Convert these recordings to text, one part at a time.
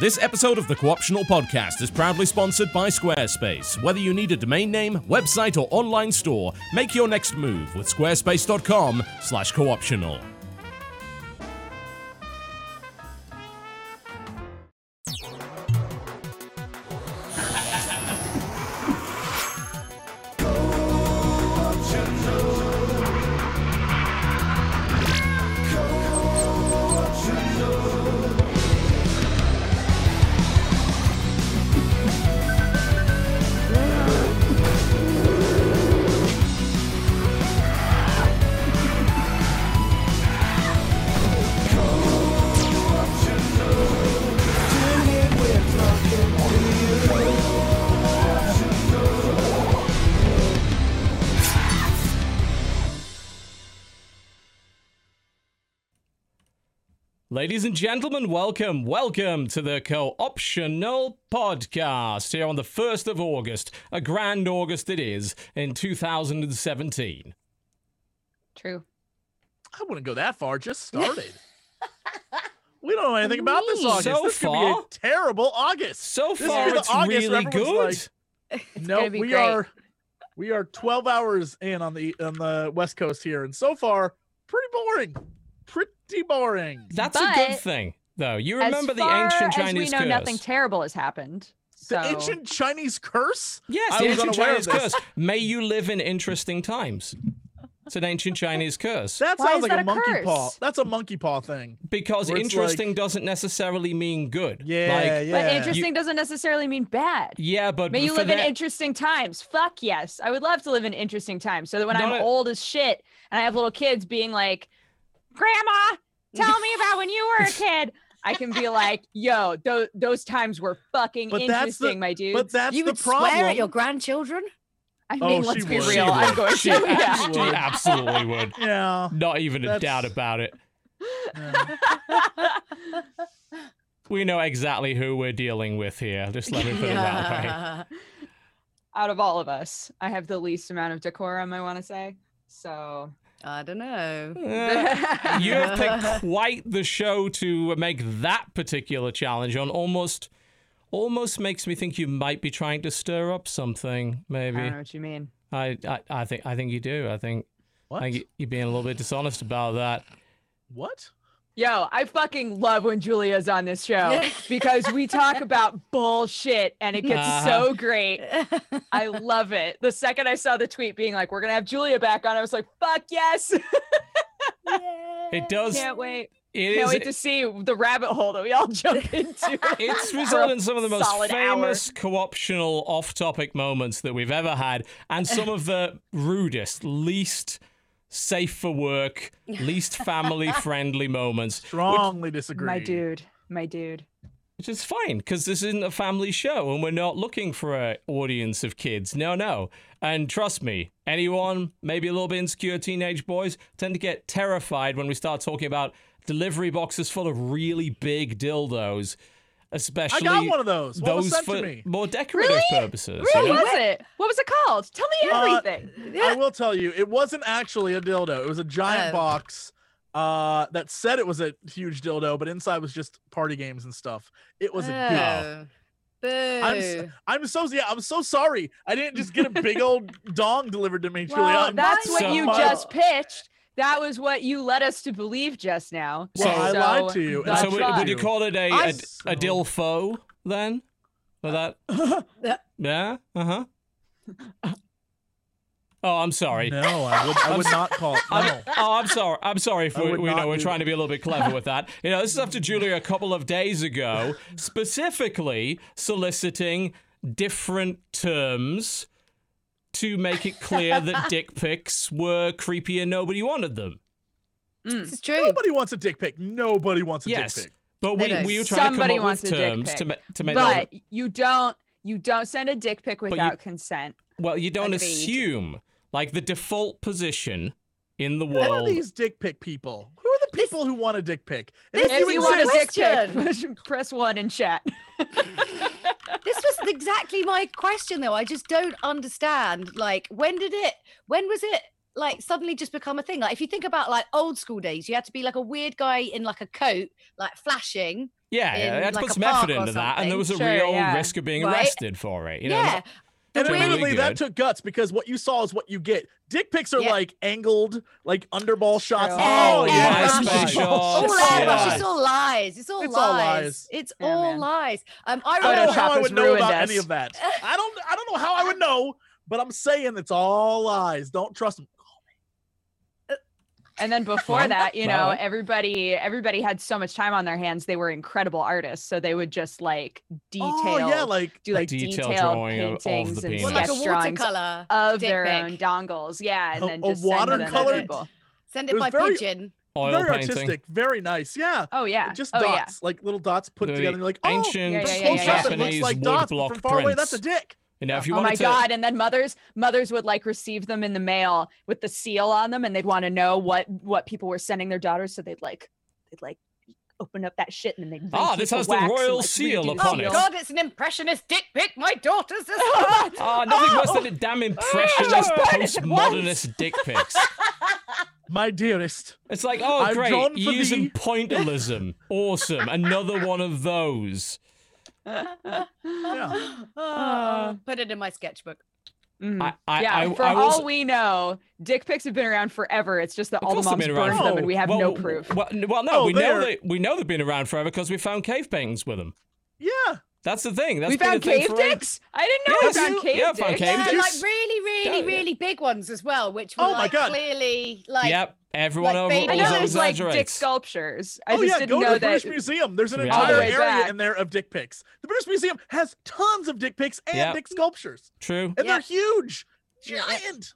This episode of the Co-optional Podcast is proudly sponsored by Squarespace. Whether you need a domain name, website, or online store, make your next move with squarespace.com/cooptional. Ladies and gentlemen, welcome, welcome to the Co-optional Podcast here on the 1st of August, a grand August it is, in 2017. True. I wouldn't go that far. Just started. we don't know anything about this August. So this could be a terrible August. So This far, is it's August really good. like, no, gonna we great. are we are 12 hours in on the on the West Coast here, and so far, pretty boring. Pretty boring. That's a good thing, though. You remember the far ancient as Chinese we know, curse? nothing terrible has happened. So The ancient Chinese curse? Yes, I the ancient Chinese curse. May you live in interesting times. It's an ancient Chinese curse. That Why sounds is like that a a monkey paw. That's a monkey paw thing. Because interesting like- doesn't necessarily mean good. Yeah, Like, yeah. but interesting doesn't necessarily mean bad. yeah, but May you for live in interesting times. Fuck yes. I would love to live in interesting times so that when No, I'm no. old as shit and I have little kids being like, Grandma, tell me about when you were a kid. I can be like, yo, those, those times were fucking But that's the- interesting, my dude. But that's you the would problem. swear at your grandchildren? I Oh, mean, she let's be would. She real. I'm would. going She to. Yeah. she absolutely would. yeah. Not even a doubt about it. yeah. We know exactly who we're dealing with here. Just let me put it that way. Out of all of us, I have the least amount of decorum, I want to say. So. I don't know. Uh, you have picked quite the show to make that particular challenge on. Almost, almost makes me think you might be trying to stir up something. Maybe. I don't know what you mean. I, I, I think, I think you do. I think, What? I think you're being a little bit dishonest about that. What? Yo, I fucking love when Julia's on this show because we talk about bullshit and it gets Uh-huh. so great. I love it. The second I saw the tweet being like, we're going to have Julia back on, I was like, fuck yes. It does. Can't wait. It Can't is. wait to see the rabbit hole that we all jump into. It's resulted in some of the most solid hour. famous co-optional off-topic moments that we've ever had, and some of the rudest, least safe for work, least family-friendly moments. Strongly disagree. My dude. My dude. Which is fine because this isn't a family show and we're not looking for an audience of kids. No, no. And trust me, anyone, maybe a little bit insecure teenage boys, tend to get terrified when we start talking about delivery boxes full of really big dildos, I especially got one of those. What was those sent for to me? more decorative Really? purposes. What you know? was it? What was it called? Tell me Uh, everything. I will tell you, it wasn't actually a dildo. It was a giant Oh. box uh, that said it was a huge dildo, but inside was just party games and stuff. It was a Oh. Boo. I'm s- I'm so yeah. I'm so sorry. I didn't just get a big old dong delivered to me, Julia. well, I'm that's what So- you my- just pitched. That was what you led us to believe just now. Well, I lied to you, So would, would you call it a, I a, a so- dilfaux then? For that? yeah? Uh huh. Oh, I'm sorry. No, I would. I would not call it. I'm- oh, I'm sorry. I'm sorry if I we, we know we're do trying to be a little bit clever with that. You know, this is after Julia a couple of days ago specifically soliciting different terms to make it clear that dick pics were creepy and nobody wanted them. Mm. This is true. Nobody wants a dick pic. Nobody wants a Yes. dick pic. But we, don't. we were trying Somebody to come up wants with terms to, pic. ma- to make but you don't you don't send a dick pic you- without consent. Well, you don't Agreed. assume. Like the default position in the Who are these dick pic people? Who are the people who want a dick pic? And This if If you you want a dick pic, press one in chat. This was exactly my question, though. I just don't understand. Like, when did it? When was it? like suddenly just become a thing? Like if you think about like old school days, you had to be like a weird guy in like a coat, like flashing. Yeah, in, yeah, they had to like, put some effort into that, and there was a Sure, real yeah. risk of being Right? arrested for it. You know, yeah. Not- And Really admittedly, that took guts because what you saw is what you get. Dick pics are Yeah. like angled, like underball shots. Oh, Oh, yeah, MySpace that's shots. all bullshit. Yeah. It's all lies. It's all It's all lies. lies. It's Yeah, all man. lies. Um, I I don't know how I would know about us. any of that. I don't. I don't know how I would know, but I'm saying it's all lies. Don't trust them. And then before that, you know, well. everybody everybody had so much time on their hands. They were incredible artists, so they would just like detail, Oh yeah, like do like Detail detailed drawing of- of paintings the and penis. Well, like a drawings watercolor of their pic. own dongles. Yeah, and A- then a just send them to people. Send It it, by very- pigeon. oil very painting. artistic, very nice. Yeah, Oh yeah, just oh, yeah. dots, like little dots put The together. And you're like, oh, ancient Yeah, yeah, yeah, yeah, up, it looks Japanese like wood dots, block from far away, that's a dick. You know, if you oh my to, god! And then mothers mothers would like receive them in the mail with the seal on them, and they'd want to know what what people were sending their daughters, so they'd like they'd like open up that shit and then they Ah, this has the royal seal upon it. Oh it. God, it's an impressionist dick pic. My daughter's this. Oh, nothing worse than a damn impressionist, Oh, I just read it once. postmodernist dick pics. My dearest, It's like, oh, I've great, using thee. pointillism. Awesome. Another one of those. Yeah. Oh, put it in my sketchbook. Mhm. I, I, yeah, I, for I was, all we know, dick pics have been around forever. It's just that all the course they've moms been burned forever. them, and we have well, no proof. Well, well no, Oh, we know they're- that we know they've been around forever because we found cave paintings with them. yeah. That's the thing. That's we been found cave dicks. I didn't know Yes, we found cave yeah, I dicks. found cave Yeah, dicks. like really, really, Yeah. really big ones as well, which were Oh my like God. clearly like. Yep, everyone like over baby- I know also there's like dick sculptures. I oh just yeah, didn't go to know the British. Museum. There's an All the entire way area back. in there of dick pics. The British Museum has tons of dick pics and Yep. dick sculptures, True. and Yeah. they're huge, Yeah, yeah. giant.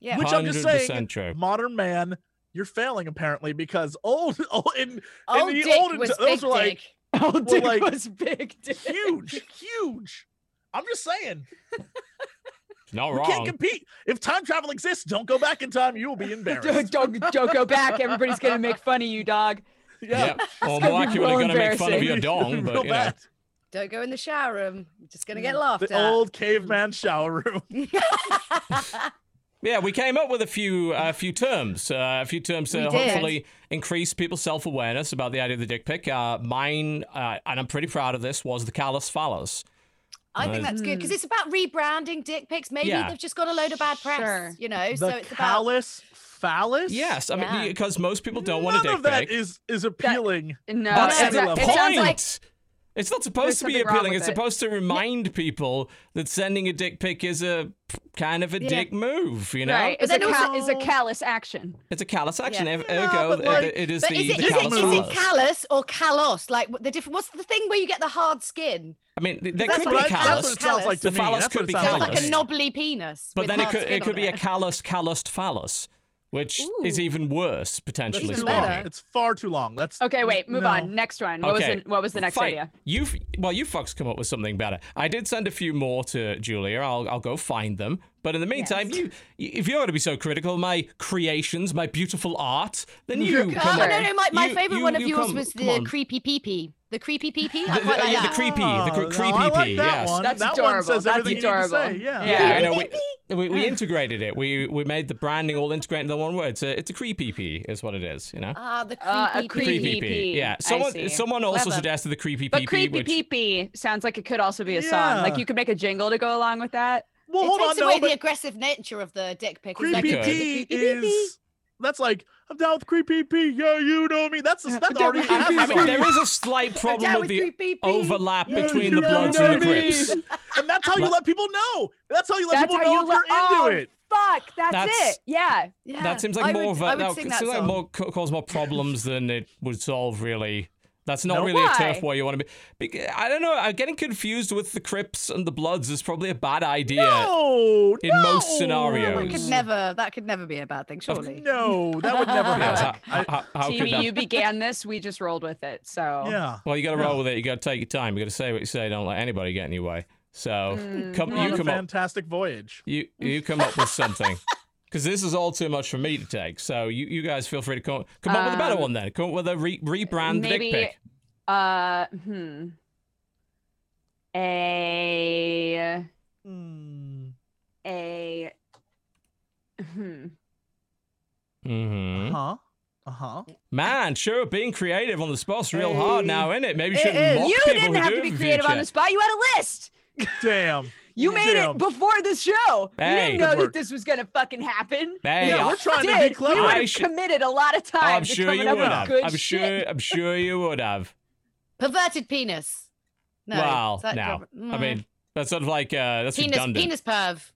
Yeah. Which I'm just saying, true. modern man, you're failing apparently because old, old in Old the dick olden was those were like dick. Oh, Well, dick like, was big. Dick. huge, huge. I'm just saying, No we wrong. can't compete. If time travel exists, don't go back in time. You will be Don't, embarrassed. don't don't go back. Everybody's gonna make fun of you, dog. yeah. Yep. Or gonna more be accurately, real going to make fun of your dong, but you know. Don't go in the shower room. You're just gonna get laughed The at. old caveman shower room. Yeah, we came up with a few a few terms, uh, a few terms to hopefully increase people's self awareness about the idea of the dick pic. Uh, mine, uh, and I'm pretty proud of this, was the callous phallus. I think that's good because it's about rebranding dick pics. Maybe Yeah. they've just got a load of bad press, Sure. you know. The so it's about callous phallus. Yes, I mean because most people don't want None a dick of that pic. is is appealing. No, That's at it, every it sounds point. like it's not There's supposed to be appealing. It's it. supposed to remind people that sending a dick pic is a kind of a Yeah. dick move. You know, right. But It's a, then ca- also- it's a callous action. it's a callous action. Yeah. Ev- Yeah, Ergo, but, like- it is the, is it, the is, it, callus is it phallus. callus or callous? Like the different? What's the thing where you get the hard skin? I mean, there could be I, that's callus. sounds like The phallus could be it sounds Sounds like like a me. knobbly penis. But then it could it could be a callous, calloused phallus, which is even worse potentially. Even too speaking. long. better. It's far too long. That's Okay, wait, move no. on. Next one. What Okay. was the what was the next Fine. idea? You well, you fucks come up with something better. I did send a few more to Julia. I'll I'll go find them. But in the meantime, Yes. you if you're going to be so critical of my creations, my beautiful art, then you Oh, come no, up. no, no. My, my you- favorite you- one of you yours come- was the on. creepy peepee. The creepy peepee. I The- the- like yeah, the creepy, the cre- Oh, creepy I like pee, that yes. one. That's that adorable. one says That's everything you need to adorable. say. Yeah. Yeah. Yeah, you know, we, we, we integrated it. We we made the branding all integrated into one word. It's a, it's a creepy pee, is what it is. You know, Ah, the creepy Uh, a pee. creepy creepy pee. pee. Yeah, someone someone also Clever. suggested the creepy But pee creepy which pee pee sounds like it could also be a song. Like you could make a jingle to go along with that. Well, It hold takes on, away no, the aggressive nature of the dick pic. It's like creepy could. pee is that's like I'm down with creepy pee. Yeah, you know me. That's uh, that's down already. with half creepy the I mean, there is a slight problem with with the creepy pee. overlap Yeah, between the Bloods and the me. Crips. and that's how you let people know. That's how you let That's people know you let, you're into oh, it. Fuck, that's, That's- it. Yeah. Yeah, That seems like I more would, of a I would that seems like more cause more problems than it would solve. Really, that's not No. really a turf war you want to be. I don't know. I'm getting confused with the Crips and the Bloods. Is probably a bad idea. No, in most no. scenarios. That could never. That could never be a bad thing, surely. No, that would never Yes, happen. how, how, how TV, you began this. We just rolled with it. So yeah. Well, you got to Yeah. roll with it. You got to take your time. You got to say what you say. Don't let anybody get in your way. So Mm, come, We're you a come up, fantastic voyage. you you come up with something. Because this is all too much for me to take. So you, you guys feel free to come come up with a better Um, one then. Come up with a re- rebrand maybe- dick pic. uh hmm. A Hmm. a hmm. hmm Huh? Uh huh. Man, sure, being creative on the spot's real Hey. hard now, isn't it? Maybe you It shouldn't is. mock You people didn't who have do to be it in creative on the spot. You had a list. Damn. You made it before the show. Hey. you didn't know that this was gonna fucking happen. Hey, Yeah, I- we're trying to Did, be clever. You would I have should- committed a lot of time. I'm to sure you up would have. I'm shit. sure. I'm sure you would have. Perverted penis. No. well, is that now, proper- I Mm. mean, that's sort of like uh, that's penis, redundant. penis perv.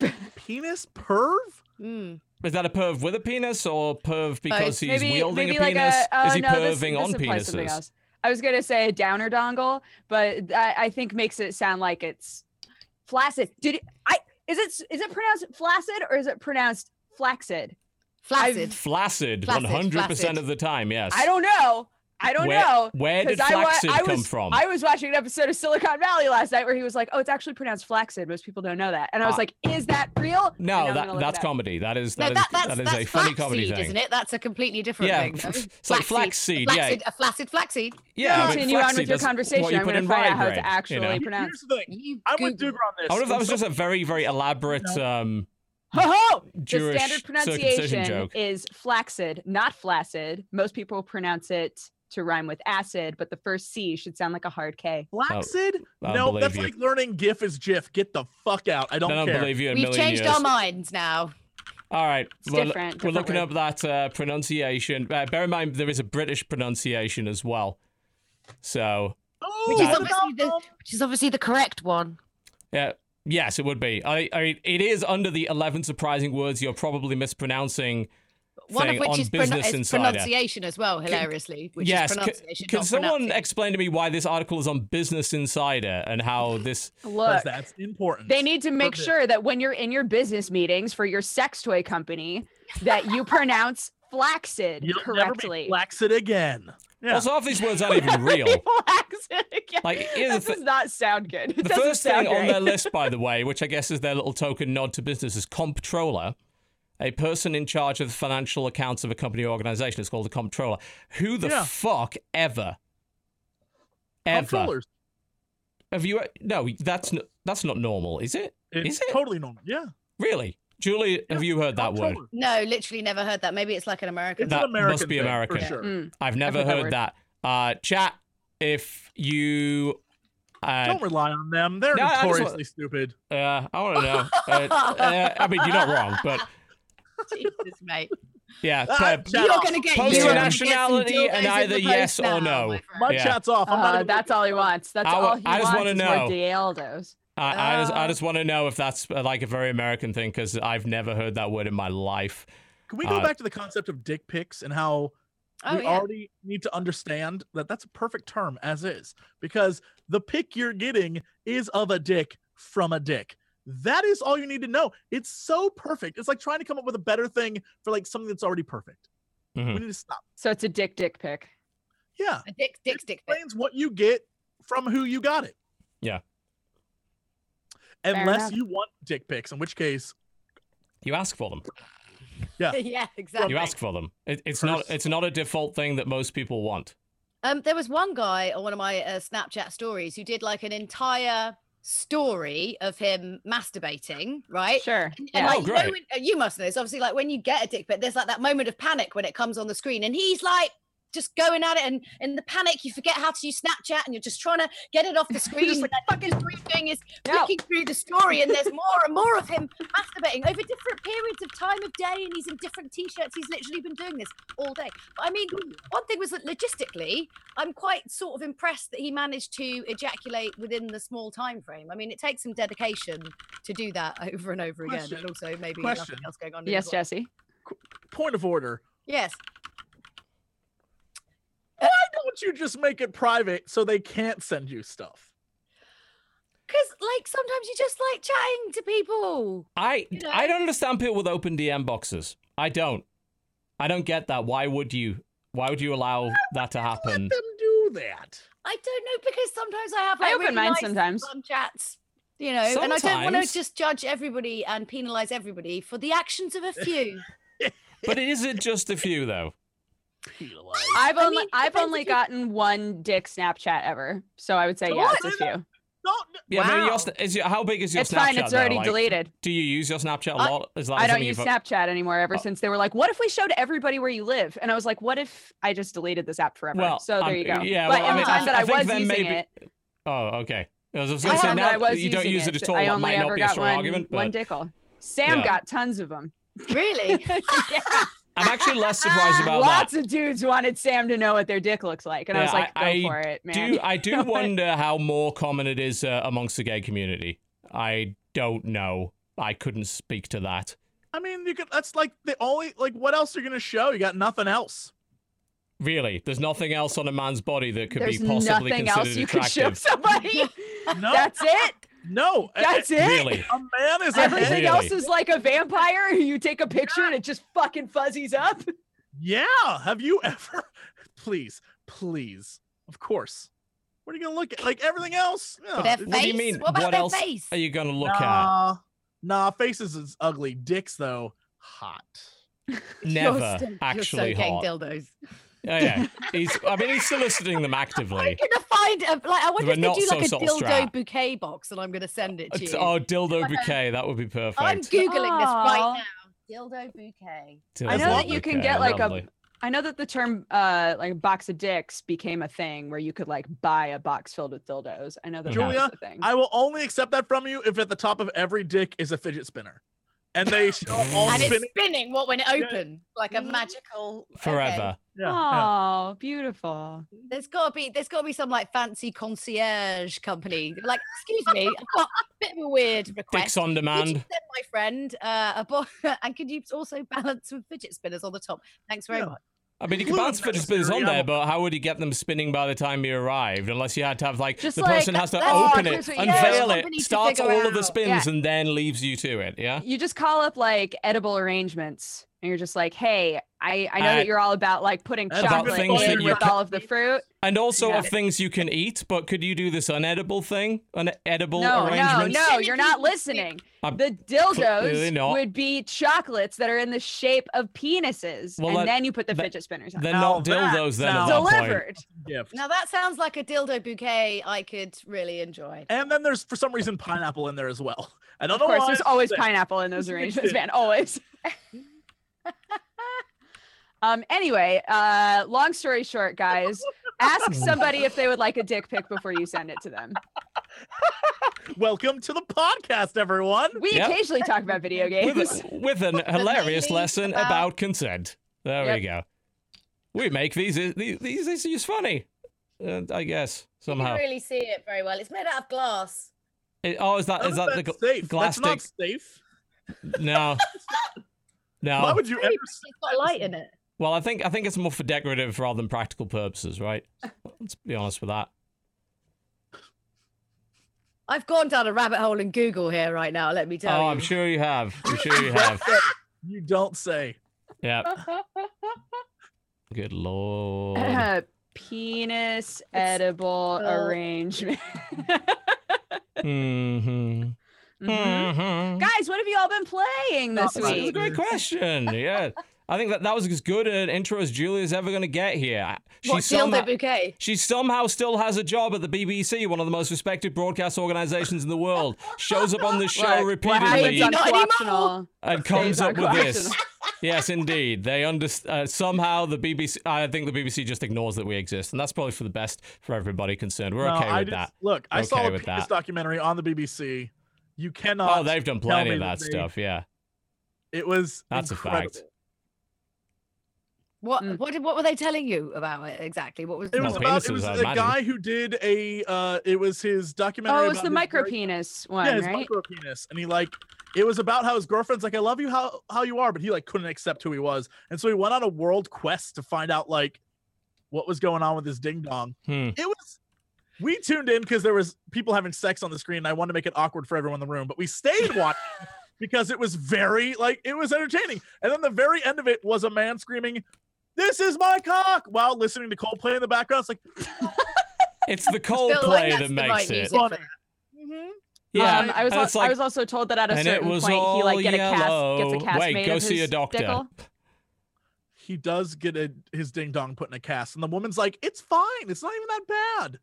Penis perv? Mm. Is that a perv with a penis or perv because he's maybe, wielding maybe a like penis? a, uh, Is he no, perving this on something penises? else. I was gonna say a downer dongle, but I, I think makes it sound like it's flaccid. Did it, I? Is it is it pronounced flaccid or is it pronounced flaccid? Flaccid. Flaccid, Flaccid, one hundred percent of the time. Yes. I don't know. I don't where, know. Where did 'cause I wa- flaccid I come was, from? I was watching an episode of Silicon Valley last night where he was like, "Oh, it's actually pronounced flaccid." Most people don't know that, and I was Ah. like, "Is that real?" No, that, that's comedy. That is no, that is that's, that is that's a funny comedy flaxseed, thing. isn't it? That's a completely different Yeah, thing. f- it's like flaxseed, yeah. A flaccid flaxseed. Yeah, but Continue on with your conversation. what you I'm going to find out how Rye it's actually you know? Here's pronounced. the thing. You I'm with Google. Dodger on this. I wonder if that was just a very, very elaborate um, Ho ho! The standard pronunciation is flaccid, not flaccid. Most people pronounce it to rhyme with acid, but the first C should sound like a hard K. Flaccid? I don't no, that's you. like learning GIF is GIF. Get the fuck out. I don't, I don't care. believe you in We've changed years. our minds now. All right, It's we're, different, we're looking word. up that uh, pronunciation. Uh, bear in mind there is a British pronunciation as well. So Oh, Which is obviously the which is obviously the correct one. yeah, yes, it would be. I, I, it is under the eleven surprising words you're probably mispronouncing. One of which is, Business is pronunciation as well, hilariously. Which yes, is pronunciation. can not someone explain to me why this article is on Business Insider and how this? Look, that's important. they need to make this. sure that when you're in your business meetings for your sex toy company, that you pronounce flaccid You'll never correctly. be flaccid again. Yeah. Also, half these words aren't even real. flaccid again. Like, here's the does not sound good. It The first sound thing on their list, by the way, which I guess is their little token nod to business, is comptroller, a person in charge of the financial accounts of a company or organization. It's called a comptroller. Who the Yeah. fuck ever, ever have you? No, that's not that's not normal, is it? It's Is it? totally normal. Yeah. Really, Julie? Have you heard that word? No, literally never heard that. Maybe it's like an American. It's That American must be thing, American. For sure. Mm. I've never heard that heard word. that. Uh, chat, if you. Uh, Don't rely on them. They're No, I just wa- notoriously stupid. uh, I want to know. Uh, uh, I mean, you're not wrong, but Jesus, mate. yeah. Ah, uh, chat You're off. gonna get Post your gonna get nationality and in either yes post or now, no. my friend. My Yeah. chat's off. I'm Uh, that's all he wants. That's I all he I just wants wanna is know. more dildos. I, I just, I Uh. just want to know if that's uh, like a very American thing because I've never heard that word in my life. Can we go Uh, back to the concept of dick pics and how Oh, we yeah. already need to understand that that's a perfect term as is because the pic you're getting is of a dick from a dick. That is all you need to know. It's so perfect. It's like trying to come up with a better thing for like something that's already perfect. Mhm. We need to stop. So it's a dick dick pick. Yeah. A dick, dick, It dick. pic. explains what you get from who you got it. Yeah. Unless you want dick pics, in which case, You ask for them. yeah, yeah, exactly. You ask for them. It, it's not. It's not a default thing that most people want. Um, there was one guy on one of my uh, Snapchat stories who did like an entire story of him masturbating, right? Sure. And, Yeah. and like, Oh, you, know great. when- uh, you must know this. Obviously, like when you get a dick pic, there's like that moment of panic when it comes on the screen, and he's like just going at it, and in the panic, you forget how to use Snapchat, and you're just trying to get it off the screen. just and then fucking all you're doing is No. flicking through the story, and there's more and more of him masturbating over different periods of time of day, and he's in different t-shirts. He's literally been doing this all day. But I mean, one thing was that logistically, I'm quite sort of impressed that he managed to ejaculate within the small time frame. I mean, it takes some dedication to do that over and over again, Question. and also maybe Question. nothing else going on. Yes, his life. Jesse. point of order. Yes. Why don't you just make it private so they can't send you stuff? Because like sometimes you just like chatting to people. I You know? I don't understand people with open DM boxes. I don't. I don't get that. Why would you? Why would you allow that to happen? Let happen? them do that. I don't know because sometimes I have I open really mine nice sometimes. fun chats. You know, and I don't want to just judge everybody and penalize everybody for the actions of a few. But is it just a few though? Penalize. I've I only mean, I've only you- gotten one dick Snapchat ever, so I would say So yeah, it's a few. Don't. Yeah, but your, is your, how big is your It's Snapchat? fine. It's already Like, deleted. Do you use your Snapchat a lot? Is that I don't use you've- Snapchat anymore ever Oh. since they were like, what if we showed everybody where you live? And I was like, what if I just deleted this app forever? Well, so there um, you go. yeah, but well, I in mean, the I time th- that I I, was using maybe- it, Oh, okay. I was I going to say have that now I was you don't use it it. at all. I That only might not ever be a got strong one, argument, one dickle. Sam Yeah. got tons of them. Really? I'm actually less surprised about that. Lots of dudes wanted Sam to know what their dick looks like, and I was like, I- "Go I for it, man." Do I do wonder how more common it is uh, amongst the gay community? I don't know. I couldn't speak to that. I mean, you could. That's like the only. Like, what else are you gonna show? You got nothing else. Really, there's nothing else on a man's body that could There's be possibly nothing considered else you could show somebody. No, That's it. No. That's it. Really? A man is Everything man. Really? else is like a vampire. You take a picture and it just fucking fuzzies up. Yeah. Have you ever? Please, please. Of course. What are you gonna look at? Like everything else? Yeah, Their it's- What do you mean? What about What their else face? Are you going to look at? Nah, nah. Faces is ugly. Dicks though, hot. Never You're still- actually you're so hot. dildos. Yeah, yeah. He's. I mean, he's soliciting them actively. I'm gonna find a like. I wonder We're if they do like a dildo self-strap. bouquet box, and I'm gonna send it to It's- you. Oh, dildo bouquet. That would be perfect. I'm googling this right now. Dildo bouquet. I know that you can get, like, a- lovely. I know that the term uh like box of dicks became a thing where you could like buy a box filled with dildos. I know that Julia, that was a thing. I will only accept that from you if at the top of every dick is a fidget spinner, and they show all and spinning. it's spinning. What when it Yeah. opened like a magical forever. Yeah, yeah. Oh, beautiful. There's got to be there's got to be some like fancy concierge company. Like, excuse me, I've got a bit of a weird request. Dicks on Could you demand. send my friend uh, a bo- and could you also balance some fidget spinners on the top? Thanks very Yeah. much. I mean, you can Glue bounce fidget spinners on there, but how would you get them spinning by the time you arrived? Unless you had to have like Just the like- person has to open it, Chris- yeah, unveil it, starts all of the spins, Yeah. and then leaves you to it. Yeah. You just call up like edible arrangements and you're just like, hey, I, I know Uh, that you're all about like putting About chocolate things that in you with ca- all of the fruit. And also Yeah. of things you can eat, but could you do this unedible thing? Unedible No, no, no, you're not listening. I'm The dildos not. would be chocolates that are in the shape of penises, Well, and that- then you put the that- fidget spinners on. They're Now not that dildos then at sounds- that point. Delivered. Now that sounds like a dildo bouquet I could really enjoy. And then there's for some reason pineapple in there as well. I don't Of course, there's always pineapple in those arrangements, man. Always. um. Anyway, uh, long story short, guys, ask somebody if they would like a dick pic before you send it to them. Welcome to the podcast, everyone. We Yep. occasionally talk about video games. With, a- with an hilarious mainly lesson about- about consent. There Yep. we go. We make these these, these issues funny, uh, I guess You somehow. can really see it very well. It's made out of glass. It- oh, is that How is that the that's gl- safe? glass That's not stick? safe. No, Why would you Hey, ever? It's got a light in it. Well, I think I think it's more for decorative rather than practical purposes, right? Let's be honest with that. I've gone down a rabbit hole in Google here right now. Let me tell Oh, you. I'm sure you have. I'm sure you You have. You don't say. Yeah. Good lord. Penis edible so- arrangement. hmm Mhm. hmm Guys, what have you all been playing this week? That's a great question. Yeah. I think that that was as good an intro as Julia's ever going to get here. She what somehow, dildo bouquet? she somehow still has a job at the BBC, one of the most respected broadcast organizations in the world. Shows up on the show Look, what repeatedly happens on Not anymore. Cooptional and comes up with this. Yes, indeed. They understand. Uh, somehow the BBC. I think the BBC just ignores that we exist, and that's probably for the best for everybody concerned. We're No, okay I with just- that. Look, I Okay saw a with penis that. documentary on the BBC. You cannot. Oh, they've done plenty of that that they- stuff. Yeah. It was. That's a fact. What Mm. what did, what were they telling you about it exactly? What was It No, was about. It was I a imagine. guy who did a. uh It was his documentary. Oh, it was about the his micro penis one, yeah, his right? micro penis, and he like it was about how his girlfriend's like, "I love you how how you are," but he like couldn't accept who he was, and so he went on a world quest to find out like what was going on with his ding dong. Hmm. It was. We tuned in because there was people having sex on the screen. And I wanted to make it awkward for everyone in the room, but we stayed watching because it was very like it was entertaining. And then the very end of it was a man screaming, "This is my cock!" while listening to Coldplay in the background. It's like It's the Still, like, Coldplay that's that makes right it. music Funny. that. Mhm. Yeah, um, I was al- like- I was also told that at a and it certain was point he like get a cast gets a cast Wait, made go of see a doctor. dickle. he does get a, his ding dong put in a cast, and the woman's like, "It's fine. It's not even that bad."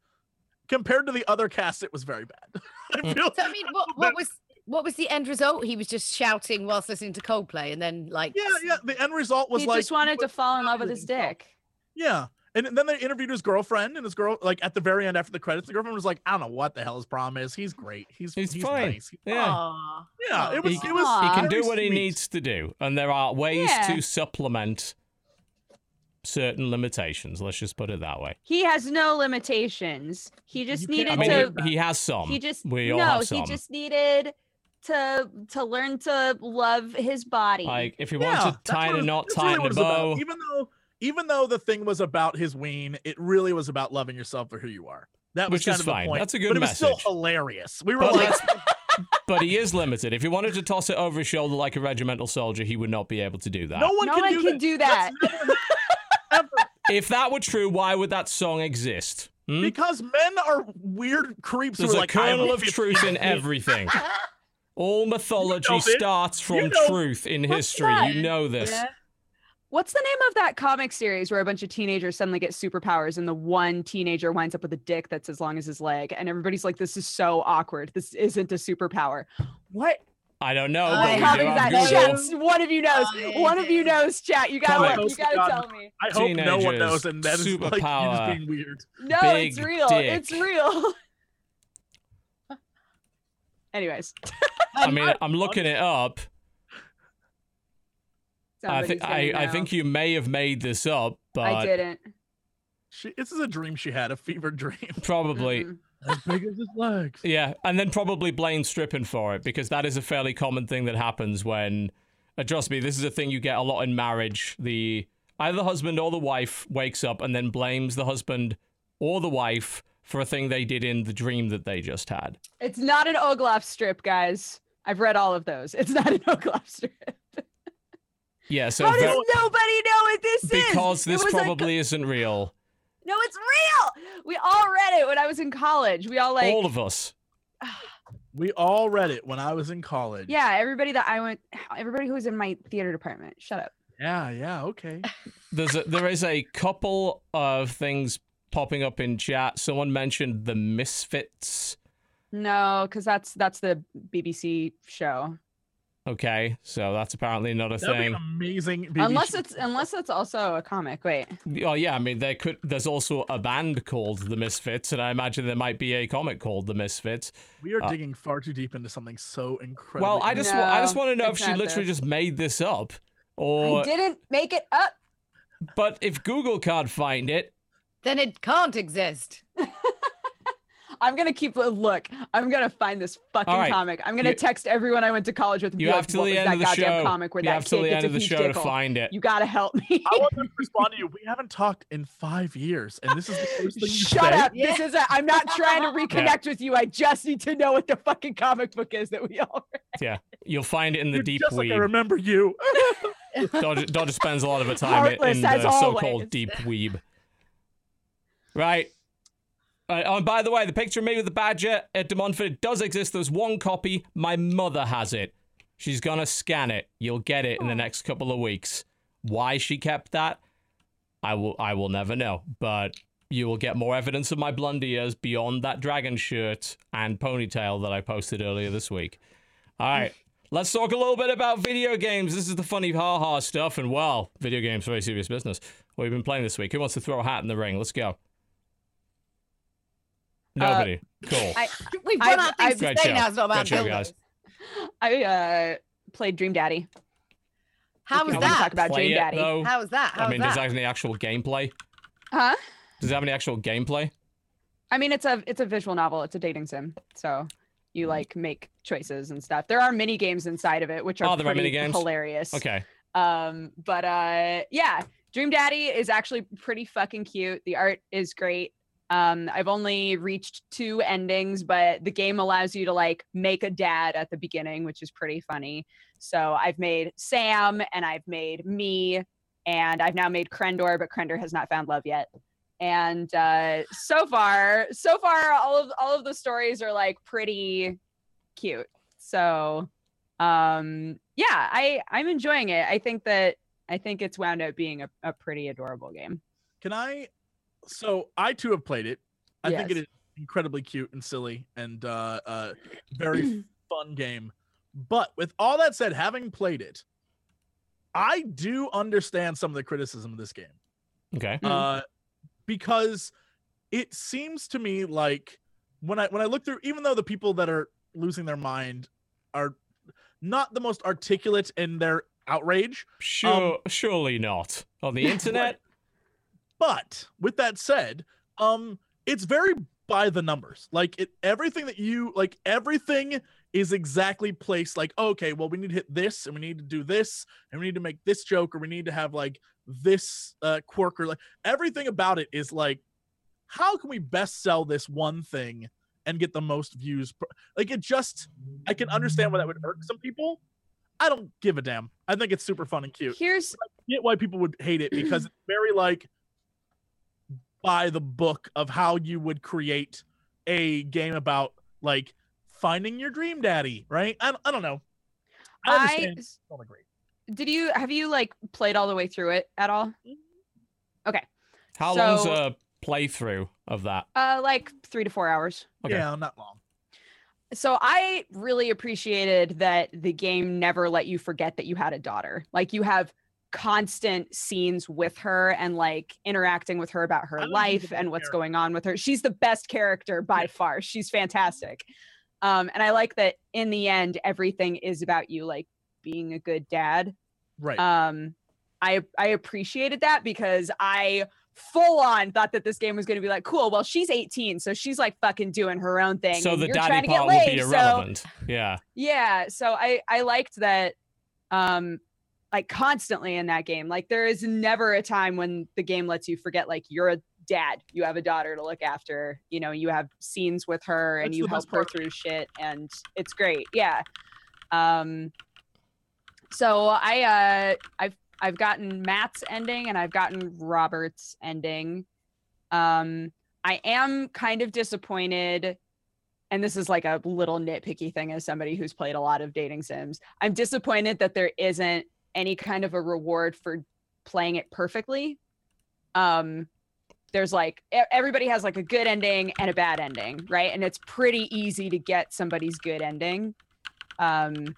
Compared to the other cast, it was very bad. I mm. feel So I mean, what, what was what was the end result? He was just shouting whilst listening to Coldplay, and then like yeah, yeah. The end result was he like he just wanted to fall in love with his himself. dick. Yeah. And then they interviewed his girlfriend, and his girl, like at the very end after the credits, the girlfriend was like, "I don't know what the hell his problem is. He's great. He's He's he's, fine. nice. He- Yeah. Aw. Yeah, it was. He- it was. Aw. He can do what he needs to do, and there are ways Yeah. to supplement certain limitations. Let's just put it that way. He has no limitations. He just You can't- I needed mean, to. he, he has some. he just we all no. have some. He just needed to to learn to love his body. Like, if he Yeah, wants to that's tie what a it- knot, that's tie really in a what about. bow. Even though, even though the thing was about his ween, it really was about loving yourself for who you are. That was Which kind is of the fine. point. That's a good but it was still hilarious. We were But like, but he is limited. If he wanted to toss it over his shoulder like a regimental soldier, he would not be able to do that. no one no can one do can that. do that. That's never- ever. If that were true, why would that song exist? Hmm? Because men are weird creeps There's who are a like, kernel of truth in in. everything. All mythology know this. starts You from know- truth in What's history. that? You know this. Yeah. What's the name of that comic series where a bunch of teenagers suddenly get superpowers and the one teenager winds up with a dick that's as long as his leg and everybody's like, "This is so awkward. This isn't a superpower." What I don't know, I but we do comic is have that? Google. Chat, one of you knows. I One of you knows. Chat. You gotta. Comic. You gotta God. tell me. I hope no one Teenagers, knows, and that is like you just superpower. being weird. No, it's real. dick. It's real. Anyways, I mean, I'm looking it up. I think I, I think you may have made this up, but I didn't. She, this is a dream she had, a fever dream. probably Mm-mm. As big as his legs. yeah, and then probably blame stripping for it because that is a fairly common thing that happens when. Uh, trust me, this is a thing you get a lot in marriage. The either the husband or the wife wakes up and then blames the husband or the wife for a thing they did in the dream that they just had. It's not an Oglaf strip, guys. I've read all of those. It's not an Oglaf strip. Yeah, so How does ver- nobody know what this is? because this was a co- probably isn't real. No, it's real. We all read it when I was in college. We all like All of us. We all read it when I was in college. yeah. Everybody that I went, everybody who was in my theater department. Shut up. Yeah, yeah, okay. There's a, there is a couple of things popping up in chat. Someone mentioned the Misfits. No, because that's that's the BBC show. Okay, so that's apparently not a That'd be thing. amazing. BBC unless show. it's unless it's also a comic. Wait. Oh yeah, I mean there could there's also a band called the Misfits, and I imagine there might be a comic called the Misfits. we are uh, digging far too deep into something so incredible. Well, I just wa- I just want to know if she literally this. just made this up, I or didn't make it up. but if Google can't find it, then it can't exist. I'm gonna keep a look. I'm gonna find this fucking All right. comic. I'm gonna You- text everyone I went to college with. you have like, till what the end that of the show. comic where You that have till kid the gets end a of the huge show to find it. You gotta help me. I want to respond to you. We haven't talked in five years, and this is the first thing you Shut say? up. This is a, I'm not trying to reconnect with you. I just need to know what the fucking comic book is that we all read. Yeah, you'll find it in the You're deep just like I weeb. remember you. Dodger, Dodger spends a lot of her time in, Heartless in the so-called deep weeb. Right. Uh, oh, and by the way, the picture of me with the badger at De Montfort does exist. There's one copy. My mother has it. She's gonna scan it. You'll get it in the next couple of weeks. Why she kept that, I will. I will never know. But you will get more evidence of my blonde ears beyond that dragon shirt and ponytail that I posted earlier this week. All right. Let's talk a little bit about video games. This is the funny ha ha stuff, and well, video games very serious business. What have you been playing this week? Who wants to throw a hat in the ring? Let's go. Nobody. cool. I We've I've- run out of things I've- to say show. now. It's not about Great show, guys. I uh played Dream Daddy. How was you wanna that? Talk about Play Dream it, Daddy. though. How was that? How I mean, was does that? that have any actual gameplay? Huh? Does it have any actual gameplay? I mean, it's a it's a visual novel. It's a dating sim. So you like make choices and stuff. There are mini games inside of it, which are Oh, there are pretty hilarious. Okay. Um, but uh, yeah, Dream Daddy is actually pretty fucking cute. The art is great. Um, I've only reached two endings, but the game allows you to like make a dad at the beginning, which is pretty funny. So I've made Sam and I've made me, and I've now made Krendor, but Krendor has not found love yet. And uh, so far, so far, all of all of the stories are like pretty cute. So um yeah i i'm enjoying it i think that i think it's wound up being a, a pretty adorable game Can I? So I too have played it. I think it is incredibly cute and silly and uh, uh, very fun game. But with all that said, having played it, I do understand some of the criticism of this game Okay. Mm. uh, because it seems to me like when I when I look through, even though the people that are losing their mind are not the most articulate in their outrage, Sure, surely not on the internet. But with that said, um, it's very by the numbers. Like it, everything that you like, everything is exactly placed. Like, okay, well, we need to hit this, and we need to do this, and we need to make this joke, or we need to have like this uh, quirk, or like everything about it is like, how can we best sell this one thing and get the most views? Like it just, I can understand why that would irk some people. I don't give a damn. I think it's super fun and cute Here's get why people would hate it because it's very like by the book of how you would create a game about like finding your dream daddy, right? I, I don't know. I I don't agree. did you have you like played all the way through it at all? Okay. How long's a playthrough of that? Uh, like three to four hours. Okay. Yeah, not long. So I really appreciated that the game never let you forget that you had a daughter. Like you have constant scenes with her and like interacting with her about her life and what's character. going on with her. She's the best character by Yeah. far. She's fantastic. Um, and I like that in the end, everything is about you like being a good dad. Right. Um, I I appreciated that because I full on thought that this game was going to be like cool. Well, she's 18, so she's like fucking doing her own thing. So the daddy to get part will laid, be so- irrelevant. Yeah. yeah so i i liked that um like constantly in that game. Like there is never a time when the game lets you forget like you're a dad you have a daughter to look after you know you have scenes with her and That's you help her through shit and it's great yeah. Um so i uh i've i've gotten mat's ending and i've gotten robert's ending. Um i am kind of disappointed and this is like a little nitpicky thing as somebody who's played a lot of dating sims. I'm disappointed that there isn't any kind of a reward for playing it perfectly. Um there's like everybody has like a good ending and a bad ending right? And it's pretty easy to get somebody's good ending. Um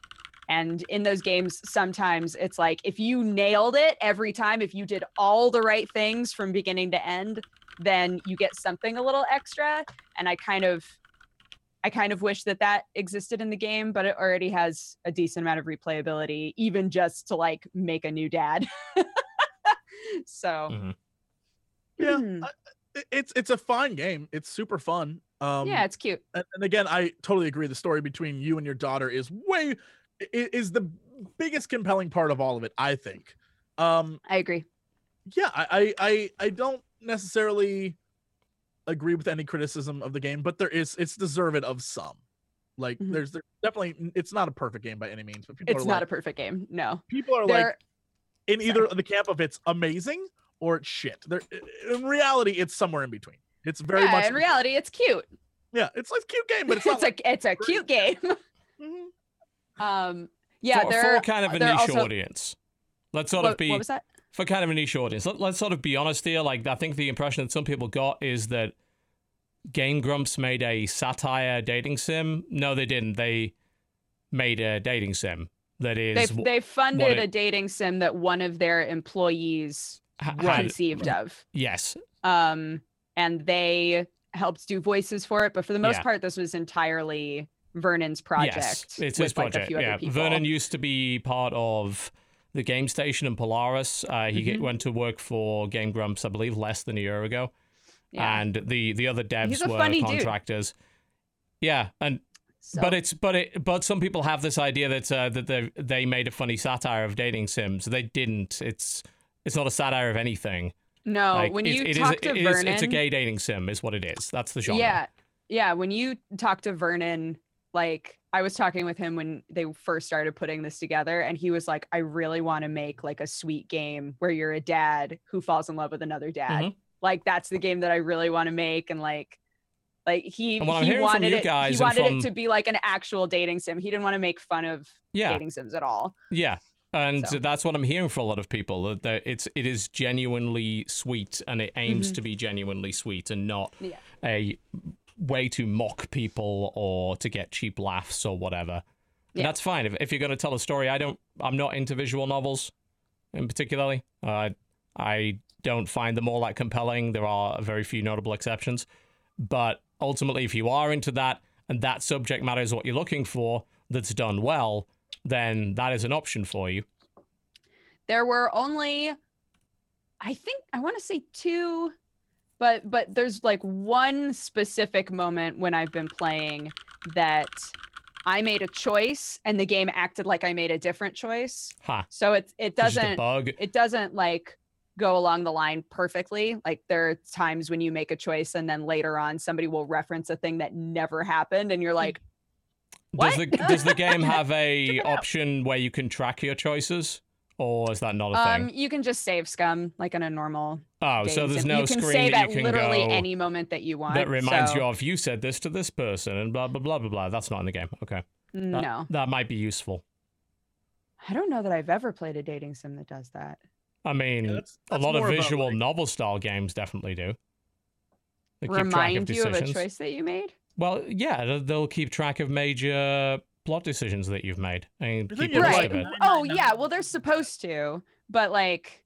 and in those games sometimes it's like if you nailed it every time if you did all the right things from beginning to end then you get something a little extra. And i kind of I kind of wish that that existed in the game, but it already has a decent amount of replayability, even just to like make a new dad. so Mhm. Yeah. I- it's it's a fine game. It's super fun. Um, yeah, it's cute. and, and again, I totally agree. The story between you and your daughter is way is the biggest compelling part of all of it. I think. Um, I agree. yeah, I, I I I don't necessarily agree with any criticism of the game, but there is it's deserved of some. Like Mhm. there's there's definitely it's not a perfect game by any means, but people It's are not like, a perfect game. No. people are There like in either the camp of it's amazing or it's shit. There in reality, it's somewhere in between. It's very yeah, much in reality, it's cute. yeah, it's like a cute game, but it's not it's like a it's a cute game. Mhm. um yeah, for, there for kind of a niche also- audience. Let's sort what, of be what was that? For kind of a niche audience. Let, let's sort of be honest here. Like, I think the impression that some people got is that Game Grumps made a satire dating sim. No, they didn't. They made a dating sim that is. They they funded it- a dating sim that one of their employees had- conceived of. yes, um and they helped do voices for it but for the most Yeah. part this was entirely vernon's project yes, it's his like a project. yeah, people. Vernon used to be part of the Game Station and Polaris. Uh, he Mhm. went to work for Game Grumps, I believe, less than a year ago. yeah. And the the other devs were funny dude. contractors. Yeah, and so, But it's but it but some people have this idea that uh, that they they made a funny satire of dating sims. They didn't. It's it's not a satire of anything. no Like, when it- you it is- talk to it is- vernon it's a gay dating sim, is what it is. That's the genre. yeah yeah when you talk to vernon like i was talking with him when they first started putting this together and he was like i really want to make like a sweet game where you're a dad who falls in love with another dad Mhm. like that's the game that i really want to make and like like he And what I'm he wanted it guys he wanted from- it to be like an actual dating sim he didn't want to make fun of yeah, dating sims at all yeah. And So. that's what I'm hearing for a lot of people. That it's it is genuinely sweet, and it aims Mhm. to be genuinely sweet, and not Yeah. a way to mock people or to get cheap laughs or whatever. Yeah. that's fine. If, if you're going to tell a story, I don't. I'm not into visual novels, in particularly. Uh, I don't find them all that compelling. There are very few notable exceptions, but ultimately, if you are into that and that subject matter is what you're looking for, that's done well, then that is an option for you. there were only i think i want to say two but but there's like one specific moment when i've been playing that i made a choice and the game acted like i made a different choice Ha! so it it It's just a doesn't bug. it doesn't like go along the line perfectly like there are times when you make a choice and then later on somebody will reference a thing that never happened and you're like what? Does the does the game have a option where you can track your choices, or is that not a um thing? you can just save scum like in a normal Oh, so game there's sim. no you can screen save that at you can literally go any moment that you want that reminds so- you of you said this to this person and blah blah blah blah blah. That's not in the game. Okay, no that might be useful. I don't know that I've ever played a dating sim that does that. I mean, Yeah, that's- a lot of visual like- novel style games definitely do. They keep track Remind you of a choice that you made? Well, yeah, they'll- they'll keep track of major plot decisions that you've made and I keep think a it's Right. of it. Nine, Oh nine, yeah, well they're supposed to, but like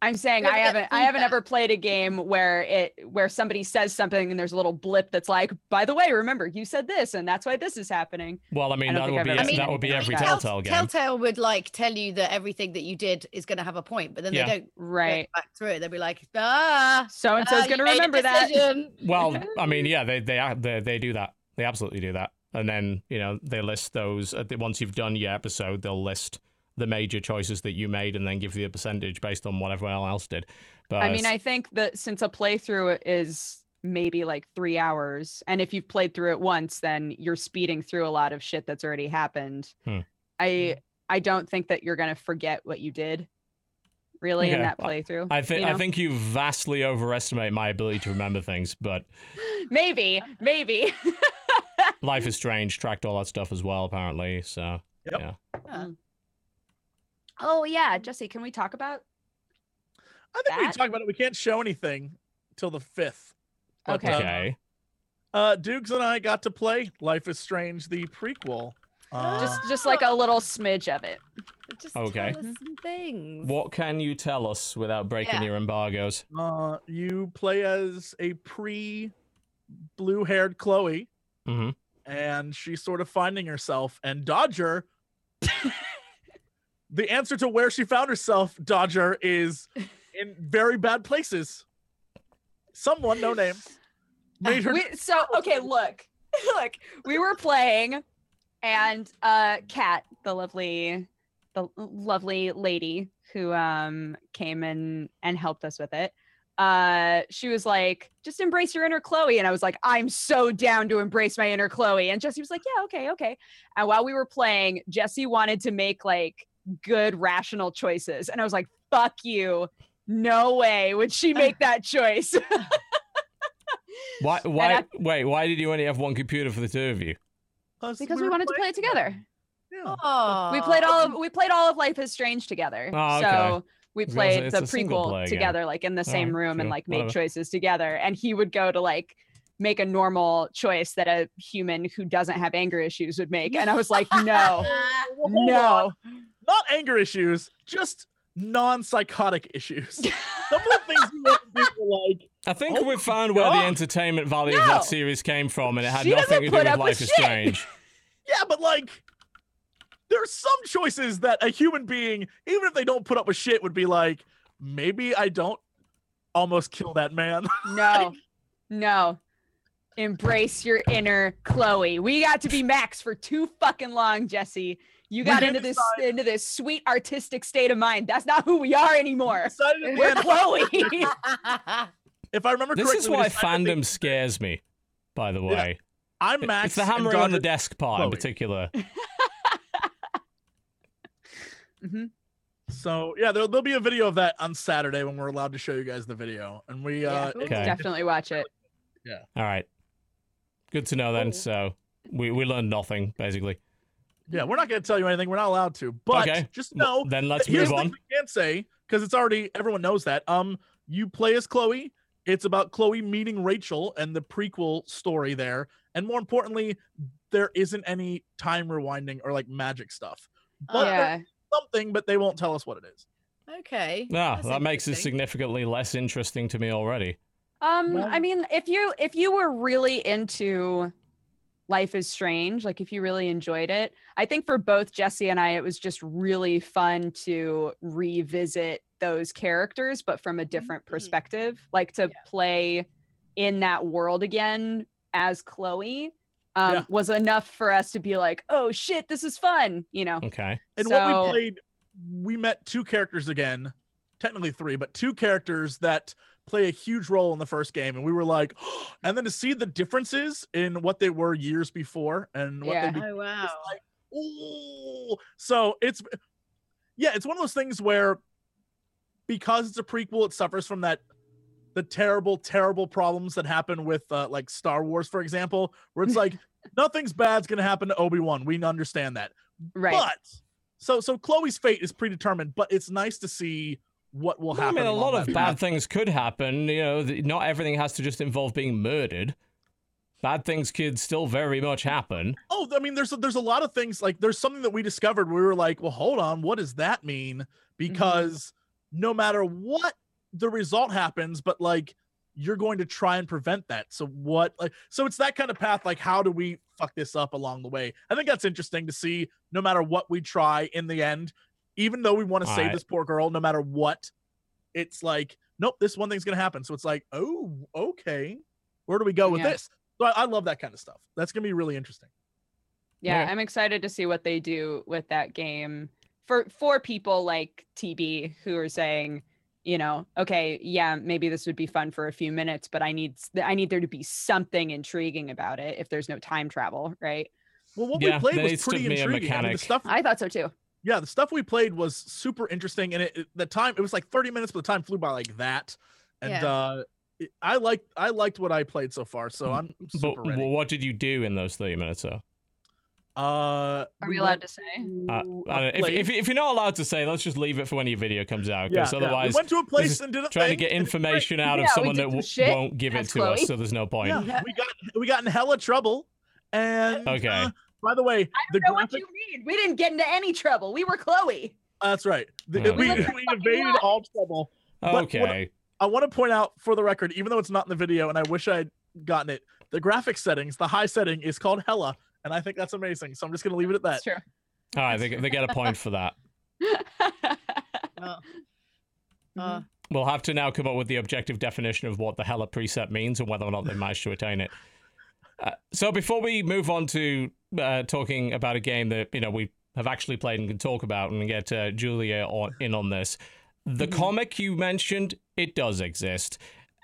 I'm saying I haven't I haven't ever played a game where it where somebody says something and there's a little blip that's like, by the way, remember you said this and that's why this is happening. Well, I mean, I don't that would I've be ever seen that would be every like. Telltale game. Telltale would like tell you that everything that you did is going to have a point, but then Yeah. they don't Right. go back through it. They'll be like, ah, So and so's ah, gonna you made a remember that. Well, I mean, yeah, they they are- they they do that. They absolutely do that. And then you know they list those at the, once you've done your episode, they'll list the major choices that you made and then give you a percentage based on what everyone else did. But I mean, I think that since a playthrough is maybe like three hours, and if you've played through it once, then you're speeding through a lot of shit that's already happened. Hmm. I I don't think that you're gonna forget what you did, really, in that playthrough. I think you I think you vastly overestimate my ability to remember things. But maybe, maybe. Life is Strange tracked all that stuff as well, apparently. So Yep. yeah, oh yeah, Jesse, can we talk about? I think we can talk about it. We can't show anything till the fifth. Okay. uh, okay. Uh, Dukes and I got to play Life is Strange, the prequel. Uh, Just just like a little smidge of it. Just Okay. tell us some things. What can you tell us without breaking Yeah. your embargoes? uh, you play as a pre blue haired Chloe, hmm and she's sort of finding herself. And Dodger, the answer to where she found herself, Dodger, is in very bad places. Someone, no name, made her. We, so okay, look, look, we were playing, and uh, Kat, the lovely, the lovely lady who um came and and helped us with it. Uh, she was like, "Just embrace your inner Chloe," and I was like, "I'm so down to embrace my inner Chloe." And Jesse was like, "Yeah, okay, okay." And while we were playing, Jesse wanted to make like good, rational choices, and I was like, "Fuck you." No way would she make that choice. Why? Why? I- wait. Why did you only have one computer for the two of you? Because we, were wanted to play it together. Yeah. Oh, We played all of we played all of Life is Strange together. Oh, okay. So we I was gonna say, played it's the prequel player game. together, like in the same Alright, room, and like made whatever. choices together. And he would go to like make a normal choice that a human who doesn't have anger issues would make. And I was like, no, no. Not anger issues, just non-psychotic issues. Some of the things you want to do are like I think Oh we my found where the entertainment value of that series came from, and it had She nothing to do with with Life is shit. Strange. Yeah, but like there's some choices that a human being, even if they don't put up with shit, would be like, maybe I don't almost kill that man. No, no. Embrace your inner Chloe. We got to be Max for too fucking long, Jesse. You got into this decide- into this sweet artistic state of mind. That's not who we are anymore. Decided at the We're Chloe. if I remember correctly, This correctly, is why decided that fandom scares me. By the way, I'm It- Max. it's the and hammering on the desk part in particular. Mhm. So yeah, there'll, there'll be a video of that on Saturday when we're allowed to show you guys the video, and we Yeah, uh, Okay. definitely watch it. Yeah. All right, good to know then. Oh. So we we learned nothing basically. yeah, we're not going to tell you anything. We're not allowed to, but Okay. just Well, know then let's Here's move the on. thing we can't say because it's already everyone knows that. Um, you play as Chloe. It's about Chloe meeting Rachel and the prequel story there. And more importantly, there isn't any time rewinding or like magic stuff. But there's yeah. Something, but they won't tell us what it is. Okay. No, that's that makes it significantly less interesting to me already. Um, Well- I mean, if you if you were really into Life is Strange, like if you really enjoyed it, I think for both Jesse and I, it was just really fun to revisit those characters, but from a different Mhm. perspective, like to Yeah. play in that world again as Chloe. Um, Yeah. was enough for us to be like, oh shit, this is fun, you know. Okay. And what we played, we met two characters again, technically three, but two characters that play a huge role in the first game. And we were like, and then to see the differences in what they were years before and what Yeah. they Oh wow. Like, ooh. So it's yeah, it's one of those things where because it's a prequel, it suffers from that the terrible, terrible problems that happen with uh, like Star Wars, for example, where it's like nothing's bad's gonna happen to Obi Wan. We understand that, Right. but so so Chloe's fate is predetermined. But it's nice to see what will happen. I mean, a lot that of path. bad things could happen. You know, not everything has to just involve being murdered. Bad things could still very much happen. Oh, I mean, there's a, there's a lot of things like there's something that we discovered. We were like, well, hold on, what does that mean? Because no matter what the result happens, but like you're going to try and prevent that. So what? Like, so it's that kind of path. Like, how do we fuck this up along the way? I think that's interesting to see. No matter what we try, in the end, even though we want to save Alright. this poor girl, no matter what, it's like, nope, this one thing's gonna happen. So it's like, oh, okay, where do we go with Yeah. this? So I, I love that kind of stuff. That's gonna be really interesting. yeah Okay. i'm excited to see what they do with that game for for people like tb who are saying you know okay yeah maybe this would be fun for a few minutes but i need i need there to be something intriguing about it if there's no time travel right Well, what Yeah, we played was pretty intriguing. I mean, the stuff, i thought so too yeah, the stuff we played was super interesting, and it, it- the time it was like 30 minutes, but the time flew by like that. And Yeah. uh it- I liked I liked what I played so far, so I'm But ready. well, what did you do in those 30 minutes, though? Uh, are we allowed to say Uh, I don't know. If, if, if you're not allowed to say, let's just leave it for when your video comes out. Because yeah. otherwise, we went to a place and did a trying to get and it's great. information out of Yeah, we someone that some w- won't give it as to us, so there's no point. Yeah, Yeah. we got we got in hella trouble, and Okay. uh, by the way, the know what graphic. you mean we didn't get into any trouble we were chloe That's right. The- Okay. we, We we lived evaded life. all trouble. Okay. I want to point out for the record, even though it's not in the video, and I wish I'd gotten it, the graphic settings, the high setting is called Hella, and I think that's amazing. So I'm just gonna leave it at that. that's true All right. They, they get a point for that. Oh. Mhm. Uh, We'll have to now come up with the objective definition of what the hella preset means and whether or not they managed to attain it. Uh, so before we move on to uh, talking about a game that you know we have actually played and can talk about and get uh, Julia on, in on this, the Mhm. comic you mentioned it does exist.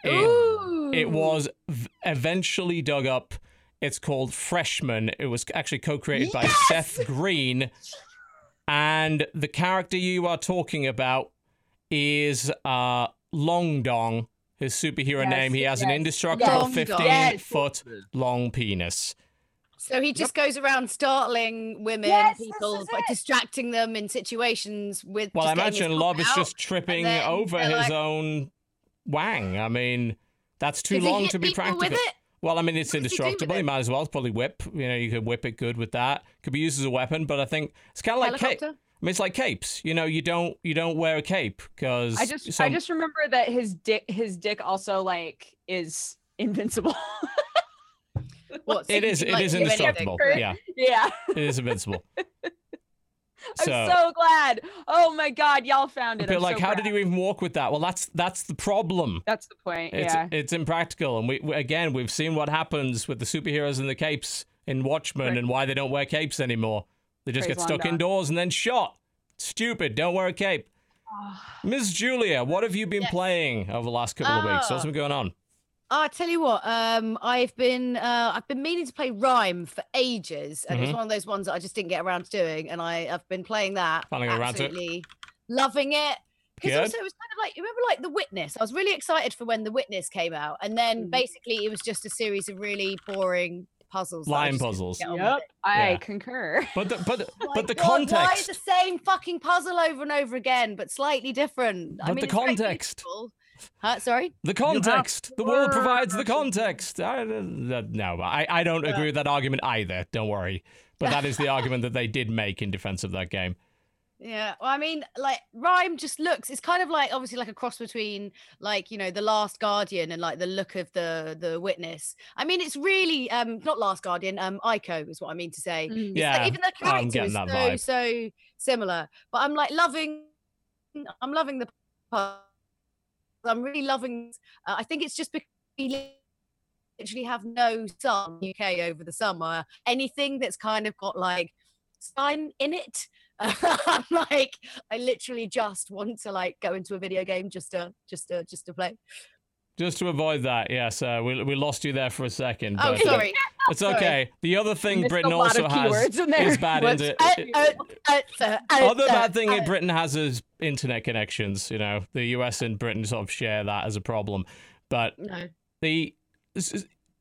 It, Ooh. it was v- eventually dug up. It's called Freshman. It was actually co-created by Seth Green, and the character you are talking about is uh Long Dong. His superhero Yes, name. He has an indestructible yes. Long Dong. 15 Yes. foot long penis. So he just goes around startling women, Yes, people, is but it. distracting them in situations with. Well, I just getting his imagine cock Lob is just tripping over his like- own wang. I mean, that's too Does long to be people practical. With it? Well, I mean, it's What does he do with indestructible. You it? might as well it's probably whip. You know, you could whip it good with that. Could be used as a weapon, but I think it's kind of like cape. I mean, it's like capes. You know, you don't you don't wear a cape because I just I just remember that his dick his dick also like is invincible. What, so it he is can, it like, is indestructible. Yeah, yeah. it is invincible. I'm so glad. Oh my god, y'all found it. but I'm like, so how did you even walk with that? Well, that's that's the problem. That's the point. It's yeah. it's impractical, and we, we again we've seen what happens with the superheroes and the capes in Watchmen, Right. and why they don't wear capes anymore. They just Praise get stuck London. indoors and then shot. Stupid. Don't wear a cape. Miss Julia, what have you been Yes. playing over the last couple of weeks? Ah. What's been going on? Oh, I tell you what, um, I've been uh, I've been meaning to play RiME for ages, and it was Mhm. one of those ones that I just didn't get around to doing, and I have been playing that, Finally got around it. absolutely loving it. Because Good. also it was kind of like you remember like The Witness. I was really excited for when The Witness came out, and then Mhm. basically it was just a series of really boring puzzles. that Line puzzles. get on with Yep. I Yeah. concur. But the, but My but the God, Why context. the same fucking puzzle over and over again, but slightly different? I mean, the it's context. beautiful. Huh? Sorry. The context. The world provides the context. I, uh, no, I, I don't agree with that argument either. Don't worry. But that is the argument that they did make in defense of that game. Yeah, well, I mean, like RiME just looks. It's kind of like obviously like a cross between like you know the Last Guardian and like the look of the the Witness. I mean, it's really um not Last Guardian. Um, Ico is what I mean to say. Mm. Yeah, like, even the I'm character is so vibe. so similar. But I'm like loving. I'm loving the. part. I'm really loving. Uh, I think it's just because we literally have no sun in the UK over the summer. Anything that's kind of got like sign in it. I'm like, I literally just want to like go into a video game just to just to just to play. Just to avoid that, yes, uh, we, we lost you there for a second. Oh, but, uh, sorry. It's Sorry. okay. The other thing Missed a Britain lot also of has keywords in there. is bad What's- inter- Uh, uh, uh, Other uh, bad thing uh, in Britain has is internet connections. You know, the US and Britain sort of share that as a problem. But No. the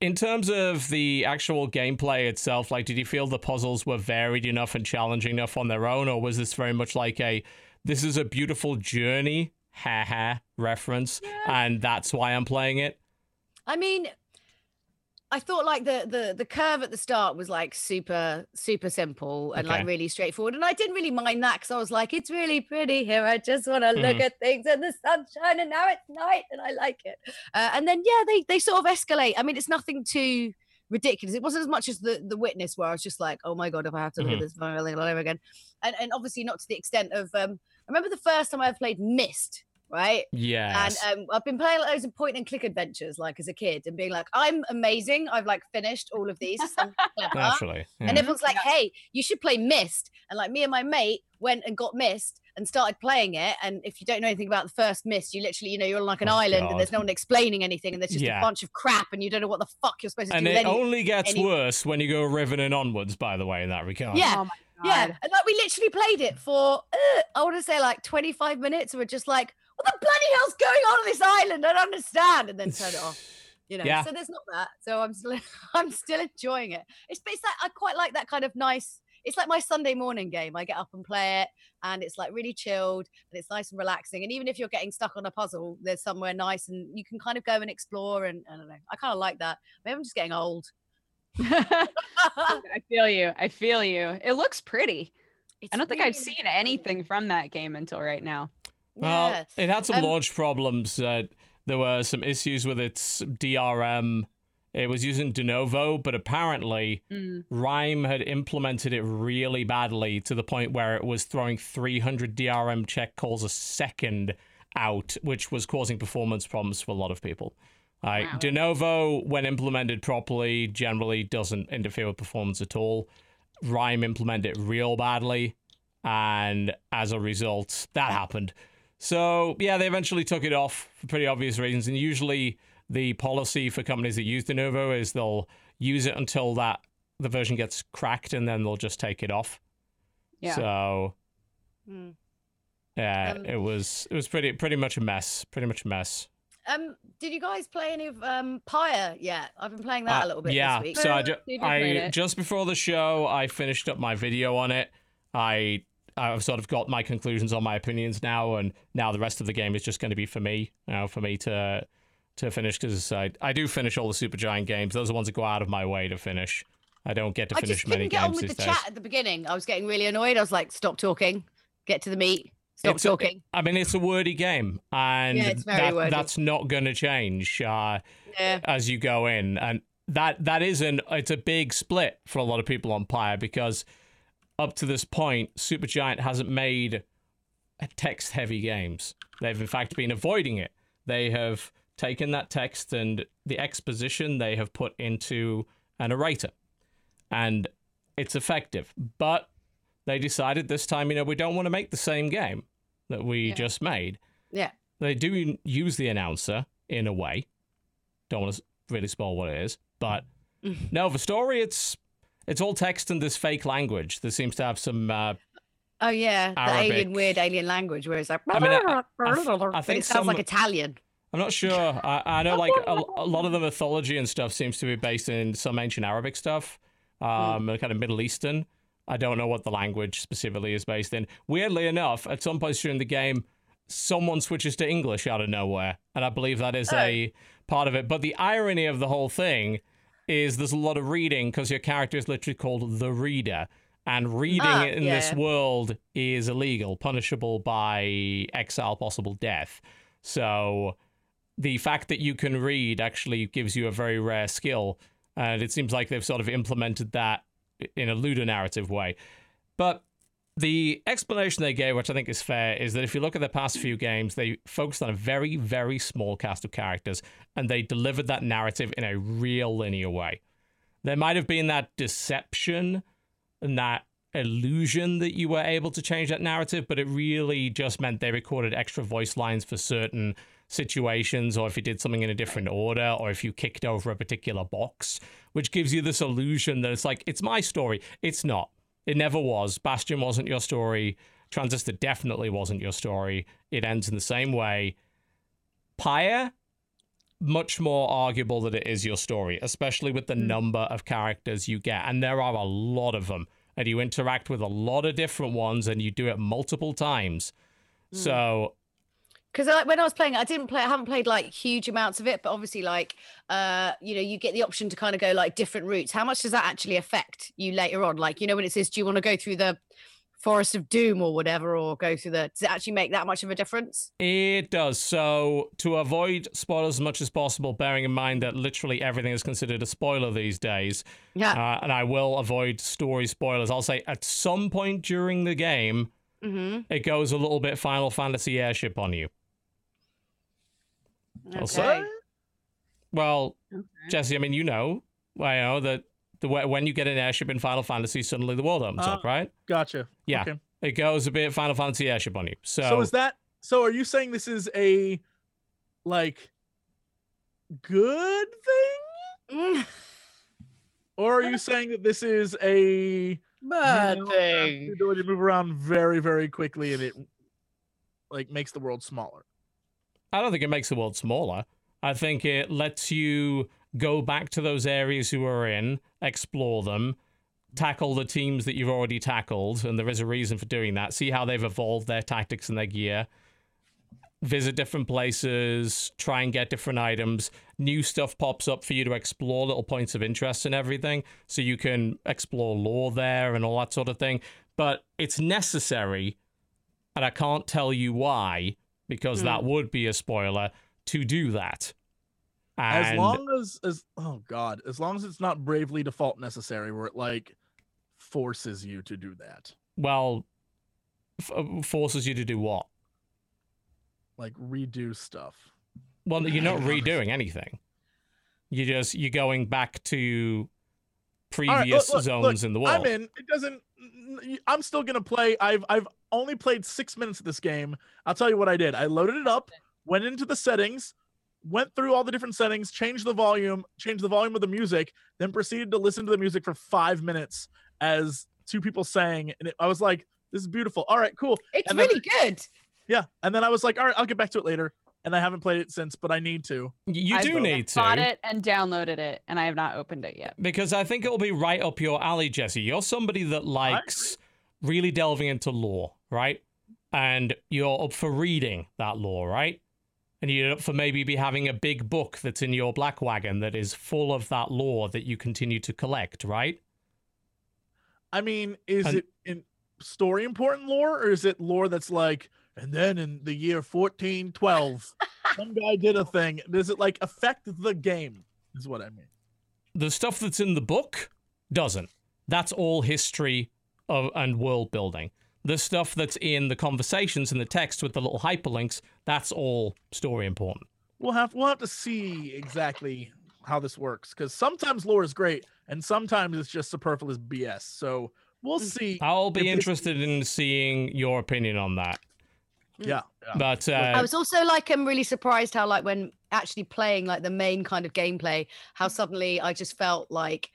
in terms of the actual gameplay itself, like, did you feel the puzzles were varied enough and challenging enough on their own, or was this very much like a this is a beautiful journey, ha ha reference, and that's why I'm playing it? I mean, I thought like the the the curve at the start was like super super simple and Okay. like really straightforward, and I didn't really mind that because I was like, it's really pretty here. I just want to look at things and the sunshine, and now it's night, and I like it. Uh, and then yeah, they they sort of escalate. I mean, it's nothing too ridiculous. It wasn't as much as the the witness where I was just like, oh my god, if I have to look at this all over again, and and obviously not to the extent of um. I remember the first time I ever played Myst, right? Yeah. And um, I've been playing loads of point and click adventures, like as a kid, and being like, I'm amazing. I've like finished all of these. I'm clever." Naturally. And everyone's like, hey, you should play Myst. And like me and my mate went and got Myst and started playing it. And if you don't know anything about the first Myst, you literally, you know, you're on like an Oh, island and there's no one explaining anything. And there's just Yeah. a bunch of crap and you don't know what the fuck you're supposed to And do. it any- only gets any- worse when you go Riven and onwards, by the way, in that regard. Yeah. Oh my Yeah, and like we literally played it for uh, I want to say like 25 minutes, and we're just like, what the bloody hell's going on on this island? I don't understand, and then turn it off. You know, Yeah. so there's not that. So I'm still I'm still enjoying it. It's it's like I quite like that kind of nice. It's like my Sunday morning game. I get up and play it, and it's like really chilled, and it's nice and relaxing. And even if you're getting stuck on a puzzle, there's somewhere nice, and you can kind of go and explore. And I don't know, I kind of like that. Maybe I'm just getting old. I feel you. I feel you. It looks pretty. It's I don't think I've seen pretty. anything from that game until right now. Well, Yeah. it had some Um, launch problems. Uh, there were some issues with its DRM. It was using Denuvo, but apparently Mm. RiME had implemented it really badly to the point where it was throwing 300 DRM check calls a second out, which was causing performance problems for a lot of people. Uh, Wow. Denuvo, when implemented properly, generally doesn't interfere with performance at all. RiME implemented it real badly, and as a result, that happened. So yeah, they eventually took it off for pretty obvious reasons. And usually, the policy for companies that use Denuvo is they'll use it until that the version gets cracked, and then they'll just take it off. Yeah. So Mm. yeah, Um, it was it was pretty pretty much a mess. Pretty much a mess. Um, did you guys play any of um Pyre yet? I've been playing that Uh, a little bit yeah, this week. so I, ju- I just before the show, I finished up my video on it. I I've sort of got my conclusions on my opinions now, and now the rest of the game is just going to be for me, you know, for me to to finish because I I do finish all the Supergiant games. Those are the ones that go out of my way to finish. I don't get to I finish just many couldn't get on games with these the days. chat at the beginning. I was getting really annoyed. I was like, "Stop talking, get to the meat, stop It's a- talking." I mean, it's a wordy game, and Yeah, it's very that, wordy. that's not going to change. Uh, yeah, as you go in and that that is an it's a big split for a lot of people on Pyre because up to this point Supergiant hasn't made text heavy games they've in fact been avoiding it they have taken that text and the exposition they have put into an narrator and it's effective but they decided this time you know we don't want to make the same game that we Yeah. just made yeah. they do use the announcer in a way. Don't want to really spoil what it is, but no, the story it's it's all text and this fake language. that seems to have some. Uh, Oh yeah, the alien weird alien language where it's like. I mean, I- I- I think it sounds like Italian. I'm not sure. I, I know like a, a lot of the mythology and stuff seems to be based in some ancient Arabic stuff, um, kind of Middle Eastern. I don't know what the language specifically is based in. Weirdly enough, at some point during the game, someone switches to English out of nowhere, and I believe that is Oh. a part of it. But the irony of the whole thing is there's a lot of reading because your character is literally called the Reader, and reading Ah, in yeah, this world is illegal, punishable by exile, possible death. So the fact that you can read actually gives you a very rare skill, and it seems like they've sort of implemented that in a ludonarrative way. But the explanation they gave, which I think is fair, is that if you look at the past few games, they focused on a very, very small cast of characters and they delivered that narrative in a real linear way. There might have been that deception and that illusion that you were able to change that narrative, but it really just meant they recorded extra voice lines for certain situations, or if you did something in a different order, or if you kicked over a particular box, which gives you this illusion that it's like, it's my story. It's not. It never was. Bastion wasn't your story. Transistor definitely wasn't your story. It ends in the same way. Pyre, much more arguable that it is your story, especially with the hmm. number of characters you get. And there are a lot of them. And you interact with a lot of different ones and you do it multiple times. Hmm. So because I, when I was playing, I didn't play. I haven't played like huge amounts of it, but obviously, like, uh, you know, you get the option to kind of go like different routes. How much does that actually affect you later on? Like, you know, when it says, "Do you want to go through the Forest of Doom or whatever, or go through the?" Does it actually make that much of a difference? It does. So, to avoid spoilers as much as possible, bearing in mind that literally everything is considered a spoiler these days, Yeah. uh, and I will avoid story spoilers, I'll say at some point during the game, mm-hmm. it goes a little bit Final Fantasy airship on you. I'll say- Okay. Well, Okay. Jesse, I mean, you know, I know that the when you get an airship in Final Fantasy, suddenly the world opens up, Uh, right? Gotcha. Yeah. Okay. It goes a bit Final Fantasy airship on you. So, So is that so are you saying this is a like good thing? Or are you saying that this is a Bad you know, have the thing. ability to move around very, very quickly and it like makes the world smaller? I don't think it makes the world smaller. I think it lets you go back to those areas you were in, explore them, tackle the teams that you've already tackled, and there is a reason for doing that. See how they've evolved their tactics and their gear. Visit different places, try and get different items. New stuff pops up for you to explore, little points of interest and everything, so you can explore lore there and all that sort of thing. But it's necessary, and I can't tell you why, because that would be a spoiler to do that. As long as as oh god, as long as it's not bravely default necessary where it like forces you to do that. well, f- uh, forces you to do what? Like redo stuff. Well, you're not redoing anything. You just you're going back to All right, previous look, look, zones look, in the world. I'm in. It doesn't. I'm still gonna play. I've I've only played six minutes of this game. I'll tell you what I did. I loaded it up, went into the settings, went through all the different settings, changed the volume, changed the volume of the music, then proceeded to listen to the music for five minutes as two people sang, and it, I was like, "This is beautiful." All right, cool. It's And then- really good. Yeah, and then I was like, "All right, I'll get back to it later." And I haven't played it since, but I need to. you I do need to. I bought it and downloaded it, and I have not opened it yet. because I think it'll be right up your alley, Jesse. You're somebody that likes really delving into lore, right? And you're up for reading that lore, right? And you're up for maybe be having a big book that's in your black wagon that is full of that lore that you continue to collect, right? I mean, is And- it in story important lore, or is it lore that's like, and then in the year 1412, some guy did a thing? Does it like affect the game? Is what I mean. The stuff that's in the book doesn't. That's all history of, and world building. The stuff that's in the conversations and the text with the little hyperlinks, that's all story important. We'll have we'll have to see exactly how this works because sometimes lore is great and sometimes it's just superfluous BS. So we'll mm. see. I'll be interested in seeing your opinion on that. Yeah, yeah. But I uh, was also like, I'm really surprised how like when actually playing like the main kind of gameplay, how suddenly I just felt like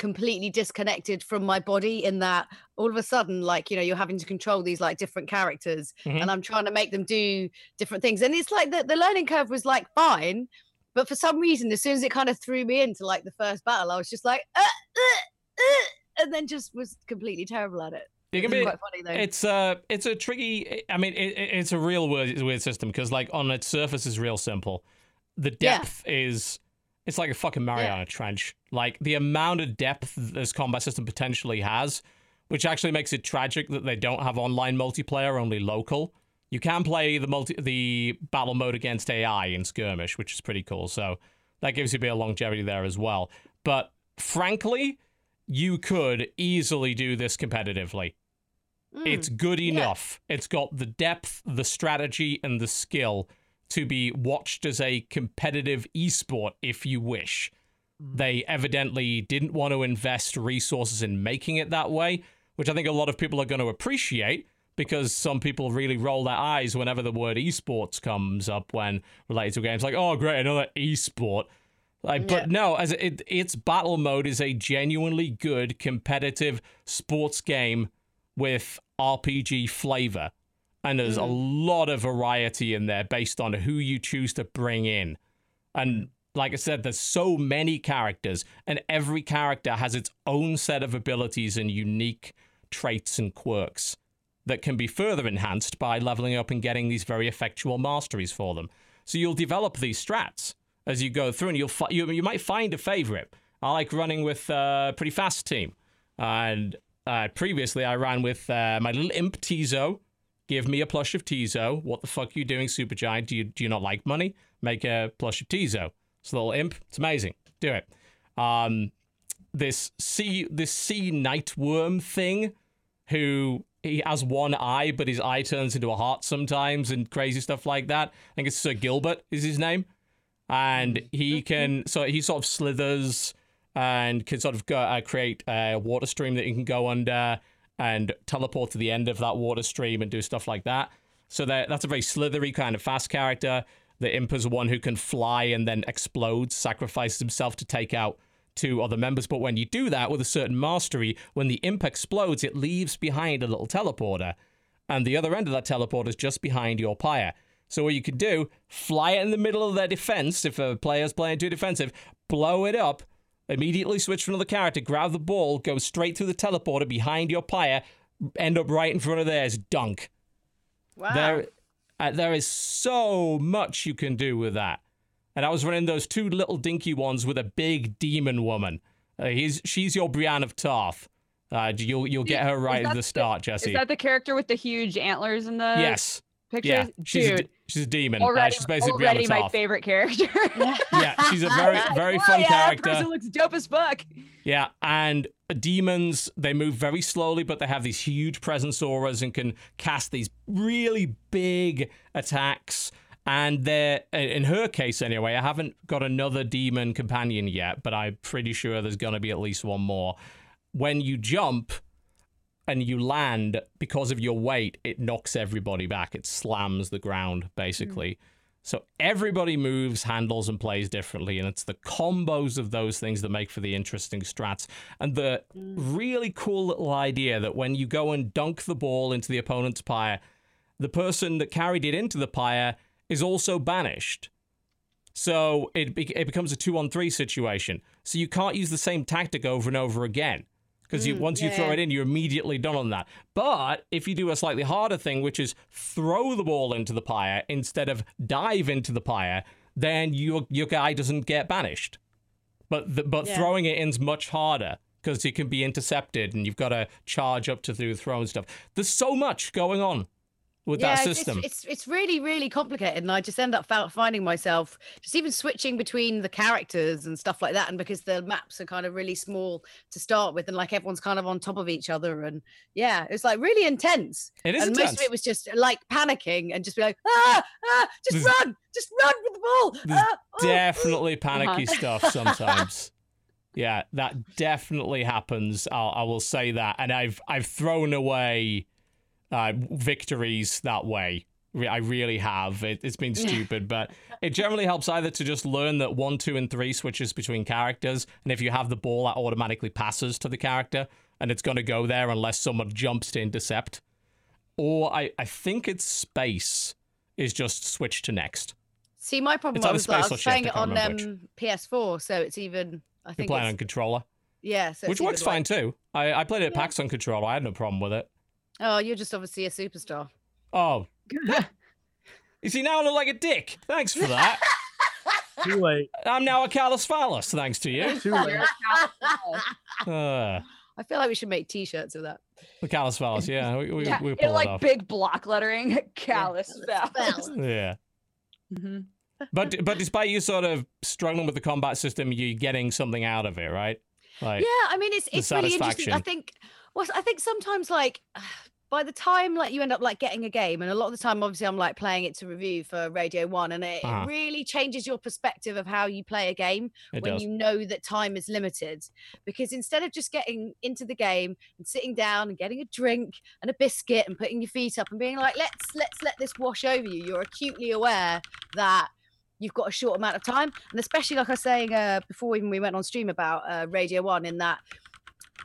completely disconnected from my body in that all of a sudden like you know you're having to control these like different characters Mhm. and i'm trying to make them do different things and it's like the, the learning curve was like fine but for some reason as soon as it kind of threw me into like the first battle i was just like uh, uh, uh, and then just was completely terrible at it it can be. quite funny though. It's uh, it's a tricky. I mean, it, it- it's a real weird, weird system because, like, on its surface, is real simple. The Yeah. depth is, it's like a fucking Mariana Trench. Like the amount of depth this combat system potentially has, which actually makes it tragic that they don't have online multiplayer, only local. You can play the multi, the battle mode against AI in skirmish, which is pretty cool. So that gives you a bit of longevity there as well. But frankly, you could easily do this competitively. Mm. It's good enough. It's got the depth, the strategy, and the skill to be watched as a competitive esport if you wish. They evidently didn't want to invest resources in making it that way, which I think a lot of people are going to appreciate because some people really roll their eyes whenever the word esports comes up when related to games like, oh, great, another esport. Like, Yeah. but no, as it, its battle mode is a genuinely good competitive sports game with RPG flavor. And there's a mm. lot of variety in there based on who you choose to bring in. And like I said, there's so many characters, and every character has its own set of abilities and unique traits and quirks that can be further enhanced by leveling up and getting these very effectual masteries for them. So you'll develop these strats as you go through, and you'll fi- you, you might find a favorite. I like running with a pretty fast team, and uh, previously I ran with uh, my little imp Tizo. Give me a plush of Tizo. What the fuck are you doing, Supergiant? Do you do you not like money? Make a plush of Tizo. It's a little imp. It's amazing. Do it. Um, this sea this sea nightworm thing, who he has one eye, but his eye turns into a heart sometimes, and crazy stuff like that. I think it's Sir Gilbert is his name, and he can so he sort of slithers and can sort of go uh, create a water stream that you can go under and teleport to the end of that water stream and do stuff like that. So that that's a very slithery kind of fast character. The imp is one who can fly and then explodes, sacrifices himself to take out two other members. But when you do that with a certain mastery, when the imp explodes, it leaves behind a little teleporter. And the other end of that teleporter is just behind your pyre. So what you could do, fly it in the middle of their defense if a player's playing too defensive, blow it up, immediately switch to another character, grab the ball, go straight through the teleporter behind your pyre, end up right in front of theirs, dunk. wow. There, uh, there is so much you can do with that. And I was running those two little dinky ones with a big demon woman. Uh, he's she's your Brienne of Tarth. Uh, you'll you'll get her right at the start, start, Is that the character with the huge antlers in the yes, picture? yeah, she's Dude, she's a demon. Uh, she's basically Brienne already my Tarth. favorite character. Yeah, she's a very very Oh, fun yeah, that character. person looks dope as fuck. Yeah, and demons, they move very slowly, but they have these huge presence auras and can cast these really big attacks. And they're, in her case anyway, I haven't got another demon companion yet, but I'm pretty sure there's going to be at least one more. When you jump and you land, because of your weight, it knocks everybody back. It slams the ground, basically. Hmm. So everybody moves, handles, and plays differently, and it's the combos of those things that make for the interesting strats. And the hmm. really cool little idea that when you go and dunk the ball into the opponent's pyre, the person that carried it into the pyre is also banished. So it be- it becomes a two on three situation. So you can't use the same tactic over and over again. Because you, mm, once you throw it in, you're immediately done on that. But if you do a slightly harder thing, which is throw the ball into the pyre instead of dive into the pyre, then your your guy doesn't get banished. But the, but Yeah. throwing it in's much harder because it can be intercepted and you've got to charge up to do the throw and stuff. There's so much going on with yeah, that it's- system. It's, it's it's really really complicated, and I just end up finding myself just even switching between the characters and stuff like that, and because the maps are kind of really small to start with, and like everyone's kind of on top of each other, and yeah, it's like really intense. it is and intense. most of it was just like panicking and just be like, ah, ah, just There's- run, just run with the ball. Ah, oh." definitely panicky Uh-huh. stuff sometimes. yeah, that definitely happens. I'll, I will say that, and I've I've thrown away uh, victories that way. I really have. It, it's been stupid, but it generally helps either to just learn that one, two, and three switches between characters, and if you have the ball, that automatically passes to the character, and it's going to go there unless someone jumps to intercept. Or I, I think it's space is just switch to next. See, my problem was that I was playing I it on um, PS4, so it's even. I You're think playing it's, on controller. yeah, so which works fine too. I, I played it at Yeah. PAX on controller. I had no problem with it. Oh, you're just obviously a superstar. Oh, you see now I look like a dick. Thanks for that. Too late. I'm now a callous phallus, thanks to you. Too late. Uh, I feel like we should make T-shirts of that. the callous phallus, yeah, we, we, Yeah, we in pull it like off. big block lettering, callous Callous phallus. phallus. Yeah. Mhm. But but despite you sort of struggling with the combat system, you're getting something out of it, right? Like Yeah, I mean it's it's really interesting. I think well, I think sometimes like by the time like you end up like getting a game, and a lot of the time, obviously, I'm like playing it to review for Radio One, and it, Uh-huh. it really changes your perspective of how you play a game it when does. you know that time is limited. Because instead of just getting into the game and sitting down and getting a drink and a biscuit and putting your feet up and being like, let's let's let this wash over you, you're acutely aware that you've got a short amount of time. And especially like I was saying uh, before even we went on stream about uh, Radio One, in that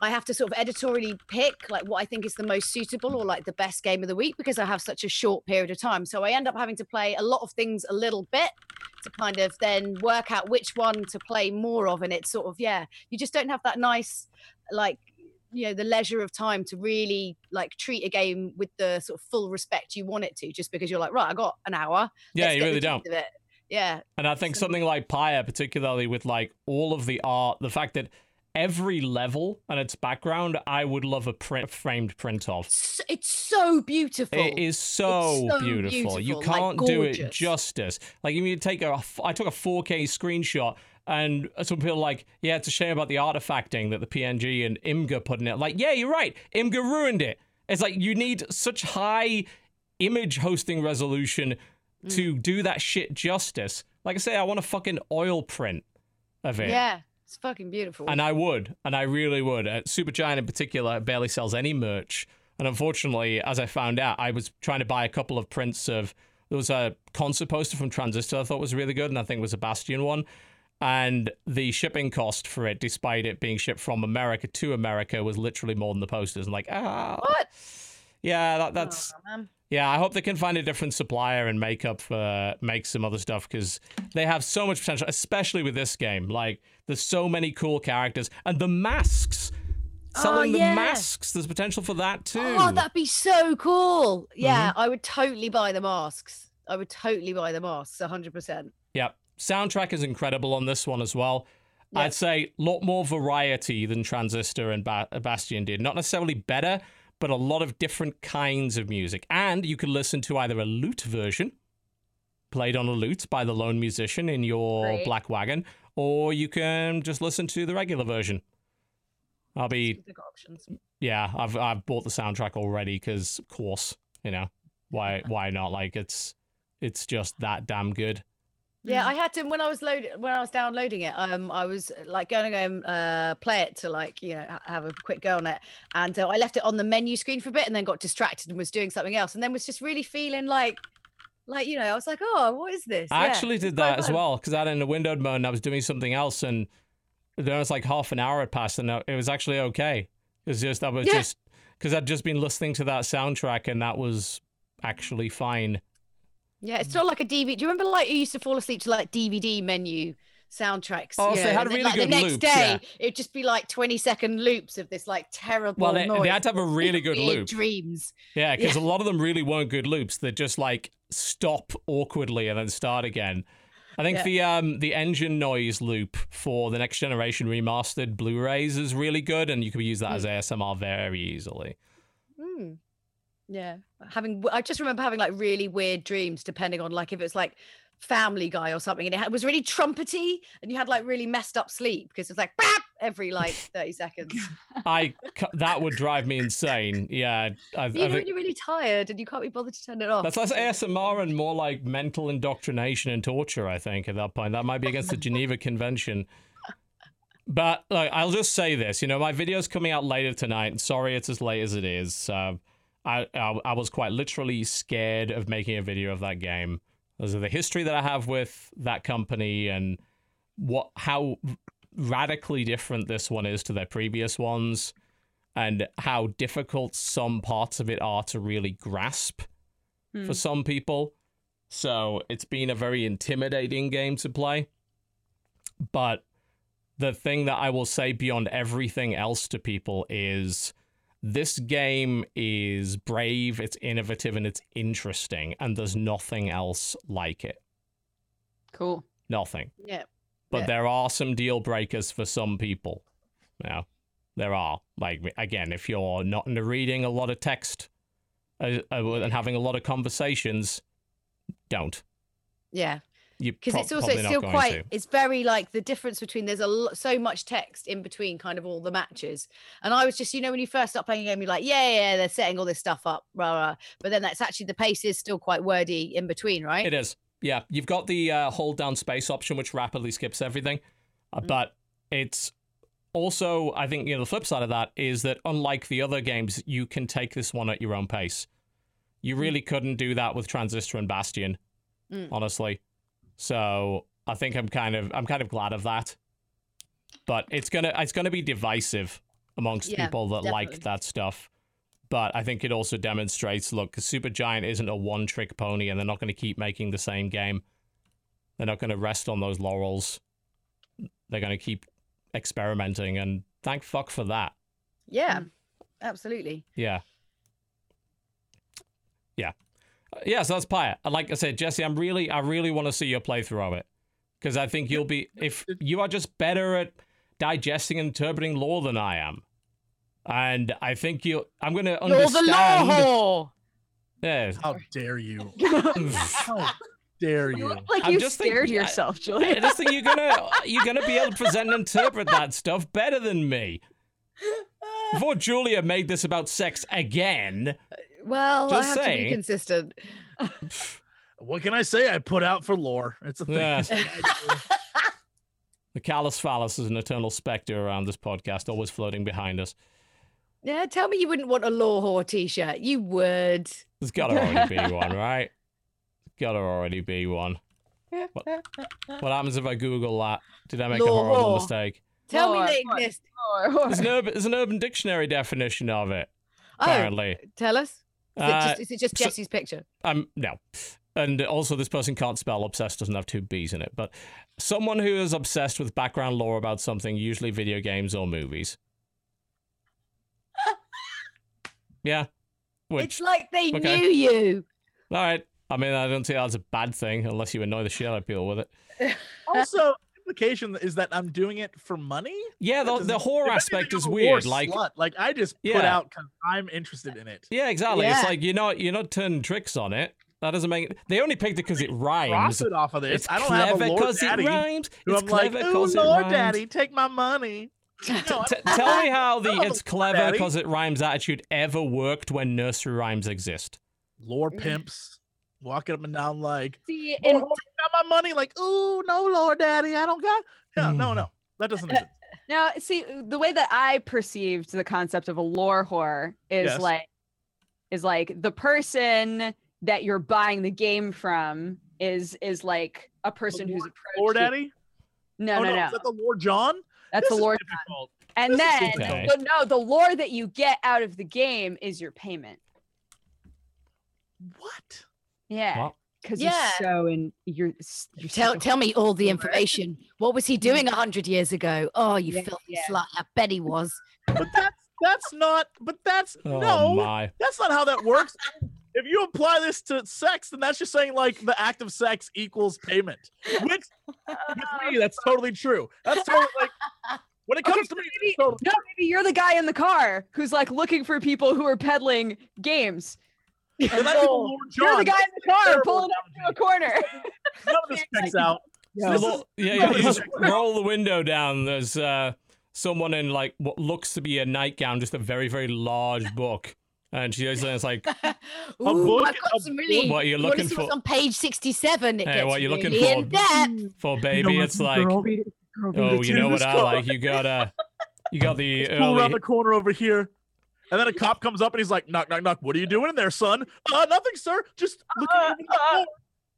I have to sort of editorially pick like what I think is the most suitable or like the best game of the week because I have such a short period of time. So I end up having to play a lot of things a little bit to kind of then work out which one to play more of. And it's sort of, yeah, you just don't have that nice, like, you know, the leisure of time to really like treat a game with the sort of full respect you want it to, just because you're like, right, I got an hour. yeah, you really don't. gist Of it. Yeah. And I think So- something like Pyre, particularly with like all of the art, the fact that every level and its background, I would love a print, framed print of. It's, so beautiful. It is so, so beautiful. You beautiful, like, can't do it justice. Like if you take a, I took a 4K screenshot, and some people are like, yeah, it's a shame about the artifacting that the PNG and Imgur put in it. Like, yeah, you're right. Imgur ruined it. It's like you need such high image hosting resolution Mm. to do that shit justice. Like I say, I want a fucking oil print of it. Yeah. It's fucking beautiful. And I would, and I really would. Uh, Supergiant in particular barely sells any merch. And unfortunately, as I found out, I was trying to buy a couple of prints of. There was a concert poster from Transistor I thought was really good, and I think it was a Bastion one. And the shipping cost for it, despite it being shipped from America to America, was literally more than the posters. And like, ah, what? Yeah, that, that's yeah, I hope they can find a different supplier and make up for make some other stuff because they have so much potential, especially with this game. Like, there's so many cool characters and the masks. Selling the Oh, yeah. masks, there's potential for that too. Oh, that'd be so cool. Yeah, Mm-hmm. I would totally buy the masks. I would totally buy the masks, 100%. Yep. Soundtrack is incredible on this one as well. Yeah. I'd say a lot more variety than Transistor and ba- Bastion did. Not necessarily better, but a lot of different kinds of music. And you can listen to either a lute version, played on a lute by the lone musician in your Great. black wagon, or you can just listen to the regular version. I'll be yeah, I've I've bought the soundtrack already because, of course, you know why why not? Like it's it's just that damn good. Yeah, I had to when I was loading when I was downloading it. Um, I was like going to go and uh, play it to like you know have a quick go on it, and uh, I left it on the menu screen for a bit, and then got distracted and was doing something else, and then was just really feeling like, like you know, I was like, oh, what is this? I Yeah, actually did that as well because I had in a windowed mode and I was doing something else, and then it was like half an hour had passed and it was actually okay. It was just I was Yeah. just because I'd just been listening to that soundtrack and that was actually fine. Yeah, it's not like a DVD. Do you remember like you used to fall asleep to like DVD menu soundtracks? Oh, so they had really like, good the next loops, day, yeah. it'd just be like twenty second loops of this like terrible. Well, they, noise. they had to have a really good loop. Dreams. Yeah, because Yeah. a lot of them really weren't good loops. They just like stop awkwardly and then start again. I think Yeah. the um the engine noise loop for the next generation remastered Blu-rays is really good, and you can use that as ASMR very easily. Hmm. Yeah, having I just remember having like really weird dreams, depending on like if it was like Family Guy or something, and it was really trumpety, and you had like really messed up sleep because it's like "Bap!" every like thirty seconds. I that would drive me insane. Yeah, I, I You're really really tired, and you can't be bothered to turn it off. that's less ASMR and more like mental indoctrination and torture. I think at that point that might be against the Geneva Convention. But like, I'll just say this, you know, my video's coming out later tonight. Sorry, it's as late as it is. Uh, I, I I was quite literally scared of making a video of that game because of the history that I have with that company and what how radically different this one is to their previous ones and how difficult some parts of it are to really grasp Hmm. for some people. So it's been a very intimidating game to play. But the thing that I will say beyond everything else to people is this game is brave, it's innovative, and it's interesting, and there's nothing else like it. Cool. Nothing. Yeah. But Yeah. there are some deal breakers for some people. Now, there are. Like, again, if you're not into reading a lot of text uh, uh, and having a lot of conversations, don't. Yeah. Because pro- it's also it's still quite to. it's very like the difference between there's a lo- so much text in between kind of all the matches and i was just you know when you first start playing a game you're like yeah yeah, yeah they're setting all this stuff up rah, rah. but then that's actually the pace is still quite wordy in between right It is. Yeah, you've got the uh, hold down space option, which rapidly skips everything. Uh, Mm. But it's also, I think, you know, the flip side of that is that unlike the other games, you can take this one at your own pace. You really couldn't do that with Transistor and Bastion, Mm. honestly. So I think I'm kind of I'm kind of glad of that. But it's gonna it's gonna be divisive amongst Yeah, people that like that stuff. But I think it also demonstrates look, Supergiant isn't a one trick pony and they're not going to keep making the same game. They're not going to rest on those laurels. They're going to keep experimenting and thank fuck for that. yeah absolutely Yeah. Yeah. Yeah, so that's Pyre. Uh, Like I said, Jesse, I'm really I really want to see your playthrough of it. Because I think you'll be if you are just better at digesting and interpreting lore than I am. And I think you I'm gonna you're the understand. law whore Yeah. How dare you? you How dare you? look like I'm you just scared thinking- I- yourself, I just think you're gonna you're gonna be able to present and interpret that stuff better than me. Before Julia made this about sex again, well i Just have to be consistent What can I say? I put out for lore. It's a thing. Yeah. the callous phallus is an eternal specter around this podcast, always floating behind us. yeah tell me you wouldn't want a law whore t-shirt you would There's gotta already be one, right? Gotta already be one. What, what happens if I Google that? Did I make a horrible whore. mistake? tell Lore, me they what? exist There's an, urban, there's an urban dictionary definition of it, oh apparently. tell us is, it Uh, just, is it just so- jesse's picture Um, no. And also, this person can't spell obsessed, doesn't have two B's in it. But someone who is obsessed with background lore about something, usually video games or movies. yeah. Which, it's like they okay. knew you all right. I mean, I don't see that's a bad thing unless you annoy the shit out of people with it. also, implication is that I'm doing it for money. Yeah, the, the doesn't- horror if anything, aspect is weird. Like, slut. like I just put Yeah. out because I'm interested in it. yeah, exactly. It's like you're not you're not turning tricks on it. That doesn't make. They only picked it because it rhymes. Profit off of this. It's I don't have clever a lord because it rhymes. It's I'm clever oh because it lord rhymes. daddy, take my money. No, I T- don't- tell me how the it's clever because it rhymes attitude ever worked when nursery rhymes exist. Lore mm. pimps walking up and down like, See, oh, got my money. Like, ooh, no, lord daddy, I don't got. Yeah, no, Mm. no, that doesn't exist. now, see, the way that I perceived the concept of a lore whore is Yes. like, is like the person that you're buying the game from is is like a person who's approached Lord you- daddy. No, oh, no, no. Is that the Lord John? That's This the is lore. difficult. And this then, okay. the, no, the lore that you get out of the game is your payment. What? Yeah, What? because Yeah. you're so in. You're, you're Tell so- tell me all the information. What was he mm. doing a hundred years ago? Oh, you Yeah, filthy yeah. slut! I bet he was. But that's that's not. But that's Oh no. my! That's not how that works. if you apply this to sex, then that's just saying like the act of sex equals payment. Which with me, that's totally true. That's totally like when it Okay, comes to me, maybe- it's totally No, maybe you're the guy in the car who's like looking for people who are peddling games. And So, you're the guy in the car pulling up to a corner. None of this checks out. You This lo- yeah, yeah, you just roll the window down. There's uh, someone in like what looks to be a nightgown, just a very, very large book, and she goes and it's like, Ooh, book- I've got a some really. "What are you wanna looking see for, on page sixty-seven? It Hey, gets what you looking really for? in depth. for baby?" It's like, oh, you know what I like? You got uh, you got the Pull around the corner over here. And then a cop comes up and he's like, knock, knock, knock. What are you doing in there, son? Uh, nothing, sir. Just looking over the floor.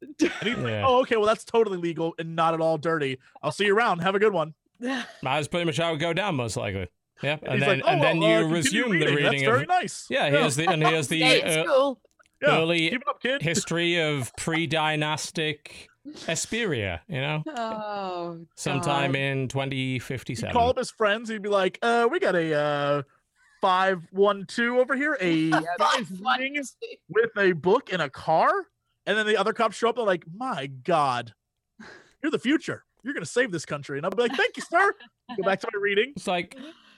And he's like, Yeah. oh, okay, well, that's totally legal and not at all dirty. I'll see you around. Have a good one. Yeah. That's pretty much how it would go down, most likely. Yeah, And, and, then like, oh, and then well, you uh, continue resume the reading. reading That's of. very nice. Yeah, here's the and here's the Stay at uh. Yeah. early Keep it up, kid. history of pre-dynastic Esperia. You know, Oh, sometime God. in He'd 2057. call up his friends. He'd be like, uh, we got a uh, five one two over here. A guy is One, with a book in a car, and then the other cops show up. They're like, "My God, you're the future. You're gonna save this country." And I'll be like, "Thank you, sir." Go back to my reading. It's like,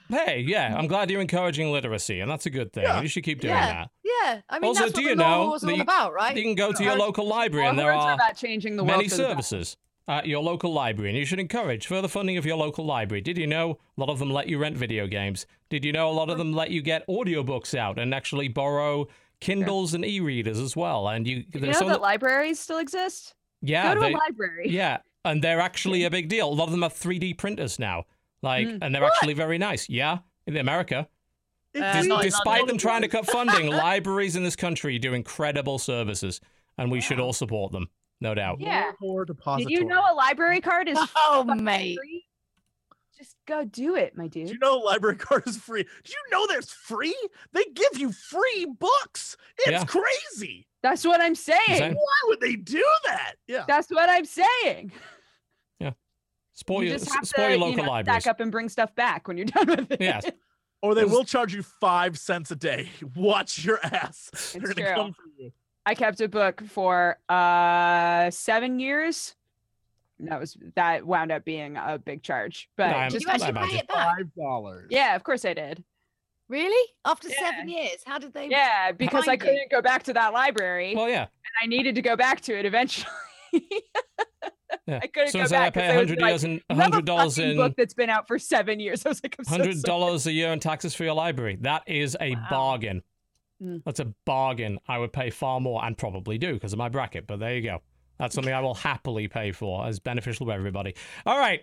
hey, yeah, I'm glad you're encouraging literacy, and that's a good thing. Yeah. You should keep doing Yeah. that. Yeah, I mean Also, that's do what you the law know was that all you- about, right? You can go to your local library, Our and there are are about changing the many for the services at your local library, and you should encourage further funding of your local library. Did you know a lot of them let you rent video games? Did you know a lot of them let you get audiobooks out and actually borrow Kindles and e-readers as well? And you, You there's know that libraries still exist? yeah, Go to they- a library. yeah, and they're actually a big deal. A lot of them have 3D printers now, like, Mm. and they're actually very nice. Yeah, in America. Uh, despite them trying to cut funding, libraries in this country do incredible services, and we should all support them, no doubt. Yeah. More Did you know a library card is Oh, fucking mate. free? Just go do it, my Did dude. you know library card is free? Did you know there's free? They give you free books. It's Yeah. crazy. That's what I'm saying. Exactly. Why would they do that? Yeah. That's what I'm saying. Support you your, just have support to, your you local know, libraries. stack up and bring stuff back when you're done with it. Yes. Or they will charge you five cents a day. Watch your ass. They're It's gonna true. come for you. I kept a book for uh seven years. That was that wound up being a big charge, but No, I'm- just you actually pay it back? Five dollars. yeah, of course I did. Really? After Yeah. seven years? How did they? Yeah, because I Find you. couldn't go back to that library, Well, yeah. and I needed to go back to it eventually. yeah. I couldn't as soon go as back. I 'cause pay they would be hundred like, dollars in a hundred dollars in book that's been out for seven years. I was like, I'm so hundred dollars a year in taxes for your library. That is a Wow. bargain. Mm. That's a bargain. I would pay far more and probably do because of my bracket. But there you go. That's something I will happily pay for as beneficial to everybody. All right.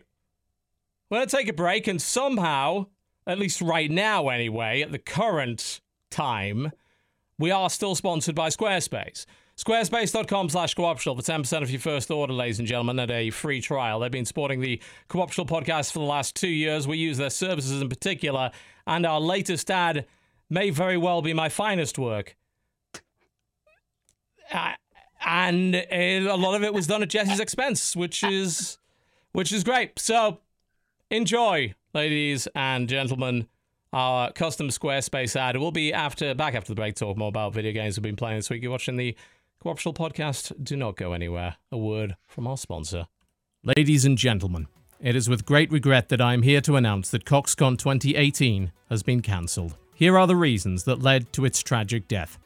We're going to take a break and somehow, at least right now anyway, at the current time, we are still sponsored by Squarespace. Squarespace.com slash cooptional for 10% of your first order, ladies and gentlemen, at a free trial. They've been supporting the Cooptional podcast for the last two years. We use their services in particular, and our latest ad may very well be my finest work. And a lot of it was done at Jesse's expense, which is which is great. So enjoy, ladies and gentlemen, our custom Squarespace ad. We'll be after back after the break talk more about video games we've been playing this week. You're watching the Cooptional podcast. Do not go anywhere. A word from our sponsor. Ladies and gentlemen, it is with great regret that I am here to announce that CoxCon 2018 has been cancelled. Here are the reasons that led to its tragic death.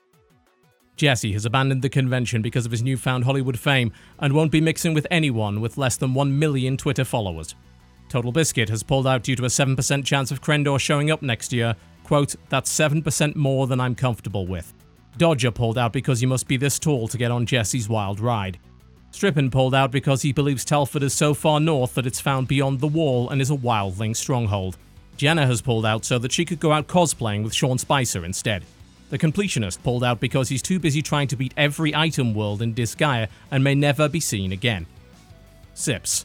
Jesse has abandoned the convention because of his newfound Hollywood fame and won't be mixing with anyone with less than 1 million Twitter followers. Total Biscuit has pulled out due to a 7% chance of Krendor showing up next year. Quote, that's 7% more than I'm comfortable with. Dodger pulled out because he must be this tall to get on Jesse's wild ride. Strippin pulled out because he believes Telford is so far north that it's found beyond the wall and is a wildling stronghold. Jenna has pulled out so that she could go out cosplaying with Sean Spicer instead. The completionist pulled out because he's too busy trying to beat every item world in Disgaea and may never be seen again. Sips.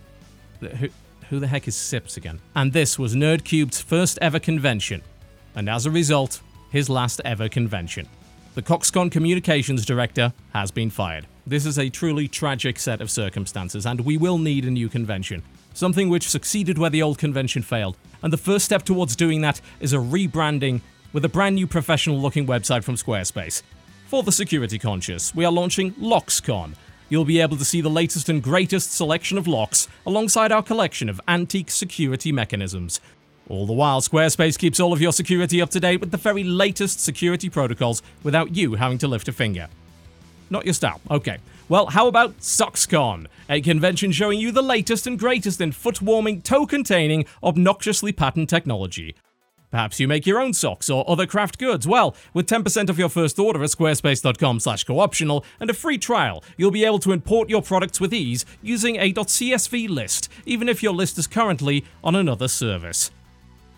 Who, who the heck is Sips again? And this was NerdCubed's first ever convention, and as a result, his last ever convention. The Coxcon communications director has been fired. This is a truly tragic set of circumstances, and we will need a new convention. Something which succeeded where the old convention failed. And the first step towards doing that is a rebranding with a brand new professional looking website from Squarespace. For the security conscious, we are launching LocksCon. You'll be able to see the latest and greatest selection of locks alongside our collection of antique security mechanisms. All the while, Squarespace keeps all of your security up to date with the very latest security protocols without you having to lift a finger. Not your style. Okay. Well, how about SocksCon, a convention showing you the latest and greatest in foot warming, toe containing, obnoxiously patent technology. Perhaps you make your own socks or other craft goods. Well, with 10% of your first order at squarespace.com slash cooptional and a free trial, you'll be able to import your products with ease using a .csv list, even if your list is currently on another service.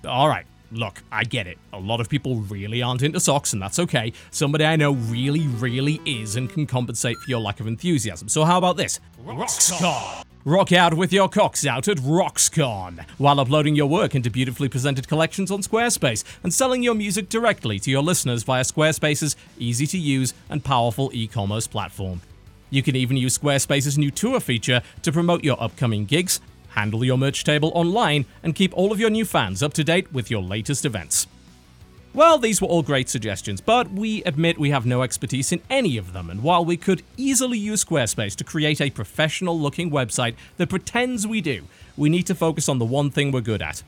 Alright, look, I get it. A lot of people really aren't into socks, and that's okay. Somebody I know really, really is and can compensate for your lack of enthusiasm. So how about this? Roxcon! Rock out with your cocks out at Roxcon while uploading your work into beautifully presented collections on Squarespace and selling your music directly to your listeners via Squarespace's easy to use and powerful e commerce platform. You can even use Squarespace's new tour feature to promote your upcoming gigs, handle your merch table online, and keep all of your new fans up to date with your latest events. Well, these were all great suggestions, but we admit we have no expertise in any of them, and while we could easily use Squarespace to create a professional looking website that pretends we do, we need to focus on the one thing we're good at.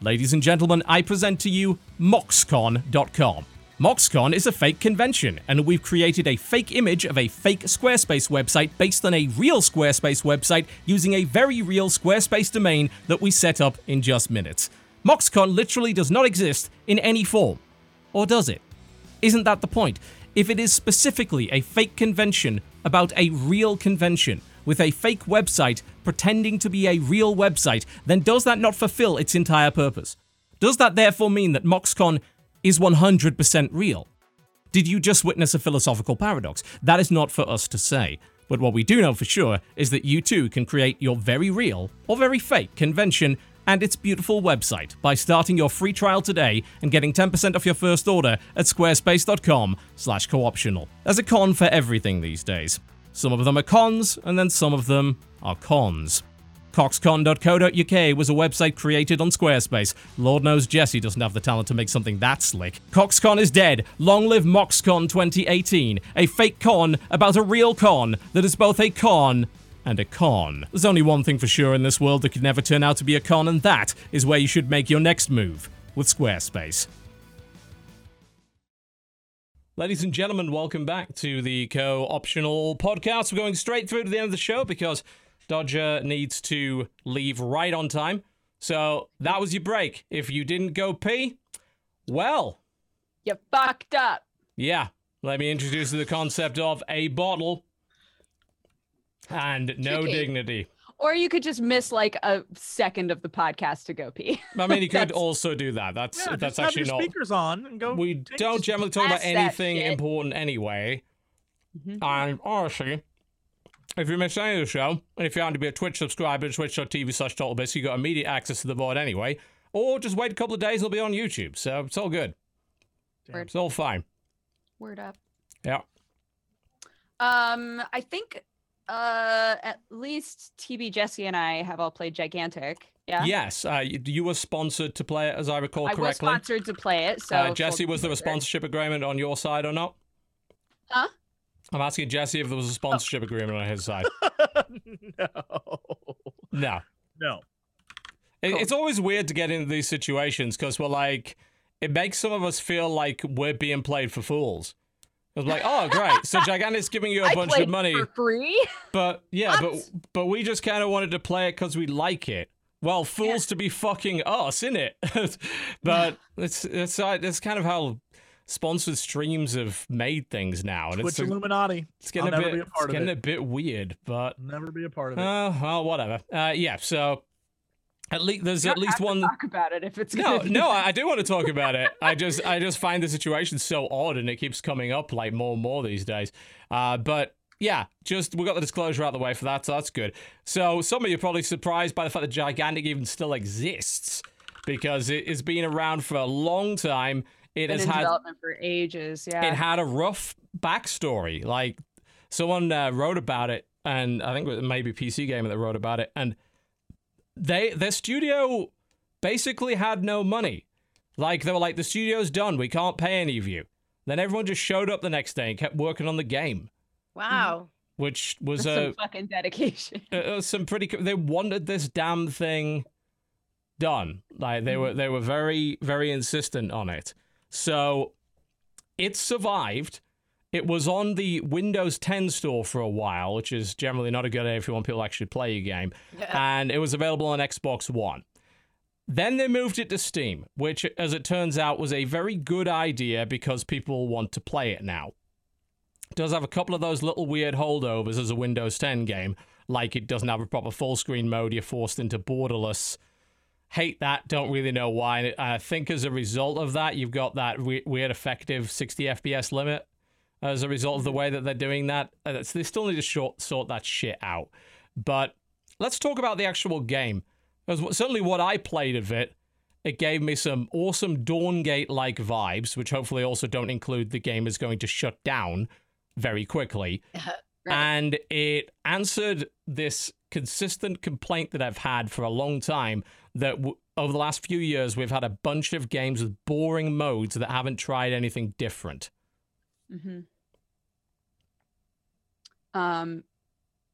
Ladies and gentlemen, I present to you Moxcon.com. Moxcon is a fake convention, and we've created a fake image of a fake Squarespace website based on a real Squarespace website using a very real Squarespace domain that we set up in just minutes. Moxcon literally does not exist in any form. Or does it? Isn't that the point? If it is specifically a fake convention about a real convention, with a fake website pretending to be a real website, then does that not fulfill its entire purpose? Does that therefore mean that MoxCon is 100% real? Did you just witness a philosophical paradox? That is not for us to say. But what we do know for sure is that you too can create your very real or very fake convention and its beautiful website by starting your free trial today and getting 10% off your first order at squarespace.com slash cooptional. There's a con for everything these days. Some of them are cons, and then some of them are cons. Coxcon.co.uk was a website created on Squarespace. Lord knows Jesse doesn't have the talent to make something that slick. Coxcon is dead. Long live MoxCon 2018, a fake con about a real con that is both a con and a con. There's only one thing for sure in this world that could never turn out to be a con, and that is where you should make your next move with Squarespace. Ladies and gentlemen, welcome back to the co optional podcast. We're going straight through to the end of the show because Dodger needs to leave right on time. So that was your break. If you didn't go pee, well, You fucked up. yeah. Let me introduce you to the concept of a bottle and no Tricky. dignity. Or you could just miss like a second of the podcast to go pee. I mean, you could also do that. That's Yeah, that's just have actually your not. speakers on and go. We don't generally talk about anything important anyway. Mhm. And honestly, if you miss any of the show, and if you happen to be a Twitch subscriber twitch.tv slash totalbiscuit, you got immediate access to the VOD anyway. Or just wait a couple of days, it'll be on YouTube. So it's all good. Damn. It's all fine. Word up. Yeah. Um, I think uh at least TB Jesse and I have all played Gigantic. Yeah. Yes, uh, you, you were sponsored to play it, as I recall correctly. I was sponsored to play it. So uh, Jesse, was there a sponsorship agreement on your side or not? Huh? I'm asking Jesse if there was a sponsorship agreement on his side. no. No. No. It, It's always weird to get into these situations because we're like, it makes some of us feel like we're being played for fools. It's like, oh, great. So Gigantic's giving you a I bunch of money, for free. but yeah, but What? but we just kind of wanted to play it because we like it. Well, fools to be fucking us, in it. but it's it's uh, it's kind of how sponsored streams have made things now, and Twitch it's Illuminati. it's getting I'll a never bit be a part it's of getting it. a bit weird. But Never be a part of it. uh, well, whatever. Uh, yeah. So at least there's You at least have to one. Talk about it if it's No, no. I I do want to talk about it. I just, I just find the situation so odd, and it keeps coming up like more and more these days. Uh, but yeah, just we got the disclosure out of the way for that, so that's good. So some of you are probably surprised by the fact that Gigantic even still exists because it has been around for a long time. It has had development for ages. Yeah. it had a rough backstory. Like someone uh, wrote about it, and I think it was maybe PC Gamer that wrote about it, and they their studio basically had no money. Like they were like, the studio's done, we can't pay any of you. Then everyone just showed up the next day and kept working on the game, Wow. which was That's a some fucking dedication. uh, uh, some pretty. They wanted this damn thing done. Like they were, they were very, very insistent on it. So it survived. It was on the Windows 10 store for a while, which is generally not a good idea if you want people to actually play your game. And it was available on Xbox One. Then they moved it to Steam, which, as it turns out, was a very good idea because people want to play it now. It does have a couple of those little weird holdovers as a Windows 10 game, like it doesn't have a proper full screen mode, you're forced into borderless. Hate that, don't really know why. And I think as a result of that, you've got that weird effective 60 FPS limit as a result of the way that they're doing that. Uh, They still need to short, sort that shit out. But let's talk about the actual game. Because certainly what I played of it, it gave me some awesome Dawngate like vibes, which hopefully also don't include the game is going to shut down very quickly. And it answered this consistent complaint that I've had for a long time that w- over the last few years, we've had a bunch of games with boring modes that haven't tried anything different. hmm Um,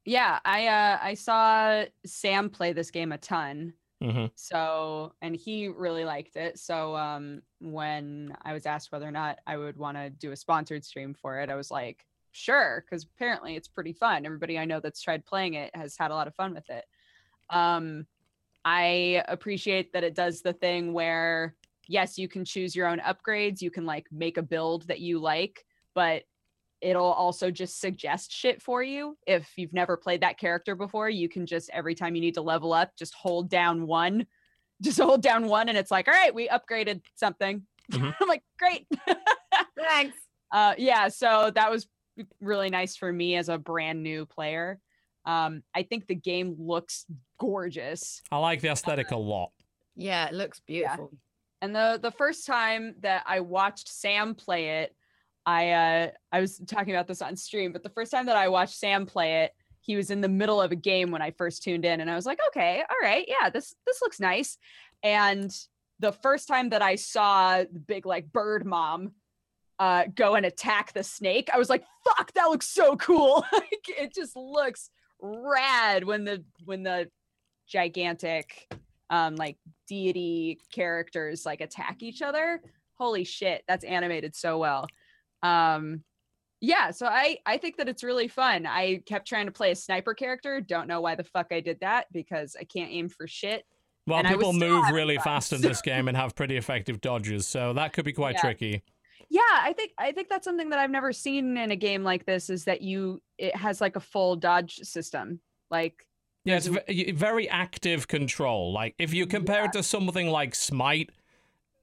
yeah, I uh, I saw Sam play this game a ton. hmm So, and he really liked it. So, um, when I was asked whether or not I would want to do a sponsored stream for it, I was like, sure, because apparently it's pretty fun. Everybody I know that's tried playing it has had a lot of fun with it. Um, I appreciate that it does the thing where, yes, you can choose your own upgrades, you can like make a build that you like, but it'll also just suggest shit for you. If you've never played that character before, you can just every time you need to level up, just hold down one, just hold down one, and it's like, all right, we upgraded something. Mhm. I'm like, great. Thanks. uh, yeah, so that was really nice for me as a brand new player. Um, I think the game looks gorgeous. I like the aesthetic a lot. Yeah, it looks beautiful. And the the first time that I watched Sam play it, I uh I was talking about this on stream, but the first time that I watched Sam play it, he was in the middle of a game when I first tuned in and I was like, "Okay, all right. Yeah, this this looks nice." And the first time that I saw the big like bird mom uh go and attack the snake, I was like, "Fuck, that looks so cool." like it just looks rad when the when the gigantic um like deity characters like attack each other holy shit that's animated so well um yeah so i i think that it's really fun i kept trying to play a sniper character don't know why the fuck i did that because i can't aim for shit Well, And people move really fun, fast in this game and have pretty effective dodges, so that could be quite Yeah. tricky. Yeah i think i think that's something that i've never seen in a game like this is that you it has like a full dodge system like Yeah, it's ve- very active control. Like if you compare it to something like Smite,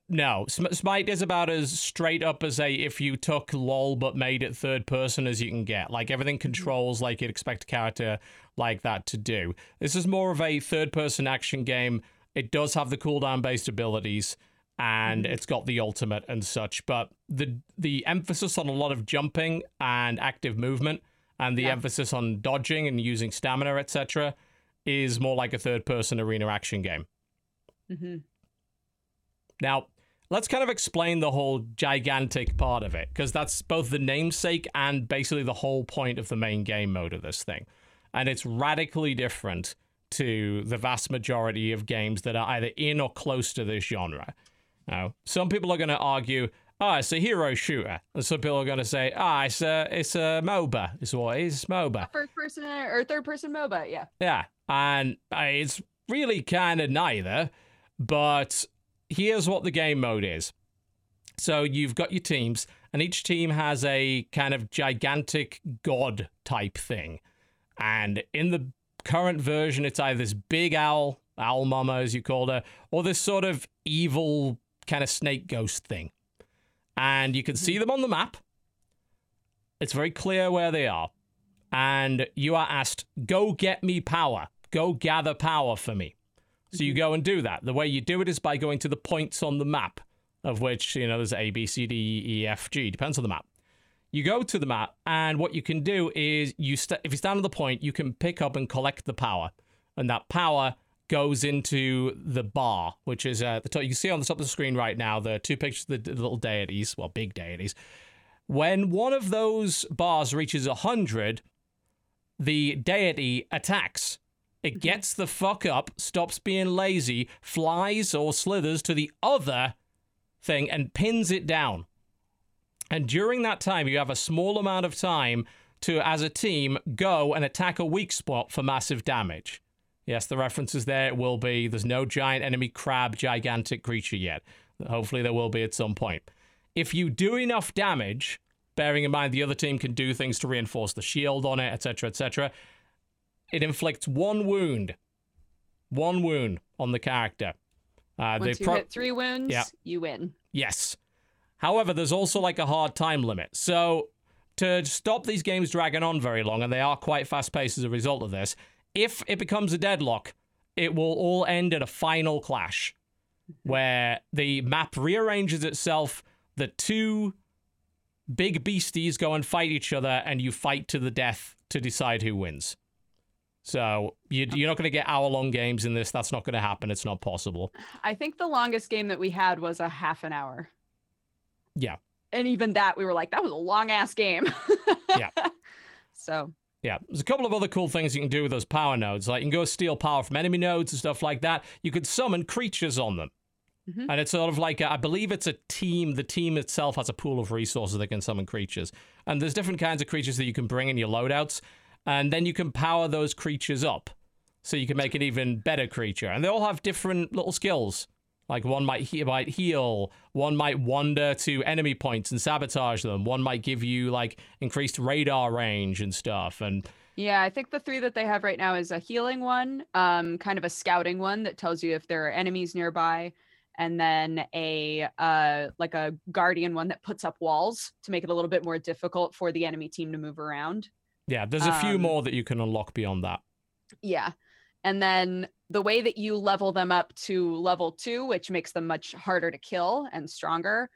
no, Sm- Smite is about as straight up as a if you took LOL but made it third person as you can get. Like everything mm-hmm. controls like you'd expect a character like that to do. This is more of a third person action game. It does have the cooldown based abilities and Mhm. it's got the ultimate and such, but the the emphasis on a lot of jumping and active movement and the Yeah. emphasis on dodging and using stamina, etc., is more like a third person arena action game. mhm. Now, let's kind of explain the whole gigantic part of it, because that's both the namesake and basically the whole point of the main game mode of this thing. And it's radically different to the vast majority of games that are either in or close to this genre. Now, some people are going to argue, ah, it's a hero shooter. And some people are going to say, ah, it's a, it's a MOBA. It's what it is, MOBA. first person or third person moba yeah Yeah, and uh, it's really kind of neither. But here's what the game mode is. So you've got your teams, and each team has a kind of gigantic god type thing. And in the current version, it's either this big owl, owl mama as you called her, or this sort of evil kind of snake ghost thing. And you can see mm-hmm. them on the map. It's very clear where they are and you are asked, go get me power. Go gather power for me. So you mm-hmm. go and do that. The way you do it is by going to the points on the map, of which, you know, there's A, B, C, D, E, F, G, depends on the map. You go to the map, and what you can do is, you st- if you stand on the point, you can pick up and collect the power. And that power goes into the bar, which is at the top. You can see on the top of the screen right now the two pictures of the, little deities, well, big deities. When one of those bars reaches 100, the deity attacks. It mm-hmm. gets the fuck up, stops being lazy, flies or slithers to the other thing and pins it down. And during that time, you have a small amount of time to, as a team, go and attack a weak spot for massive damage. Yes, the references there will be there's no giant enemy crab, gigantic creature yet. Hopefully, there will be at some point. If you do enough damage, bearing in mind the other team can do things to reinforce the shield on it, etc., etc., it inflicts one wound. One wound on the character. Uh, once they you pro- hit three wounds Yeah. you win Yes. However, there's also like a hard time limit. So to stop these games dragging on very long, and they are quite fast paced as a result of this, if it becomes a deadlock, it will all end in a final clash where the map rearranges itself, the two big beasties go and fight each other, and you fight to the death to decide who wins. So you, you're not going to get hour long games in this. That's not going to happen. It's not possible. I think the longest game that we had was a half an hour. Yeah. And even that, we were like, that was a long ass game. Yeah. So Yeah, there's a couple of other cool things you can do with those power nodes. Like you can go steal power from enemy nodes and stuff like that. You could summon creatures on them. Mhm. And it's sort of like, a, I believe it's a team. The team itself has a pool of resources that can summon creatures. And there's different kinds of creatures that you can bring in your loadouts. And then you can power those creatures up. So you can make an even better creature. And they all have different little skills. Like one might, he- might heal, one might wander to enemy points and sabotage them, one might give you like increased radar range and stuff. And yeah, I think the three that they have right now is a healing one, um, kind of a scouting one that tells you if there are enemies nearby, and then a uh like a guardian one that puts up walls to make it a little bit more difficult for the enemy team to move around. Yeah, there's a few Um, more that you can unlock beyond that. Yeah. And then the way that you level them up to level two, which makes them much harder to kill and stronger,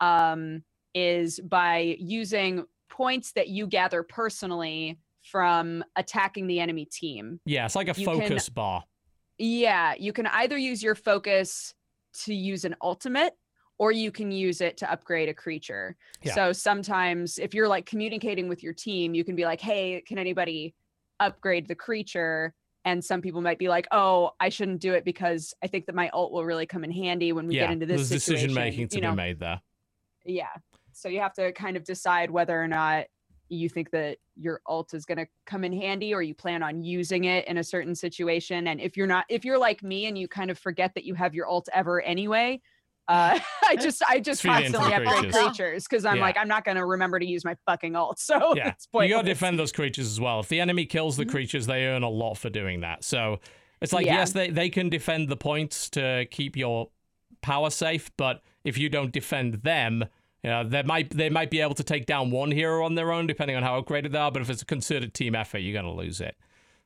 um, is by using points that you gather personally from attacking the enemy team. Yeah, it's like a You can- focus bar. Yeah, you can either use your focus to use an ultimate or you can use it to upgrade a creature. Yeah. So sometimes if you're like communicating with your team, you can be like, "Hey, can anybody upgrade the creature?" And some people might be like, "Oh, I shouldn't do it because I think that my ult will really come in handy when we yeah, get into this there's decision making to you know? be made there. Yeah. So you have to kind of decide whether or not you think that your ult is going to come in handy or you plan on using it in a certain situation. And if you're not, if you're like me and you kind of forget that you have your ult ever anyway, uh, I just, I just constantly upgrade creatures. because I'm Yeah. like, I'm not going to remember to use my fucking ult. So Yeah, you got to defend those creatures as well. If the enemy kills the Mhm. creatures, they earn a lot for doing that. So it's like, Yeah. yes, they, they can defend the points to keep your power safe, but if you don't defend them, you know, they might they might be able to take down one hero on their own, depending on how upgraded they are. But if it's a concerted team effort, you're going to lose it.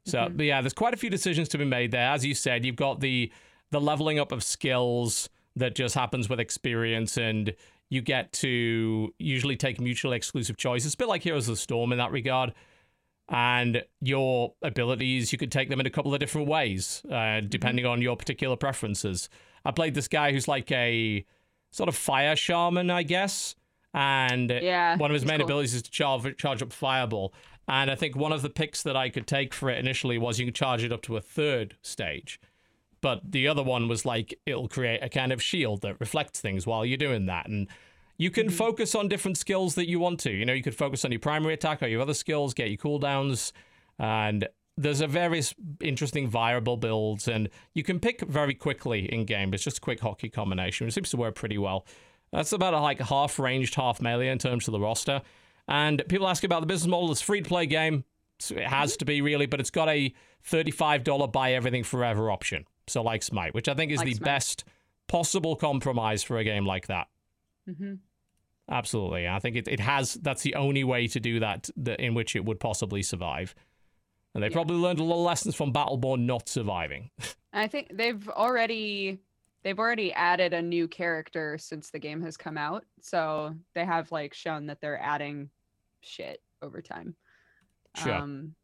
So, Mhm. but yeah, there's quite a few decisions to be made there. As you said, you've got the the leveling up of skills that just happens with experience, and you get to usually take mutually exclusive choices. It's a bit like Heroes of the Storm in that regard. And your abilities, you could take them in a couple of different ways, uh, depending on your particular preferences. I played this guy who's like a sort of fire shaman, I guess. And Yeah. one of his main cool. abilities is to charge, charge up Fireball. And I think one of the picks that I could take for it initially was you can charge it up to a third stage. But the other one was like it'll create a kind of shield that reflects things while you're doing that. And you can Mhm. focus on different skills that you want to. You know, you could focus on your primary attack or your other skills, get your cooldowns, and there's a various interesting variable builds, and you can pick very quickly in game. It's just a quick hotkey combination. It seems to work pretty well. That's about a, like half ranged, half melee in terms of the roster. And people ask about the business model. It's a free to play game. It has to be really, but it's got a $35 buy everything forever option. So like Smite, which I think is Like the Smite. best possible compromise for a game like that. Mhm. Absolutely. I think it, it has, that's the only way to do that, that in which it would possibly survive. And they Yeah. probably learned a lot of lessons from Battleborn not surviving. I think they've already they've already added a new character since the game has come out. So they have like shown that they're adding shit over time. Sure. Um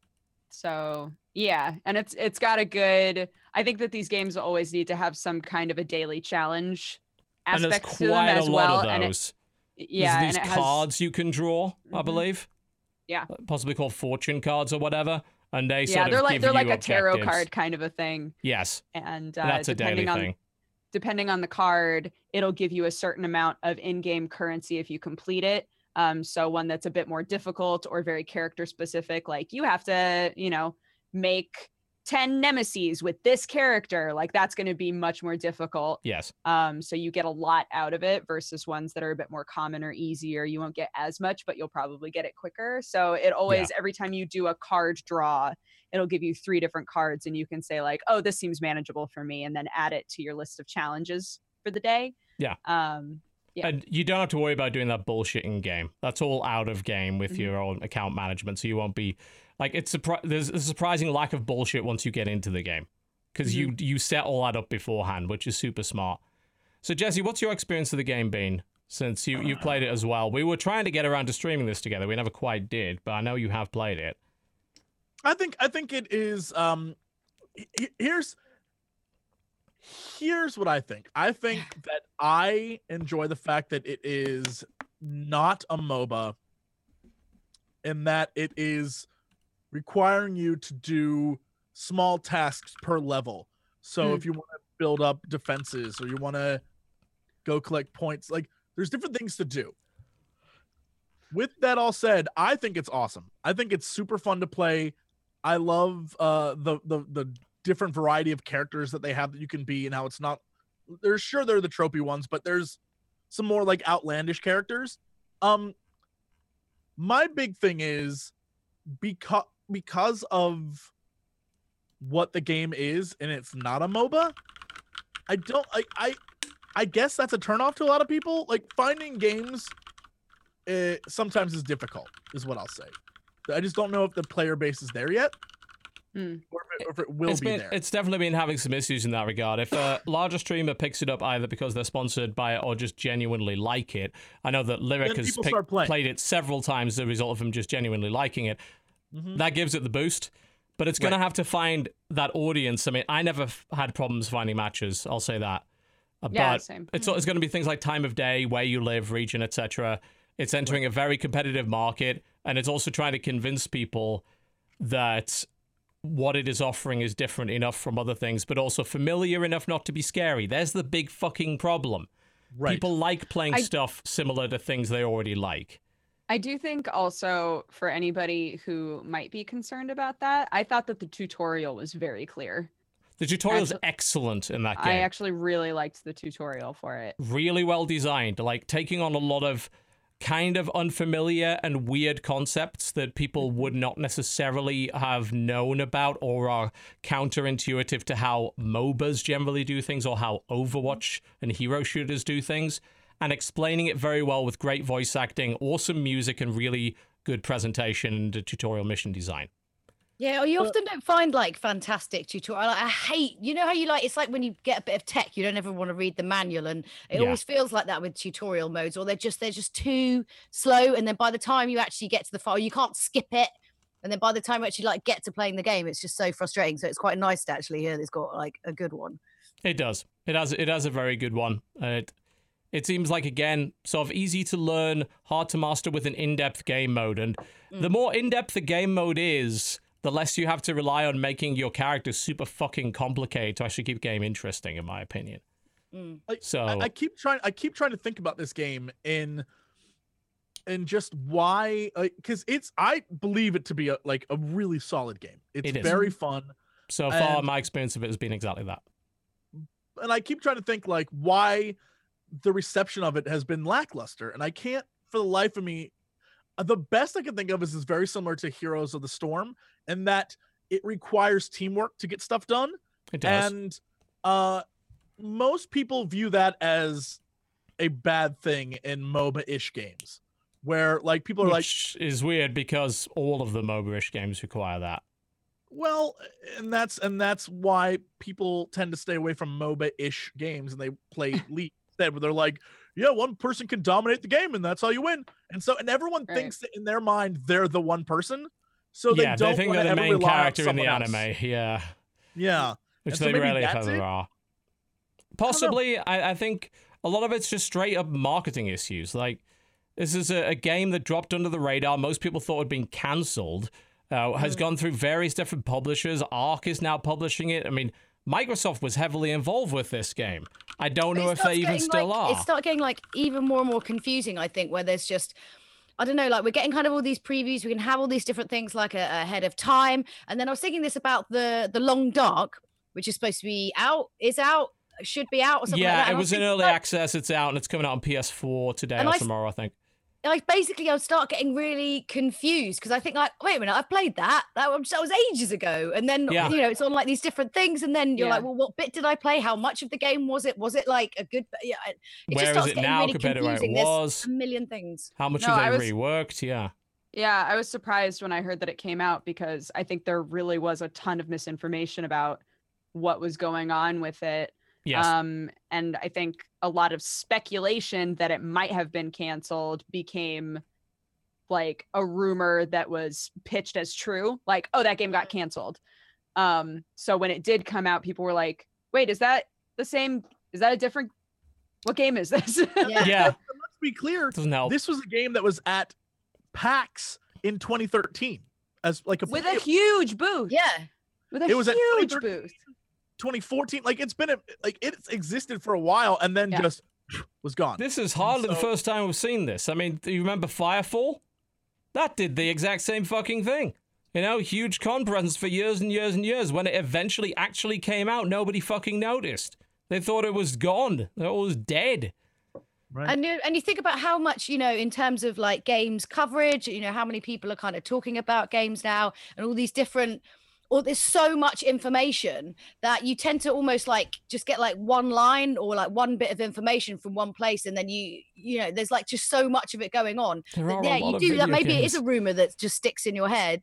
so yeah, and it's it's got a good I think that these games always need to have some kind of a daily challenge aspect to them quite a as lot well. of And it, those. yeah, there's and these it has cards you can draw, I Mhm. believe. Yeah. Possibly called fortune cards or whatever. And they yeah, sort they're of like they're like a tarot card kind of a thing. Yes. And uh, that's a daily on thing. depending on the card, it'll give you a certain amount of in-game currency if you complete it. Um, so one that's a bit more difficult or very character specific, like you have to, you know, make 10 nemesis with this character, like that's going to be much more difficult. Yes. Um, so you get a lot out of it versus ones that are a bit more common or easier. You won't get as much, but you'll probably get it quicker. So it always, every time you do a card draw, it'll give you three different cards and you can say like, oh, this seems manageable for me, and then add it to your list of challenges for the day. Yeah. Um, Yeah. And you don't have to worry about doing that bullshit in game. That's all out of game with Mhm. your own account management. So you won't be like it's surpri- there's a surprising lack of bullshit once you get into the game because you you set all that up beforehand, which is super smart. So Jesse, what's your experience of the game been since you you've played it as well? We were trying to get around to streaming this together. We never quite did, but I know you have played it. I think I think it is. Um, he- he- here's here's what I think. I think that I enjoy the fact that it is not a MOBA, and that it is requiring you to do small tasks per level. So Hmm. if you want to build up defenses or you want to go collect points, like there's different things to do. With that all said, I think it's awesome. I think it's super fun to play. I love uh the the the different variety of characters that they have that you can be and how it's not there's sure they're the tropey ones, but there's some more like outlandish characters. Um my big thing is because because of what the game is and it's not a MOBA, I don't I I I guess that's a turnoff to a lot of people. Like finding games uh, sometimes is difficult, is what I'll say. I just don't know if the player base is there yet, Hmm. or, if it, or if it will it's be been there. it's definitely been having some issues in that regard. If a larger streamer picks it up either because they're sponsored by it or just genuinely like it, I know that Lirik has people pick- played it several times as a result of him just genuinely liking it. Mhm. That gives it the boost. But it's going to have to find that audience. I mean, I never f- had problems finding matches. I'll say that. Uh, Yeah, but same. it's, it's going to be things like time of day, where you live, region, etc. It's entering a very competitive market, and it's also trying to convince people that what it is offering is different enough from other things, but also familiar enough not to be scary. There's the big fucking problem. right. People like playing I- stuff similar to things they already like. I do think also for anybody who might be concerned about that, I thought that the tutorial was very clear. The tutorial is excellent in that game. I actually really liked the tutorial for it. really well designed, like taking on a lot of kind of unfamiliar and weird concepts that people would mm-hmm. not necessarily have known about or are counterintuitive to how MOBAs generally do things or how Overwatch and hero shooters do things, and explaining it very well with great voice acting, awesome music, and really good presentation and tutorial mission design. Yeah, or you But- often don't find like fantastic tutorial. Like, I hate, you know how you like it's like when you get a bit of tech, you don't ever want to read the manual, and it Yeah. always feels like that with tutorial modes, or they're just they're just too slow, and then by the time you actually get to the file, you can't skip it, and then by the time you actually like get to playing the game, it's just so frustrating. So it's quite nice to actually hear it's got like a good one. It does. It has. It has a very good one. Uh, It it seems like again sort of easy to learn, hard to master with an in-depth game mode, and the more in-depth the game mode is, the less you have to rely on making your character super fucking complicated to actually keep the game interesting, in my opinion. Mm. So I, I keep trying I keep trying to think about this game in in just why because it's I believe it to be a like a really solid game. It's It is. very fun. so far, and- my experience of it has been exactly that. And I keep trying to think like why the reception of it has been lackluster. And I can't for the life of me uh, the best I can think of is is very similar to Heroes of the Storm and that it requires teamwork to get stuff done. It does. and uh most people view that as a bad thing in MOBA-ish games, where like people are like, Which is weird because all of the MOBA-ish games require that. well, and that's and that's why people tend to stay away from MOBA-ish games and they play League instead, where they're like, yeah, one person can dominate the game and that's how you win. And so and everyone Right. thinks that in their mind they're the one person, so they yeah, don't they think wanna they're the main character in the else. anime. Yeah. Yeah, which And so they maybe rarely ever are. know. Possibly, I, I think a lot of it's just straight up marketing issues. Like, this is a, a game that dropped under the radar. Most people thought had been cancelled. Uh, has Mm. gone through various different publishers. Arc is now publishing it. I mean, Microsoft was heavily involved with this game. I don't know if they even still like, are. It starts getting like even more and more confusing. I think where there's just. I don't know, like we're getting kind of all these previews. We can have all these different things like a, ahead of time. And then I was thinking this about the the Long Dark, which is supposed to be out, is out, should be out or something like yeah, that. it was in early like, access. It's out and it's coming out on PS4 today And or I tomorrow, I think. Like basically I'll start getting really confused because I think like, wait a minute, I've played that. That was, that was ages ago. And then Yeah. you know, it's on like these different things, and then you're Yeah. like, well, what bit did I play? How much of the game was it? Was it like a good? Yeah, it just Where is starts it getting now really compared to where it confusing. There's was? a million things. How much No, have I they was- reworked? Yeah. Yeah, I was surprised when I heard that it came out because I think there really was a ton of misinformation about what was going on with it. Yes. Um, and I think a lot of speculation that it might have been canceled became like a rumor that was pitched as true, like, oh, that game got canceled. Um, so when it did come out, people were like, wait, is that the same? Is that a different? What game is this? Yeah. Yeah, Let's be clear. doesn't. This was a game that was at PAX in 2013 as like a With a huge booth. Yeah. With a It was huge booth. 2014. Like it's been a, like it's existed for a while and then Yeah. just was gone. This is hardly the first time we've seen this. I mean, do you remember Firefall? That did the exact same fucking thing. You know, huge con presence for years and years and years. When it eventually actually came out, nobody fucking noticed. They thought it was gone. It was dead. right? And you, and you think about how much you know in terms of like games coverage. You know how many people are kind of talking about games now, and all these different. Or there's so much information that you tend to almost like just get like one line or like one bit of information from one place, and then you you know there's like just so much of it going on. There that, yeah, you do that. Maybe it is a rumor that just sticks in your head,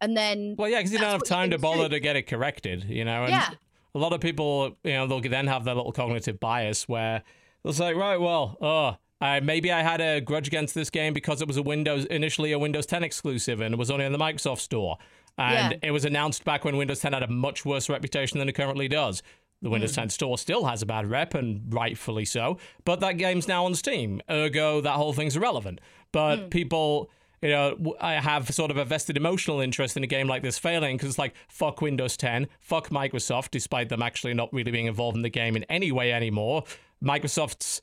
and then Well, yeah, because you don't have time to bother do. to get it corrected, you know? And yeah, a lot of people, you know, they'll then have their little cognitive bias where they'll say, right, well, oh, I, maybe I had a grudge against this game because it was a Windows, initially a Windows 10 exclusive and it was only in the Microsoft store. And Yeah. it was announced back when Windows 10 had a much worse reputation than it currently does. The Windows hmm. 10 store still has a bad rep, and rightfully so. But that game's now on Steam. Ergo, that whole thing's irrelevant. But hmm. people, you know, I have sort of a vested emotional interest in a game like this failing because it's like, fuck Windows 10, fuck Microsoft, despite them actually not really being involved in the game in any way anymore. Microsoft's.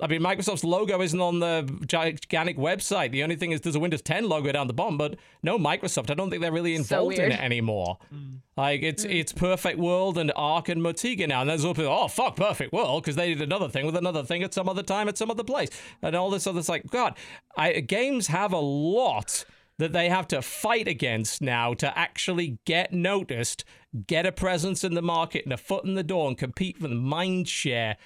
I mean, Microsoft's logo isn't on the gigantic website. The only thing is there's a Windows 10 logo down the bottom, but no Microsoft. I don't think they're really So involved in it anymore. Hmm. Like it's hmm. it's Perfect World and Arc and Motiga now, and there's all people, oh fuck Perfect World because they did another thing with another thing at some other time at some other place, and all this other. It's like God, I, games have a lot that they have to fight against now to actually get noticed, get a presence in the market and a foot in the door, and compete for the mind share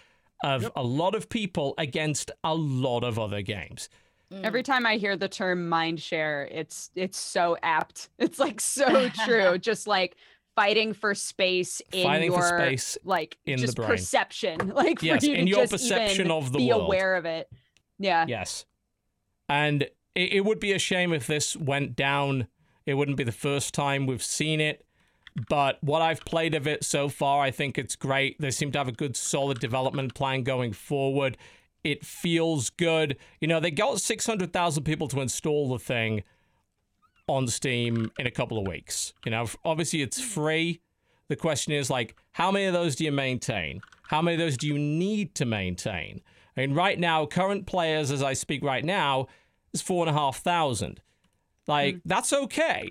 of a lot of people against a lot of other games. Mm. Every time I hear the term mind share, it's it's so apt. It's like so true. Just like fighting for space in Fighting your space like in the just brain. perception. Like Yes, you in your just perception of the be world. aware of it. Yeah. Yes. And it, it would be a shame if this went down. It wouldn't be the first time we've seen it. But what I've played of it so far, I think it's great. They seem to have a good, solid development plan going forward. It feels good. You know, they got 600,000 people to install the thing on Steam in a couple of weeks. You know, obviously it's free. The question is like, how many of those do you maintain? How many of those do you need to maintain? I mean, right now, current players, as I speak right now, is four and a half thousand. Like, hmm. that's okay.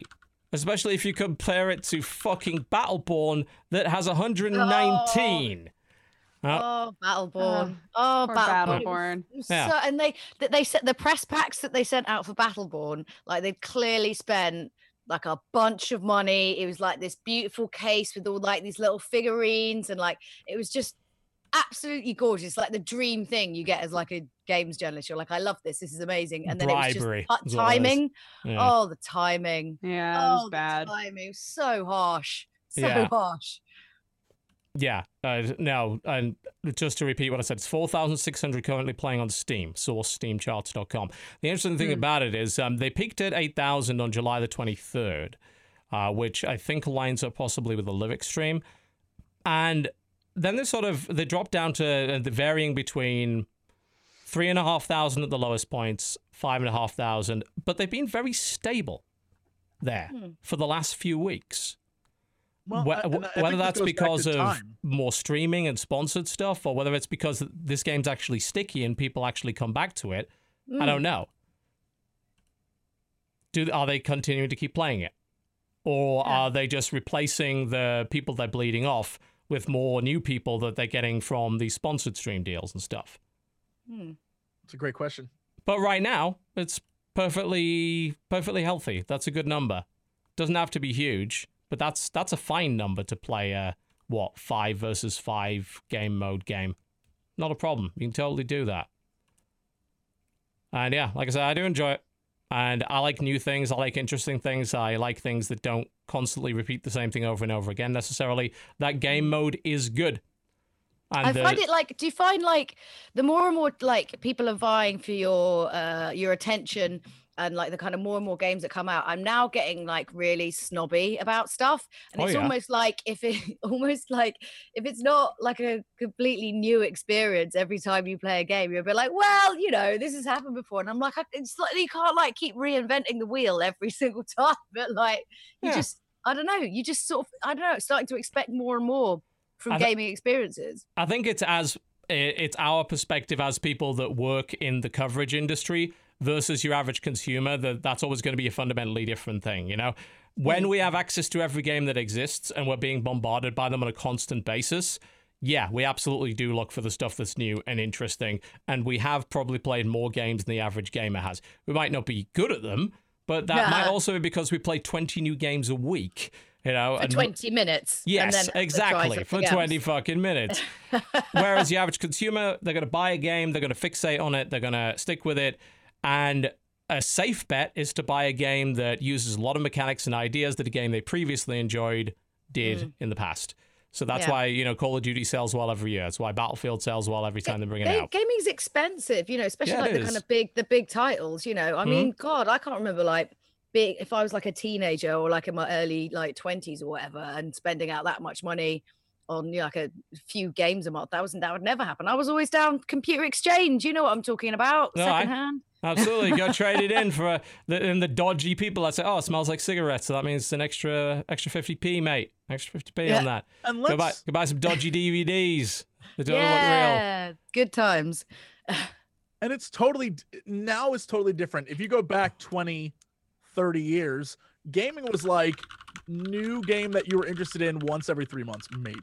Especially if you compare it to fucking Battleborn that has 119. oh, Battleborn, oh, oh, Poor Battleborn. Battleborn. Yeah. So, and they that they sent the press packs that they sent out for Battleborn, like they clearly spent like a bunch of money. It was like this beautiful case with all like these little figurines, and like it was just absolutely gorgeous, like the dream thing you get as like a games journalist. You're like, I love this. This is amazing. And then Bribery it was just is cut what timing. Yeah. Oh, the timing. Yeah, it oh, was the bad. timing. So harsh. So Yeah. harsh. Yeah. Uh, no, and just to repeat what I said, it's 4,600 currently playing on Steam, source steamcharts.com. The interesting thing about it is um, they peaked at 8,000 on July the 23rd, uh, which I think lines up possibly with the Lirik stream. And then they sort of, they dropped down to uh, the varying between 3,500 at the lowest points, 5,500, but they've been very stable there for the last few weeks. Well, Whe- I- I whether that's because of time. more streaming and sponsored stuff, or whether it's because this game's actually sticky and people actually come back to it, I don't know. Do are they continuing to keep playing it, or Yeah. are they just replacing the people they're bleeding off with more new people that they're getting from these sponsored stream deals and stuff? Hmm. It's a great question. But right now, it's perfectly perfectly healthy. That's a good number. Doesn't have to be huge, but that's that's a fine number to play a what five versus five game mode game. Not a problem. You can totally do that. And yeah, like I said, I do enjoy it. And I like new things. I like interesting things. I like things that don't constantly repeat the same thing over and over again necessarily. That game mode is good. And I the- find it like, do you find like the more and more like people are vying for your uh your attention and like the kind of more and more games that come out, I'm now getting like really snobby about stuff. And Oh, it's yeah. almost like if it almost like if it's not like a completely new experience every time you play a game, you're a bit like, well, you know, this has happened before. And I'm like, I, it's like you can't like keep reinventing the wheel every single time, but like you Yeah. just I don't know, you just sort of I don't know, starting to expect more and more from I thi- gaming experiences. I think it's as it's our perspective as people that work in the coverage industry versus your average consumer that that's always going to be a fundamentally different thing, you know. Mm-hmm. When we have access to every game that exists and we're being bombarded by them on a constant basis, yeah, we absolutely do look for the stuff that's new and interesting and we have probably played more games than the average gamer has. We might not be good at them, but that might also be because we play 20 new games a week, you know. For and- 20 minutes. Yes, then have to try exactly. For else. 20 fucking minutes. Whereas the average consumer, they're going to buy a game, they're going to fixate on it, they're going to stick with it. And a safe bet is to buy a game that uses a lot of mechanics and ideas that a game they previously enjoyed did in the past. So that's Mm. Yeah. why, you know, Call of Duty sells well every year. That's why Battlefield sells well every time they bring it out. Gaming's expensive, you know, especially Yeah, like the is. kind of big, the big titles. You know, I Mhm. mean, God, I can't remember like big if I was like a teenager or like in my early like twenties or whatever, and spending out that much money on you know, like a few games a month. That wasn't that would never happen. I was always down computer exchange. You know what I'm talking about? No, Secondhand. Absolutely. Go trade it in for uh, the, and the dodgy people that say, oh, it smells like cigarettes. So that means it's an extra extra 50p, mate. Extra 50p Yeah. on that. And Go buy, let's go buy some dodgy DVDs. They don't look real. Yeah, good times. and it's totally now it's totally different if you go back 20 30 years gaming was like new game that you were interested in once every three months maybe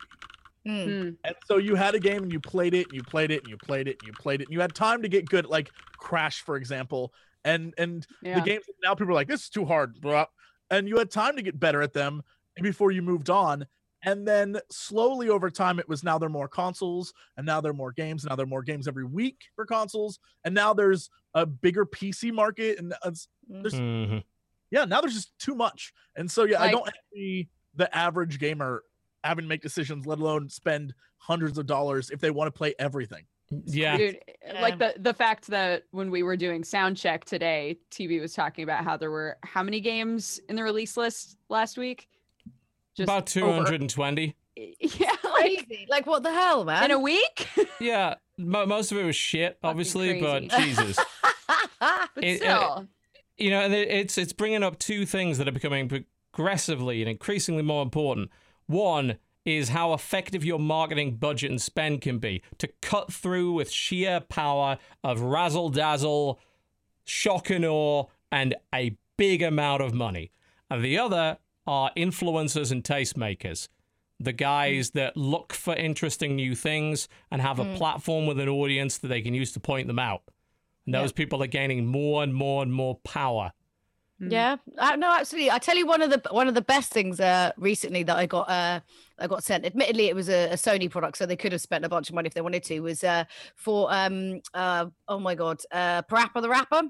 Mm. Hmm. and so you had a game and you played it and you played it and you played it and you played it and you had time to get good at like crash for example and and Yeah. the games now people are like this is too hard blah. and you had time to get better at them before you moved on and then slowly over time it was now there are more consoles and now there are more games and now there are more games every week for consoles and now there's a bigger pc market and it's, there's Mhm. yeah now there's just too much and so yeah i don't see the average gamer having to make decisions let alone spend hundreds of dollars if they want to play everything Yeah. Dude, Yeah. like the the fact that when we were doing sound check today, TB was talking about how there were how many games in the release list last week? Just About over- 220. Yeah, like Crazy. Like what the hell, man? in a week. Yeah. Mo- most of it was shit, obviously, but. Jesus. but It- uh, still, you know, and it's it's bringing up two things that are becoming progressively and increasingly more important. One is how effective your marketing budget and spend can be to cut through with sheer power of razzle dazzle, shock and awe, and a big amount of money. And the other are influencers and tastemakers. The guys that look for interesting new things and have a hmm. platform with an audience that they can use to point them out. And those people are gaining more and more and more power. Yeah, uh, no, absolutely. I tell you, one of the one of the best things uh, recently that I got uh, I got sent. Admittedly, it was a, a Sony product, so they could have spent a bunch of money if they wanted to. Was uh, for um uh oh my god, uh Parappa the Rapper.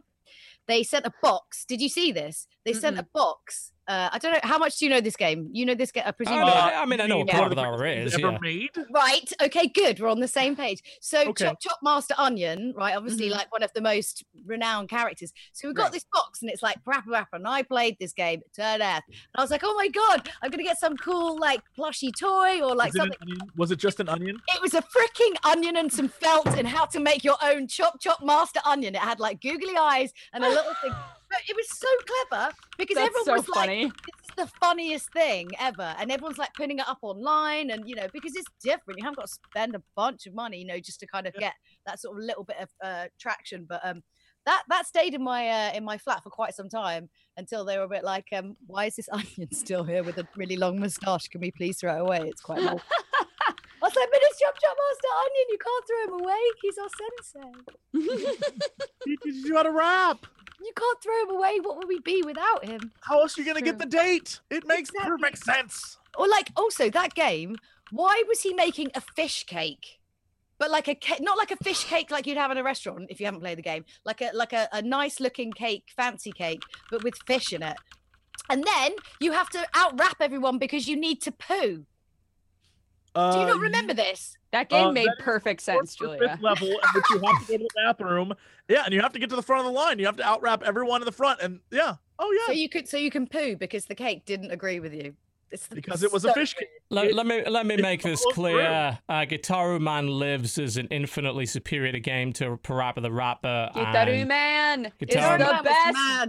They sent a box. Did you see this? They sent a box. Uh, I don't know how much do you know this game. You know this game, I presume. I. I- I mean, I know what One of the is. ever Yeah. made Right. Okay. Good. We're on the same page. So Okay. Chop Chop Master Onion, right? Obviously, Mhm. like one of the most renowned characters. So we've got Right. this box, and it's like Parappa Rappa, and I played this game to death. And I was like, oh my god, I'm gonna get some cool like plushy toy or like was, something. onion? was it just an onion It was a freaking onion and some felt, and how to make your own Chop Chop Master Onion. It had like googly eyes and a little thing. But it was so clever because That's everyone so was like, this is the funniest thing ever. And everyone's like putting it up online and you know, because it's different. You haven't got to spend a bunch of money, you know, just to kind of Yeah. get that sort of little bit of uh, traction. But um that that stayed in my uh, in my flat for quite some time until they were a bit like, um, why is this onion still here with a really long moustache? Can we please throw it away? It's quite long. I was like, but it's Chop Chop Master Onion. You can't throw him away. He's our sensei. he teaches you how to rap You can't throw him away. What would we be without him? how else are you gonna get the date it makes Exactly. perfect sense Or like also that game, why was he making a fish cake? But like a cake, not like a fish cake like you'd have in a restaurant if you haven't played the game. Like a like a, a nice looking cake, fancy cake, but with fish in it. And then you have to out wrap everyone because you need to poo. Do you Uh, not remember this? That game Uh, made that is perfect sense, or Julia. Fifth level in which you have to go to the bathroom. Yeah, and you have to get to the front of the line. You have to outwrap everyone in the front, and yeah, oh yeah. So yeah, you could so you can poo because the cake didn't agree with you. It's because it was a fish. good. cake. Let, It- let me let me it make this follows clear. Uh, Gitaroo Man Lives is an infinitely superior game to Parappa the Rapper. Gitaroo Man, it's Guitar the Man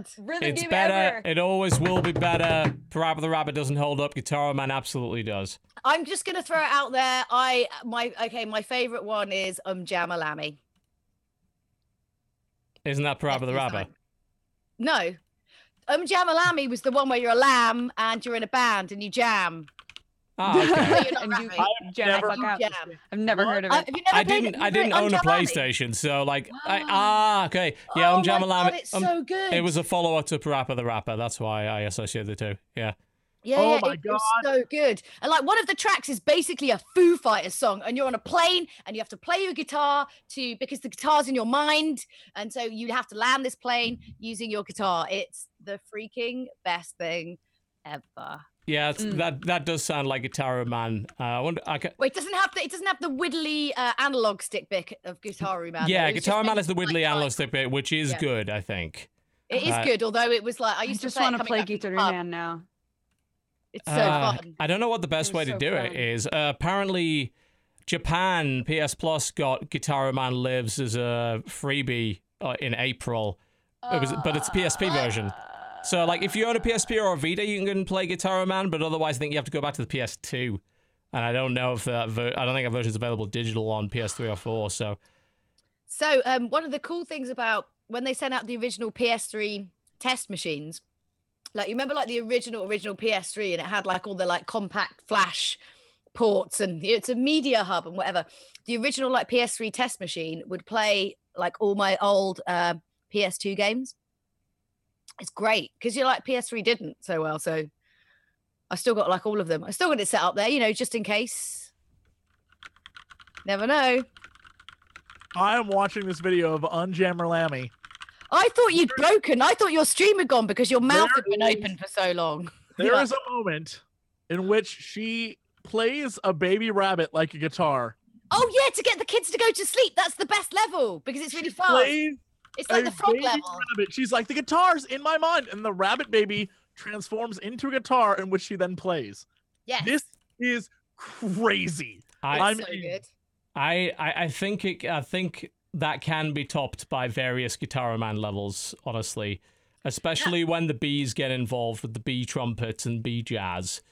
best rhythm It's game better. ever. It always will be better. Parappa the Rapper doesn't hold up. Gitaroo Man absolutely does. I'm just gonna throw it out there. I my okay, my favorite one is um Jamalami. Isn't that Parappa the Rapper? No. Um Jammer Lammy was the one where you're a lamb and you're in a band and you jam. Ah, okay. And you rapping. jam never- out. Jam. I've never What? heard of Uh, it. have you never I didn't. it? I didn't own a PlayStation, so like, I, ah, okay, yeah, oh um, my Jammer Lammy. It's um, so good. it was a follow-up to Parappa the Rapper. That's why I associate the two. Yeah. Yeah, Oh yeah, my it, it was so good. And like one of the tracks is basically a Foo Fighters song, and you're on a plane and you have to play your guitar to because the guitar's in your mind, and so you have to land this plane using your guitar. It's the freaking best thing ever. Yeah, it's, Mm. that that does sound like Gitaroo Man. Uh, I wonder. I ca- Wait, it doesn't have the it doesn't have the widdly uh, analog stick bit of Guitar Man. yeah, though. It's just Guitar Man is the like Widley like- analog stick bit, which is Yeah. good, I think. It is Uh, good, although it was like I I used just to play, want to play Guitar Man now. It's so Uh, fun. I don't know what the best way was to so do it fun. is. Uh, apparently, Japan PS Plus got Guitar Man Lives as a freebie uh, in April. It was, but it's PSP version. So, like, if you own a PSP or a Vita, you can play Guitar Man. But otherwise, I think you have to go back to the PS2. And I don't know if that. Ver- I don't think that is available digital on PS3 or 4. So, So, um, one of the cool things about when they sent out the original PS3 test machines, like you remember, like the original original PS3, and it had like all the like compact flash ports, and it's a media hub and whatever. The original like PS3 test machine would play like all my old uh, PS2 games. It's great because you're like PS3 didn't so well, so I still got like all of them. I still got it set up there, you know, just in case. Never know. I am watching this video of Unjammer Lammy. I thought you'd broken. I thought your stream had gone because your mouth There had been is- open for so long. There Yeah. is a moment in which she plays a baby rabbit like a guitar. Oh yeah, to get the kids to go to sleep. That's the best level because it's really fast. Plays It's like a the frog baby level. rabbit. She's like the guitar's in my mind, and the rabbit baby transforms into a guitar in which she then plays. Yes. This is crazy. I, I'm so good. I, I, I think it, I think that can be topped by various Guitar Man levels, honestly. Especially when the bees get involved with the bee trumpets and bee jazz.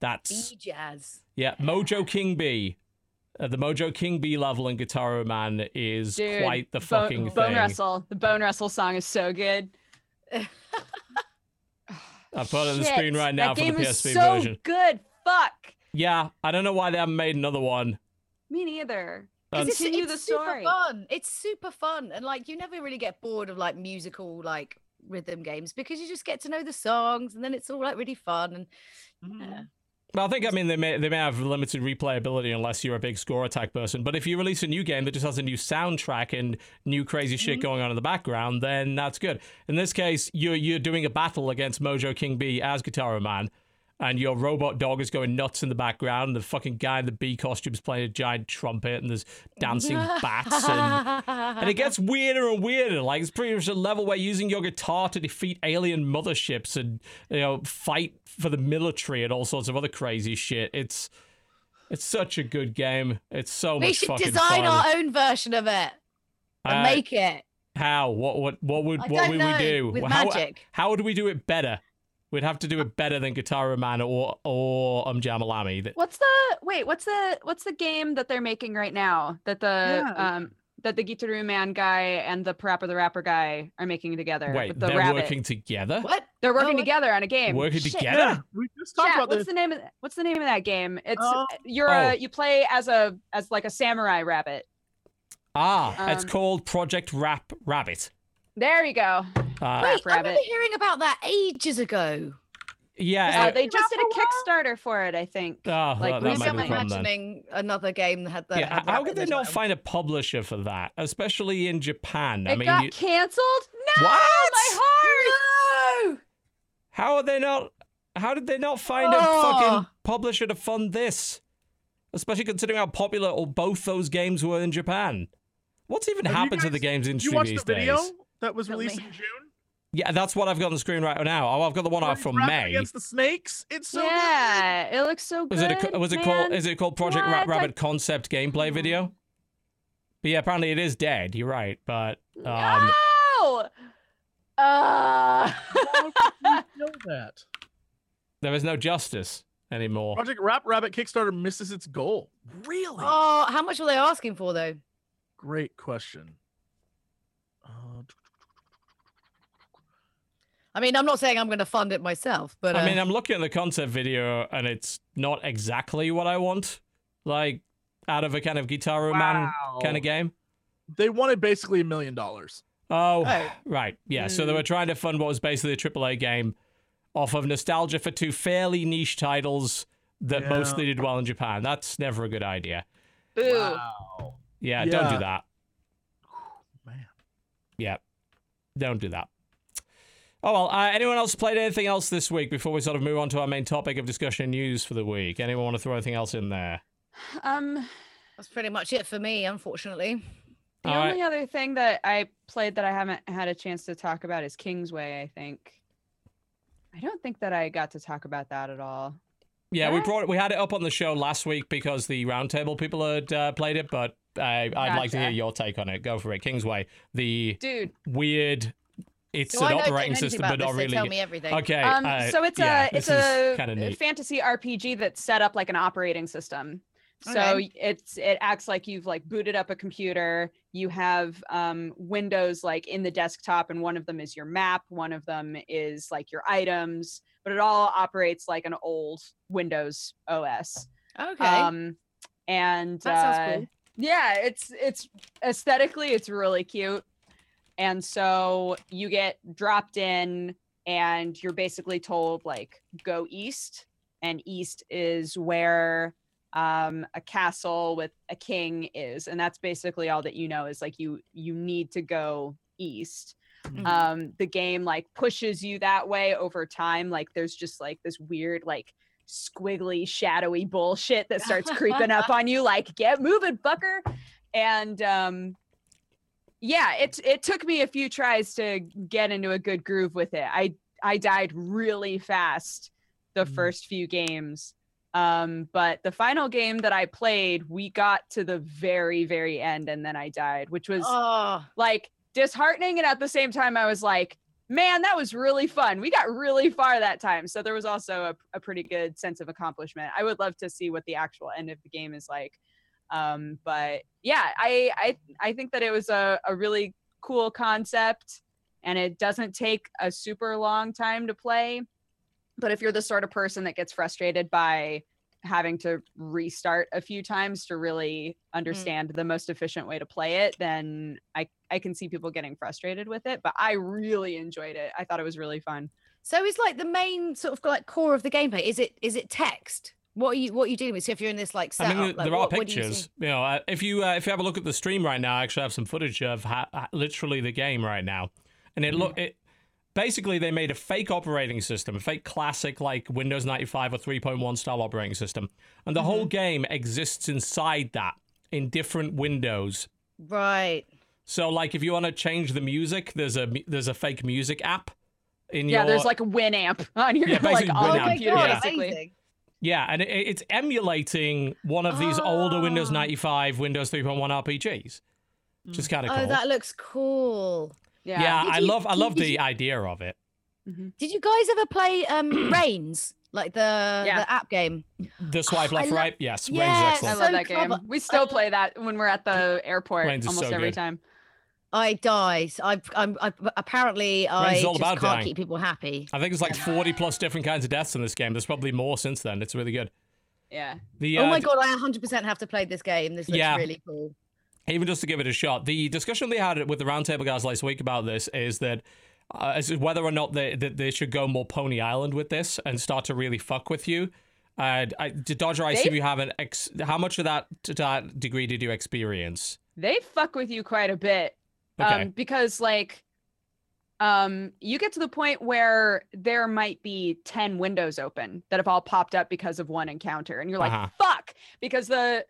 That's Bee jazz. yeah, Mojo King Bee. Uh, the Mojo King Bee level in Guitar Man is Dude, quite the Bo- fucking Bone thing. Wrestle. The Bone Wrestle song is so good. I've put it on the screen right now that for game the is PSP so version. good. Fuck. Yeah, I don't know why they haven't made another one. Me neither. Um, it's, Continue it's the super fun. It's super fun, and like you never really get bored of like musical like rhythm games because you just get to know the songs, and then it's all like really fun. And Mm-hmm. yeah. Well, I think I mean they may they may have limited replayability unless you're a big score attack person. But if you release a new game that just has a new soundtrack and new crazy shit Mm-hmm. going on in the background, then that's good. In this case, you're you're doing a battle against Mojo King Bee as Guitar Man, and your robot dog is going nuts in the background. And the fucking guy in the bee costume is playing a giant trumpet, and there's dancing bats and. And it gets weirder and weirder. Like it's pretty much a level where using your guitar to defeat alien motherships and you know fight for the military and all sorts of other crazy shit. It's it's such a good game. It's so we much should fucking design fun. our own version of it and Uh, make it. how? What? What? What would? What would know, we do? with how, magic. How would we do it better? We'd have to do it better than Guitar Man or or um Jamalami. That- What's the wait? What's the what's the game that they're making right now? That the Yeah. um that the Gitaroo Man guy and the Parappa the Rapper guy are making together. Wait, with the they're rabbit. working together. What? They're working Oh, together on a game. Working Shit. together? Yeah, we just talked Chat, about what's this. the name of what's the name of that game? It's Uh, you're oh. a you play as a as like a samurai rabbit. Ah, it's Um, called Project Rap Rabbit. There you go. Uh, Wait, I Rabbit. remember hearing about that ages ago. yeah. Uh, they just did a Kickstarter for it, I think. Oh, Like, that, that we might I'm be the problem then. imagining another game that had that. Yeah, had how could they not well. find a publisher for that, especially in Japan? I it mean, got you- canceled. No, What? my heart. No! how are they not? How did they not find a Oh. fucking publisher to fund this? especially considering how popular all both those games were in Japan. What's even Have you happened to the guys- games You industry watched these the video days? that was Tell released me. in June? Yeah, that's what I've got on the screen right now. Oh, I've got the one Where out from rapping May. against the snakes. It's so good. yeah, it looks so good. Was it a, was it called is it called Project Rat What? Rabbit concept gameplay video? But yeah, apparently it is dead. You're right, but um, no! Uh... How could you know that? there is no justice anymore. Project Rap Rabbit Kickstarter misses its goal. Really? Oh, how much were they asking for though? Great question. Uh, I mean, I'm not saying I'm going to fund it myself, but uh, I mean, I'm looking at the concept video and it's not exactly what I want. Like out of a kind of Guitar Man kind of game. they wanted basically a million dollars. Oh, Oh. right. Yeah. So they Mm. were trying to fund what was basically a AAA game off of nostalgia for two fairly niche titles that Yeah. mostly did well in Japan. That's never a good idea. Wow. Yeah, don't do that. Man. Yeah. Don't do that. Oh, well. Uh, anyone else played anything else this week before we sort of move on to our main topic of discussion and news for the week? Anyone want to throw anything else in there? Um, that's pretty much it for me, unfortunately. the All right. only other thing that I played that I haven't had a chance to talk about is Kingsway. I think. I don't think that I got to talk about that at all. Yeah, we Yeah. brought we had it up on the show last week because the roundtable people had uh, played it, but I I'd like to hear your take on it. Go for it, Kingsway. The Dude, weird. It's So an operating system, but not so really. Tell me everything. Okay. um, uh, so it's yeah, a it's a is kind of neat. fantasy RPG that's set up like an operating system. So Okay. y- it's it acts like you've like booted up a computer. You have um, windows like in the desktop, and one of them is your map. One of them is like your items, but it all operates like an old Windows OS. Okay. Um, and That sounds uh, cool. yeah, it's it's aesthetically it's really cute. And so you get dropped in and you're basically told like go east. And east is where um a castle with a king is. And that's basically all that you know is like you you need to go east. Mhm. um the game like pushes you that way over time. Like there's just like this weird like squiggly shadowy bullshit that starts creeping up on you like get moving fucker. And um yeah it it took me a few tries to get into a good groove with it. I i died really fast the Mm. first few games um but the final game that i played we got to the very very end and then i died which was oh, like disheartening and at the same time i was like man that was really fun. We got really far that time. So there was also a, a pretty good sense of accomplishment. I would love to see what the actual end of the game is like um but yeah i i i think that it was a, a really cool concept and it doesn't take a super long time to play but if you're the sort of person that gets frustrated by having to restart a few times to really understand the most efficient way to play it then i i can see people getting frustrated with it but i really enjoyed it i thought it was really fun so is like the main sort of like core of the gameplay? Is it is it text? What are you what are you doing with? So if you're in this like I setup, mean, like, there are what, what do you pictures. You, know, uh, if you uh, if you have a look at the stream right now, I actually have some footage of ha- ha- literally the game right now, and it look it. Basically, they made a fake operating system, a fake classic like Windows 95 or 3.1 style operating system, and the whole game exists inside that in different windows. Right. So, like, if you want to change the music, there's a there's a fake music app. In your yeah your, there's like a winamp on your Yeah, like basically on Oh my computer god, yeah. basically amazing. Yeah, and it, it's emulating one of these older Windows Oh. 95, Windows 3.1 RPGs, which is kind of cool. Oh, that looks cool. yeah, yeah, Did I you- love I love the you- idea of it. Mhm. Did you guys ever play um Reigns, like the Yeah. the app game? The swipe left lo- right, yes, Reigns Yes, is I love that game. We still play that when we're at the airport Reigns is almost so every good. time. I die. So I, I'm, I apparently I just can't dying. keep people happy. I think it's like 40 plus different kinds of deaths in this game. There's probably more since then. It's really good. Yeah. The oh uh, my god, I 100% have to play this game. This looks Yeah. really cool. even just to give it a shot, the discussion they had with the roundtable guys last week about this is that uh, as whether or not they that they should go more Pony Island with this and start to really fuck with you. And I, Dodger, I They- assume you haven't. Ex- how much of that to that degree did you experience? They fuck with you quite a bit. Okay. Um, because like um, you get to the point where there might be 10 windows open that have all popped up because of one encounter. And you're like, Uh-huh. fuck. Because the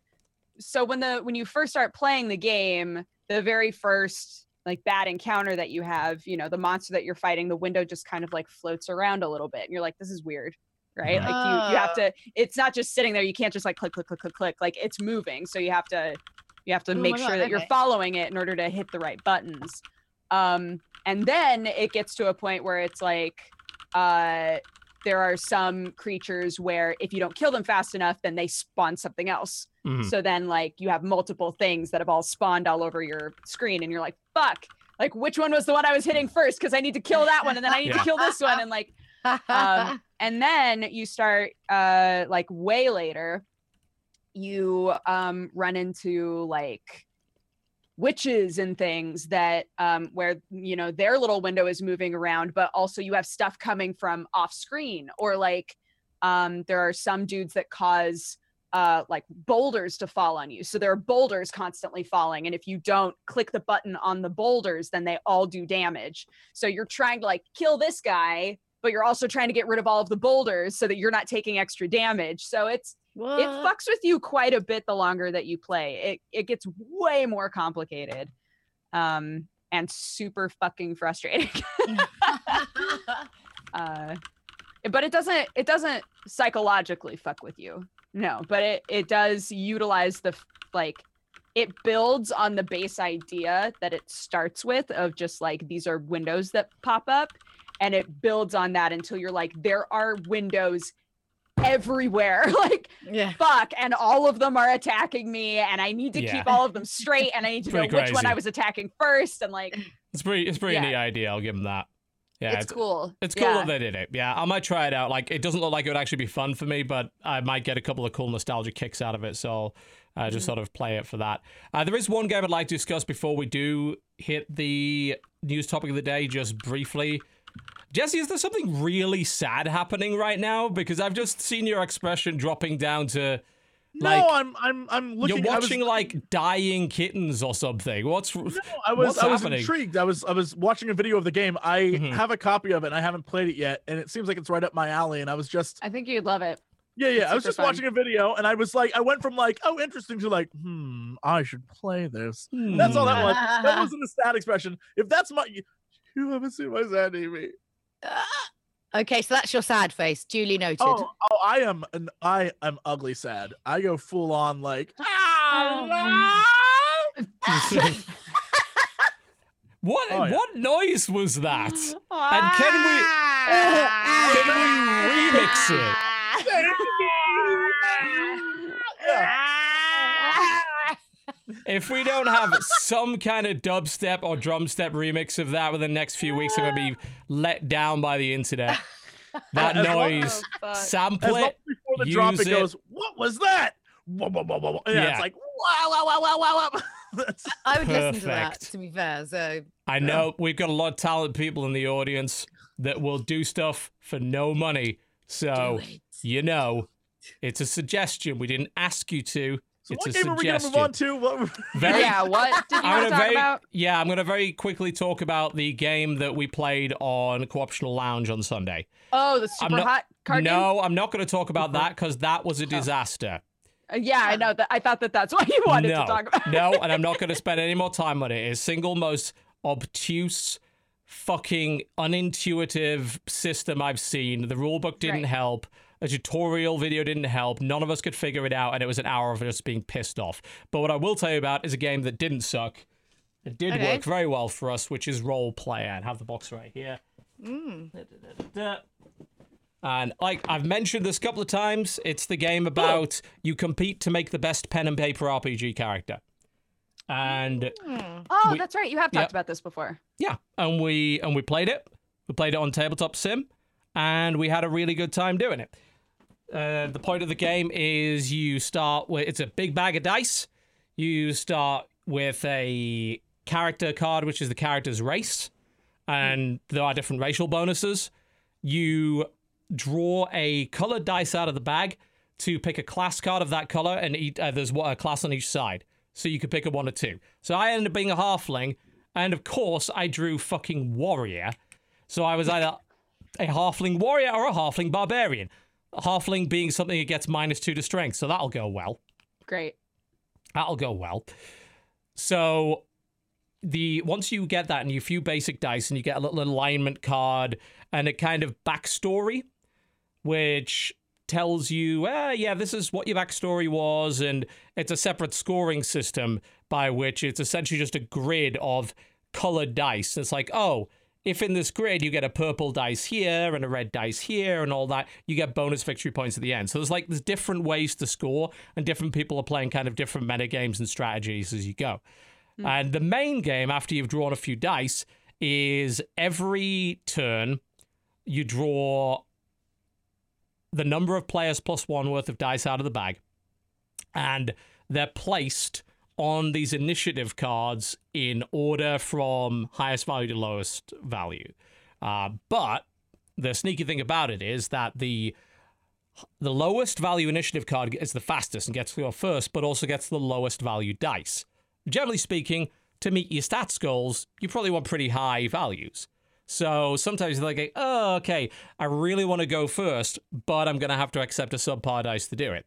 so when the when you first start playing the game, the very first like bad encounter that you have, you know, the monster that you're fighting, the window just kind of like floats around a little bit. And you're like, this is weird. Right. Like you you have to it's not just sitting there. You can't just like click, click, click, click, click. Like it's moving. So you have to you have to Oh make sure God, that you're following it in order to hit the right buttons. Um, and then it gets to a point where it's like uh there are some creatures where if you don't kill them fast enough, then they spawn something else. Mhm. So then like you have multiple things that have all spawned all over your screen and you're like, fuck, like which one was the one I was hitting first? Because I need to kill that one and then I need Yeah. to kill this one. And like um, and then you start uh like way later you um run into like witches and things that um where you know their little window is moving around but also you have stuff coming from off screen or like um there are some dudes that cause uh like boulders to fall on you. So there are boulders constantly falling and if you don't click the button on the boulders then they all do damage. So you're trying to like kill this guy but you're also trying to get rid of all of the boulders so that you're not taking extra damage. So it's what? it fucks with you quite a bit the longer that you play. It it gets way more complicated. Um and super fucking frustrating. uh but it doesn't it doesn't psychologically fuck with you. No, but it it does utilize the like it builds on the base idea that it starts with of just like these are windows that pop up and it builds on that until you're like there are windows everywhere like yeah. fuck and all of them are attacking me and i need to Yeah. keep all of them straight and i need to know Pretty which one i was attacking first and like It's pretty. It's pretty Yeah. neat idea. I'll give them that. Yeah, it's, cool It's cool that they did it. Yeah, I might try it out. Like, it doesn't look like it would actually be fun for me, but I might get a couple of cool nostalgia kicks out of it. So I'll uh, just Mhm. sort of play it for that. Uh, there is one game I'd like to discuss before we do hit the news topic of the day, just briefly. Jesse, is there something really sad happening right now? Because I've just seen your expression dropping down to No, Like, I'm I'm I'm looking. you're I was- watching like dying kittens or something. What's No, I was I was happening? intrigued. I was I was watching a video of the game. I Mhm. have a copy of it and I haven't played it yet, and it seems like it's right up my alley. And I was just i think you'd love it yeah yeah. I was just fun. watching a video and I was like I went from like oh interesting to like hmm I should play this. That's all that was. That wasn't a sad expression. If that's my you haven't seen my sad TV. Okay, so that's your sad face. Duly noted. Oh oh I am an I am ugly sad. I go full on like what Oh, yeah. what noise was that? And can we ah. can we remix it? If we don't have some kind of dubstep or drumstep remix of that within the next few weeks, I'm gonna be let down by the internet. That As noise, Oh, fuck. sample as long it. before the drop it it. goes what was that? Whoa, whoa, whoa, whoa, whoa. Yeah, Yeah. it's like wow wow wow wow wow wow. That's- I would listen to that, to be fair. So I know we've got a lot of talented people in the audience that will do stuff for no money. So you know, it's a suggestion. We didn't ask you to. So It's what a game are we gonna move on to? What, Very yeah what did you I'm want to gonna talk very about yeah, I'm gonna very quickly talk about the game that we played on Co-optional Lounge on Sunday. oh the super not- hot card game? no, I'm not gonna talk about that because that was a disaster. Uh, yeah i know that i thought that that's what you wanted no, to talk about no, and I'm not gonna spend any more time on it. It's single most obtuse, fucking unintuitive system I've seen. The rulebook didn't Right. help. A tutorial video didn't help. None of us could figure it out, and it was an hour of us being pissed off. But what I will tell you about is a game that didn't suck. It did Okay. work very well for us, which is Roll Player. I have the box right here. Mm. And like I've mentioned this a couple of times, it's the game about you compete to make the best pen and paper RPG character. And Mm. oh We- that's right you have talked Yep. about this before yeah, and we and we played it. We played it on tabletop sim, and we had a really good time doing it. Uh, the point of the game is you start with it's a big bag of dice. You start with a character card, which is the character's race, and there are different racial bonuses. You draw a colored dice out of the bag to pick a class card of that color, and each, uh, there's one- a class on each side. So you could pick a one or two. So I ended up being a halfling, And of course, I drew fucking warrior. So I was either a halfling warrior or a halfling barbarian. Halfling being something that gets minus two to strength, so that'll go well. Great. That'll go well. So the once you get that and you few basic dice and you get a little alignment card and a kind of backstory, which tells you, ah, yeah, this is what your backstory was, and it's a separate scoring system by which it's essentially just a grid of colored dice. It's like, oh, if in this grid you get a purple dice here and a red dice here and all that, you get bonus victory points at the end. So there's like there's different ways to score, and different people are playing kind of different meta games and strategies as you go. Hmm. And the main game, after you've drawn a few dice, is every turn you draw the number of players plus one worth of dice out of the bag, and they're placed on these initiative cards in order from highest value to lowest value. Uh, but the sneaky thing about it is that the the lowest value initiative card is the fastest and gets to go first, but also gets the lowest value dice. Generally speaking, to meet your stats goals, you probably want pretty high values. So sometimes they're like, oh, okay, I really want to go first, but I'm going to have to accept a subpar dice to do it.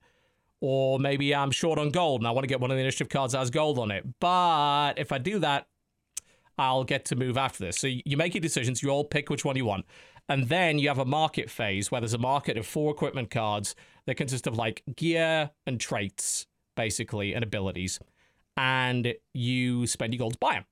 Or maybe I'm short on gold and I want to get one of the initiative cards that has gold on it. But if I do that, I'll get to move after this. So you make your decisions, you all pick which one you want. And then you have a market phase where there's a market of four equipment cards that consist of like gear and traits, basically, and abilities. And you spend your gold to buy them.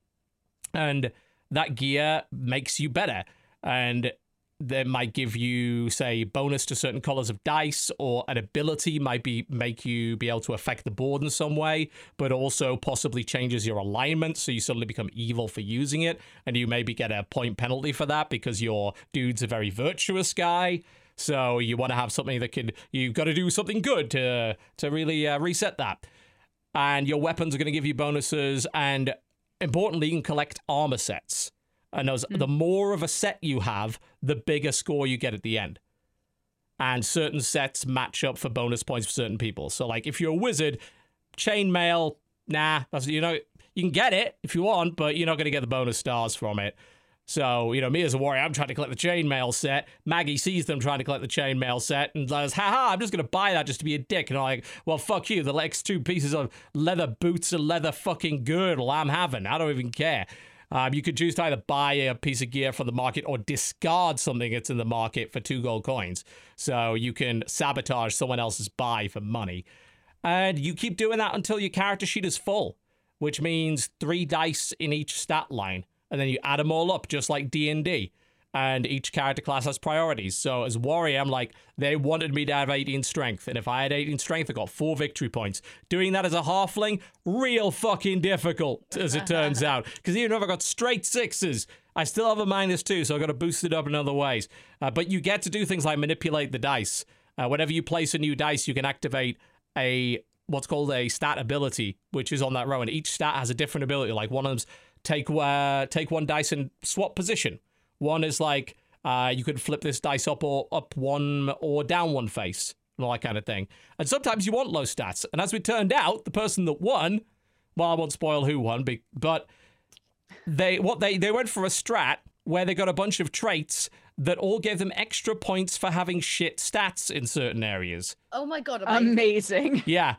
And that gear makes you better. And that might give you, say, bonus to certain colors of dice, or an ability might be make you be able to affect the board in some way, but also possibly changes your alignment, so you suddenly become evil for using it, and you maybe get a point penalty for that because your dude's a very virtuous guy. So you want to have something that could you've got to do something good to to really uh, reset that. And your weapons are going to give you bonuses, and importantly, you can collect armor sets. And those, hmm. the more of a set you have, the bigger score you get at the end. And certain sets match up for bonus points for certain people. So, like, if you're a wizard, chainmail, nah, that's, you know, you can get it if you want, but you're not going to get the bonus stars from it. So, you know, me as a warrior, I'm trying to collect the chainmail set. Maggie sees them trying to collect the chainmail set and says, haha, I'm just going to buy that just to be a dick. And I'm like, well, fuck you. The next two pieces of leather boots and leather fucking girdle I'm having. I don't even care. Um, you could choose to either buy a piece of gear from the market or discard something that's in the market for two gold coins. So you can sabotage someone else's buy for money. And you keep doing that until your character sheet is full, which means three dice in each stat line. And then you add them all up, just like D&D. And each character class has priorities. So as warrior, I'm like, they wanted me to have 18 strength. And if I had 18 strength, I got four victory points. Doing that as a halfling, real fucking difficult, as it turns out. Because even if I got straight sixes, I still have a minus two, so I've got to boost it up in other ways. Uh, but you get to do things like manipulate the dice. Uh, whenever you place a new dice, you can activate a what's called a stat ability, which is on that row, and each stat has a different ability. Like one of them's take uh, take one dice and swap position. One is like uh, you could flip this dice up or up one or down one face, and all that kind of thing. And sometimes you want low stats. And as we turned out, the person that won, well, I won't spoil who won, but they what they they went for a strat where they got a bunch of traits that all gave them extra points for having shit stats in certain areas. Oh my god, amazing. Amazing. Yeah.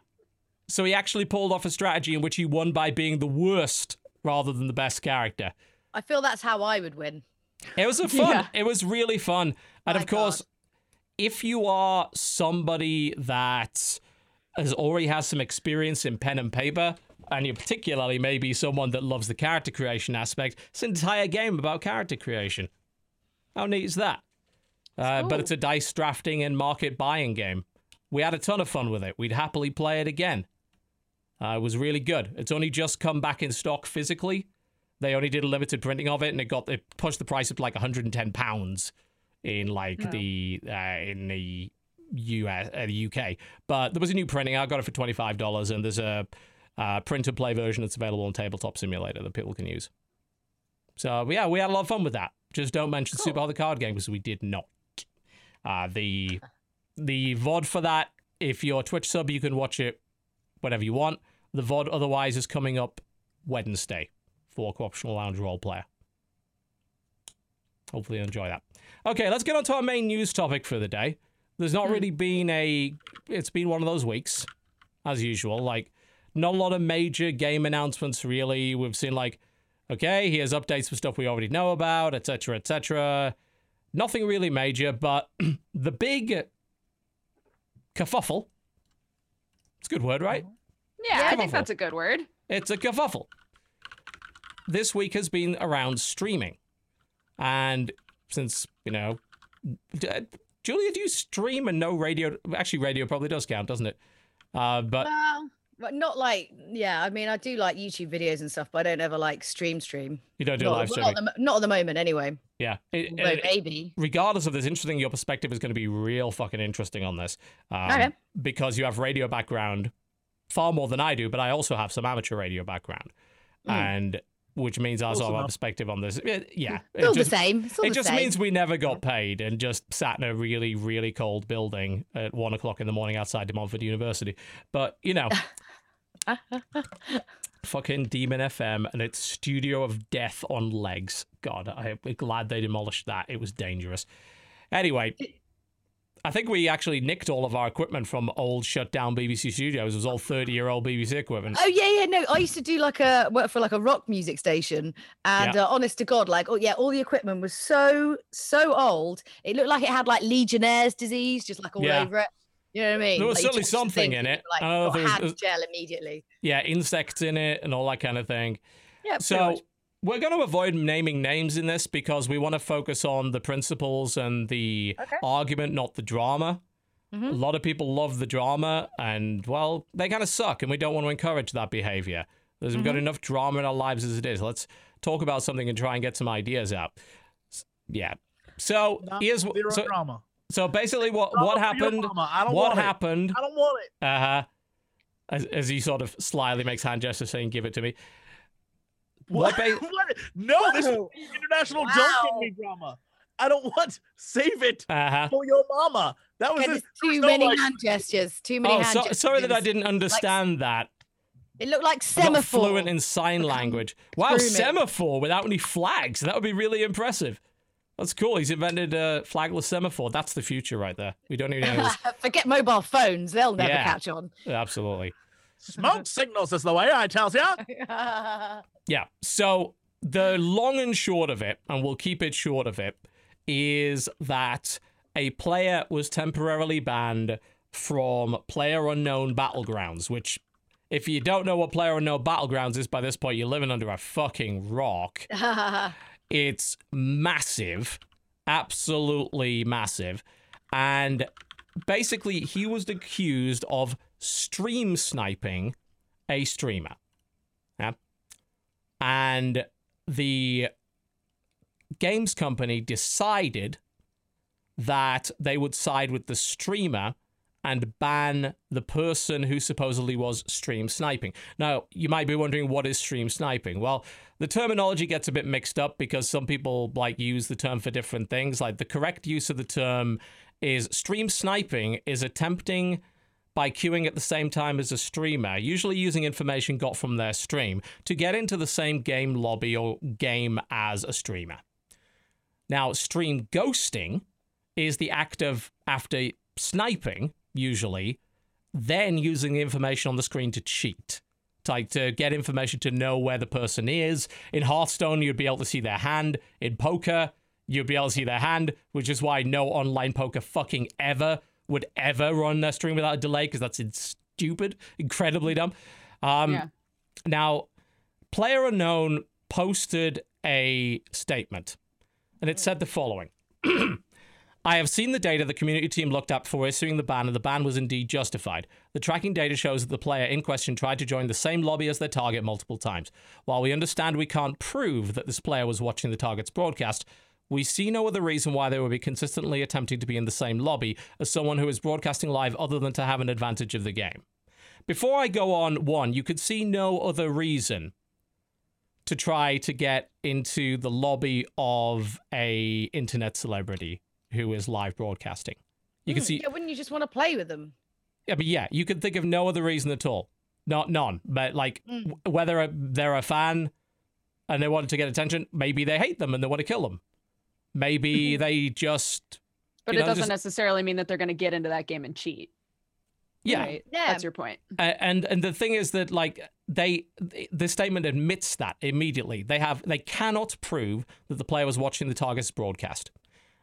So he actually pulled off a strategy in which he won by being the worst rather than the best character. I feel that's how I would win. It was a fun. Yeah. It was really fun. And My of course, God. if you are somebody that has already has some experience in pen and paper, and you're particularly maybe someone that loves the character creation aspect, it's an entire game about character creation. How neat is that? Uh, but it's a dice drafting and market buying game. We had a ton of fun with it. We'd happily play it again. Uh, it was really good. It's only just come back in stock physically. They only did a limited printing of it, and it got it pushed the price up to like 110 pounds in like the uh, in the US, uh, the UK. But there was a new printing. I got it for 25 dollars, and there's a uh, print and play version that's available on Tabletop Simulator that people can use. So yeah, we had a lot of fun with that. Just don't mention Super Hot the card game because we did not. Uh, the the VOD for that, if you're a Twitch sub, you can watch it whenever you want. The VOD otherwise is coming up Wednesday for Co-optional Lounge Roll Player. Hopefully, you enjoy that. Okay, let's get on to our main news topic for the day. There's not hmm. really been a. It's been one of those weeks, as usual. Like, not a lot of major game announcements, really. We've seen, like, okay, here's updates for stuff we already know about, etc., etc. Nothing really major, but the big kerfuffle. It's a good word, right? Yeah, I think that's a good word. It's a kerfuffle. This week has been around streaming. And since, you know, uh, Julia, do you stream and no radio? Actually, radio probably does count, doesn't it? Uh, but Well, but not like yeah. I mean, I do like YouTube videos and stuff, but I don't ever like stream stream. you don't do not, live streaming. not, at the, not at the moment, anyway. yeah. It- Although it- maybe. regardless of this, interesting, your perspective is going to be real fucking interesting on this. Um, Okay. Because you have radio background far more than I do, but I also have some amateur radio background. Mm. And which means I also have a perspective on this. Yeah. yeah It's it all just- the same. It's all it the just same. means we never got paid and just sat in a really, really cold building at one o'clock in the morning outside De Montfort University. But, you know, fucking Demon FM and its studio of death on legs. God, I'm glad they demolished that. It was dangerous. Anyway, I think we actually nicked all of our equipment from old shut down BBC studios. It was all 30 year old BBC equipment. Oh yeah, yeah. No, I used to do like a work for like a rock music station, and uh, honest to God, like oh yeah, all the equipment was so so old. It looked like it had like Legionnaire's disease, just like all Yeah. over it. You know what I mean? There was Like, certainly something in it. Like I don't know if it was- was- gel immediately. Yeah, insects in it and all that kind of thing. Yeah. So much. We're going to avoid naming names in this because we want to focus on the principles and the Okay. argument, not the drama. Mhm. A lot of people love the drama, and well, they kind of suck, and we don't want to encourage that behavior. There's, We've got Mm-hmm. enough drama in our lives as it is. Let's talk about something and try and get some ideas out. Yeah. So Not here's Zero so, drama. so basically what Drama what happened. I don't What want happened? It. I don't want it. Uh huh. As, as he sort of slyly makes hand gestures saying, "Give it to me." What ba- what? No, this is international Wow. don't give me drama. I don't want. Save it Uh huh. for your mama. That was Okay, it. too no, many like- hand gestures. Too many Oh, hand so, gestures. sorry that I didn't understand that. It looked like I'm not semaphore. fluent in sign language. Wow, screw semaphore without any flags. That would be really impressive. That's cool. He's invented a flagless semaphore. That's the future right there. We don't even know. Forget mobile phones; they'll never Yeah. catch on. Absolutely. Smoke signals is the way I tells ya. Yeah. So the long and short of it, and we'll keep it short of it, is that a player was temporarily banned from Player Unknown Battlegrounds, which, if you don't know what Player Unknown Battlegrounds is by this point, you're living under a fucking rock. It's massive, absolutely massive. And basically, he was accused of stream sniping a streamer. Yeah. And the games company decided that they would side with the streamer and ban the person who supposedly was stream sniping. Now, you might be wondering what is stream sniping? Well, the terminology gets a bit mixed up because some people like use the term for different things. Like the correct use of the term is stream sniping is attempting by queuing at the same time as a streamer, usually using information got from their stream, to get into the same game lobby or game as a streamer. Now, stream ghosting is the act of, after sniping, usually, then using the information on the screen to cheat. Like to get information to know where the person is. In Hearthstone, you'd be able to see their hand. In poker, you'd be able to see their hand, which is why no online poker fucking ever would ever run their stream without a delay, because that's stupid, incredibly dumb. Um, Yeah. Now, Player Unknown posted a statement, and it said the following. I have seen the data the community team looked at before issuing the ban, and the ban was indeed justified. The tracking data shows that the player in question tried to join the same lobby as their target multiple times. While we understand we can't prove that this player was watching the target's broadcast, we see no other reason why they would be consistently attempting to be in the same lobby as someone who is broadcasting live other than to have an advantage of the game. Before I go on, one, you could see no other reason to try to get into the lobby of a internet celebrity who is live broadcasting. You can Mm, see, yeah, wouldn't you just want to play with them? yeah, but yeah, you could think of no other reason at all. Not none, but like Mm. w- whether they're a fan and they wanted to get attention. Maybe they hate them and they want to kill them. Maybe they just But it know, doesn't just- necessarily mean that they're going to get into that game and cheat. yeah. Right? Yeah. That's your point. And and the thing is that like they the statement admits that immediately they have they cannot prove that the player was watching the target's broadcast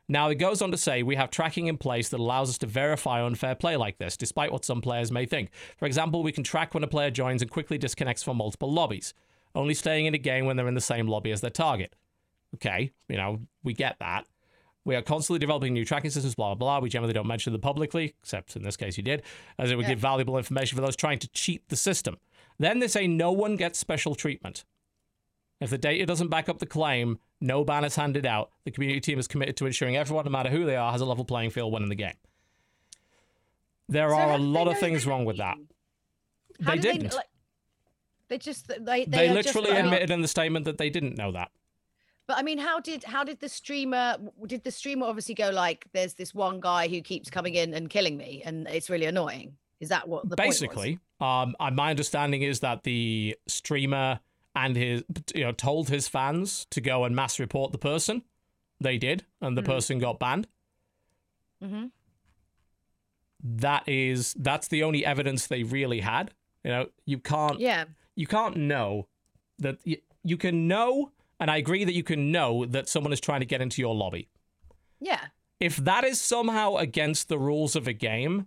now it goes on to say we have tracking in place that allows us to verify unfair play like this despite what some players may think for example we can track when a player joins and quickly disconnects from multiple lobbies only staying in a game when they're in the same lobby as their target okay you know we get that we are constantly developing new tracking systems, blah, blah, blah. We generally don't mention them publicly, except in this case you did, as it would Yeah. give valuable information for those trying to cheat the system. Then they say no one gets special treatment. If the data doesn't back up the claim, no ban is handed out. The community team is committed to ensuring everyone, no matter who they are, has a level playing field when in the game. There So are a lot of things wrong with that. How they didn't. They, like, they just they they, They, are just literally admitted in the statement that they didn't know that. But I mean, how did how did the streamer did the streamer obviously go like, "There's this one guy who keeps coming in and killing me, and it's really annoying." Is that what the basically um my understanding is that the streamer and his you know told his fans to go and mass report the person they did and the Hmm. person got banned Mm-hmm. that is that's the only evidence they really had you know you can't Yeah. you can't know that you, you can know and i agree that you can know that someone is trying to get into your lobby Yeah. if that is somehow against the rules of a game,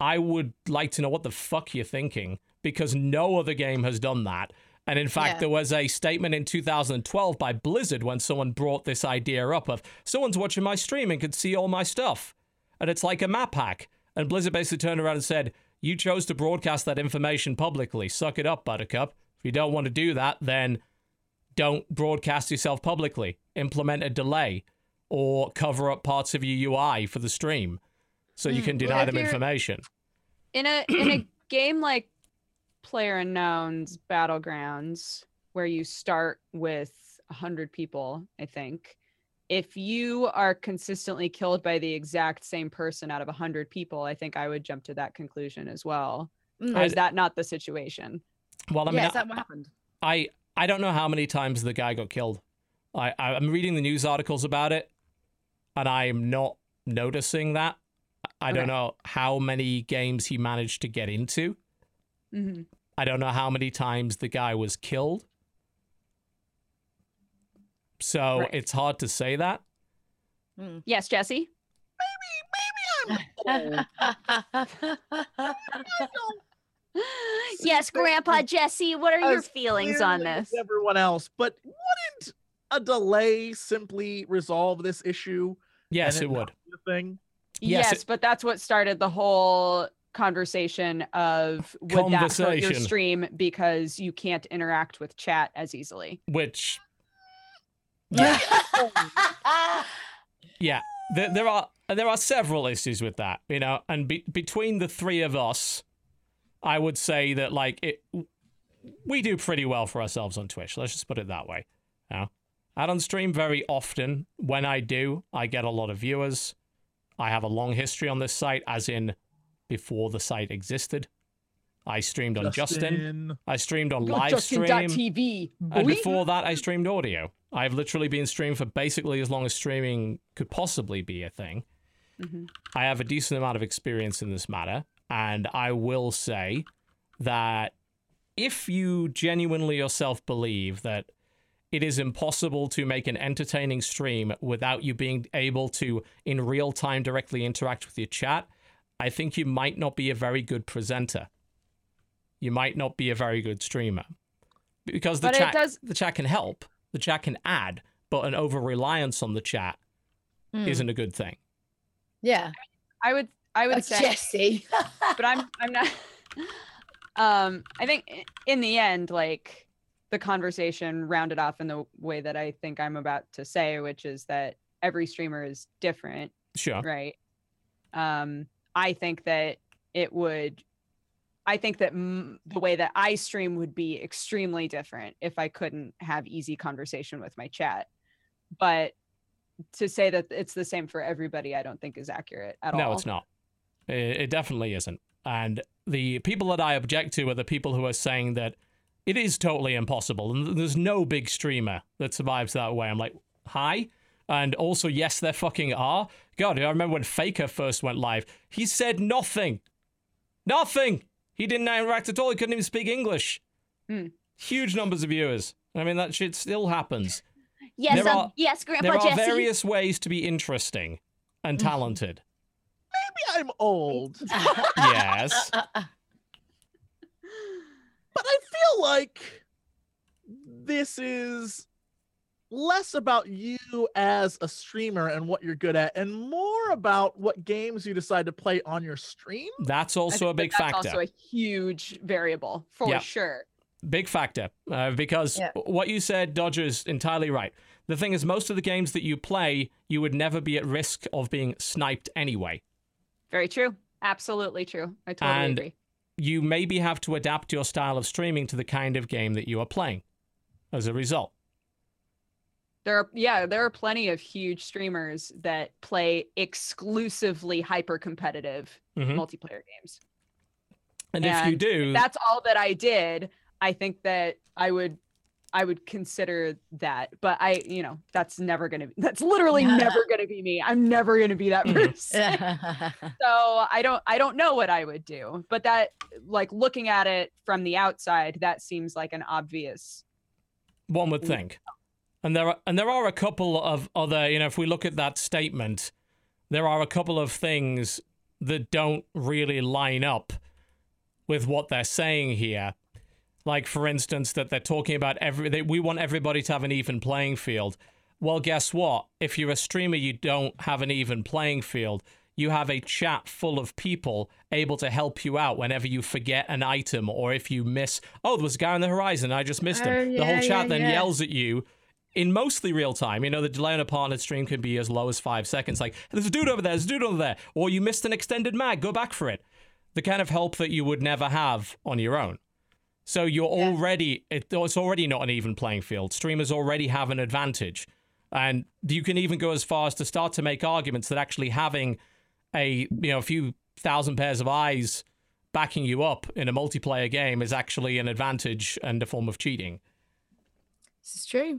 I would like to know what the fuck you're thinking because no other game has done that. And in fact, Yeah. there was a statement in 2012 by Blizzard when someone brought this idea up of someone's watching my stream and could see all my stuff. And it's like a map hack. And Blizzard basically turned around and said, You chose to broadcast that information publicly. Suck it up, Buttercup. If you don't want to do that, then don't broadcast yourself publicly. Implement a delay or cover up parts of your UI for the stream so you Hmm. can deny if them information. in a in a game like player unknowns battlegrounds where you start with 100 people i think if you are consistently killed by the exact same person out of 100 people i think i would jump to that conclusion as well Mm. or is that not the situation Well, I mean, yeah. I, Is that what happened? I I don't know how many times the guy got killed. I I'm reading the news articles about it, and I'm not noticing that. I don't know how many games he managed to get into. Mhm. I don't know how many times the guy was killed. So Right. it's hard to say that. yes jesse yes grandpa jesse what are your feelings on this Everyone else, but wouldn't a delay simply resolve this issue? Yes, it would. not thing. Yes, Yes, it- but that's what started the whole conversation of would that hurt your stream because you can't interact with chat as easily. Which Yeah, there, there are there are several issues with that, you know, and be, between the three of us, I would say that like it, we do pretty well for ourselves on Twitch. Let's just put it that way. You know? I don't stream very often. When I do, I get a lot of viewers. I have a long history on this site, as in before the site existed. I streamed on Justin. I streamed on live stream. Justin.tv. And before that, I streamed audio. I've literally been streamed for basically as long as streaming could possibly be a thing. Mhm. I have a decent amount of experience in this matter, and I will say that if you genuinely yourself believe that it is impossible to make an entertaining stream without you being able to, in real time, directly interact with your chat, I think you might not be a very good presenter. You might not be a very good streamer. Because the But chat does- the chat can help, the chat can add, but an over reliance on the chat Mm. isn't a good thing. Yeah. I would I would say Jesse. but I'm I'm not um I think in the end like the conversation rounded off in the way that I think I'm about to say which is that every streamer is different Sure. right um i think that it would i think that m- the way that i stream would be extremely different if i couldn't have easy conversation with my chat but to say that it's the same for everybody i don't think is accurate at all No, it's not. It, it definitely isn't. And the people that I object to are the people who are saying that It is totally impossible. And there's no big streamer that survives that way. I'm like, hi? And also, yes, there fucking are. God, I remember when Faker first went live. He said nothing. Nothing. He didn't interact at all. He couldn't even speak English. Hmm. Huge numbers of viewers. I mean, that shit still happens. Yes, There um, are- yes, Grandpa There are Jesse. various ways to be interesting and talented. Maybe I'm old, yes. but I feel like this is less about you as a streamer and what you're good at, and more about what games you decide to play on your stream. That's also a think that big that's factor. Also a huge variable for Yeah. sure. Big factor. Uh, because Yeah. what you said, Dodger, is entirely right. The thing is, most of the games that you play, you would never be at risk of being sniped anyway. Very true. Absolutely true. I totally And- agree. You maybe have to adapt your style of streaming to the kind of game that you are playing as a result. There are yeah, there are plenty of huge streamers that play exclusively hyper competitive Mhm. multiplayer games. And if you And do, That's all that I did. I think that I would I would consider that. But I, you know, that's never gonna be that's literally never gonna be me. I'm never gonna be that Mhm. person. so I don't I don't know what I would do. But that like looking at it from the outside, that seems like an obvious one would Mm. think. And there are and there are a couple of other, you know, if we look at that statement, there are a couple of things that don't really line up with what they're saying here. Like for instance that they're talking about every they, we want everybody to have an even playing field. Well, guess what? If you're a streamer you don't have an even playing field. You have a chat full of people able to help you out whenever you forget an item or if you miss, oh, there was a guy on the horizon, I just missed him. Oh, the whole chat yeah, then yeah. yells at you in mostly real time. You know, the delay on a partnered stream can be as low as five seconds. Like, there's a dude over there, there's a dude over there. Or you missed an extended mag, go back for it. The kind of help that you would never have on your own. So you're Yeah. already, it, it's already not an even playing field. Streamers already have an advantage. And you can even go as far as to start to make arguments that actually having a, you know, a few thousand pairs of eyes backing you up in a multiplayer game is actually an advantage and a form of cheating. This is true.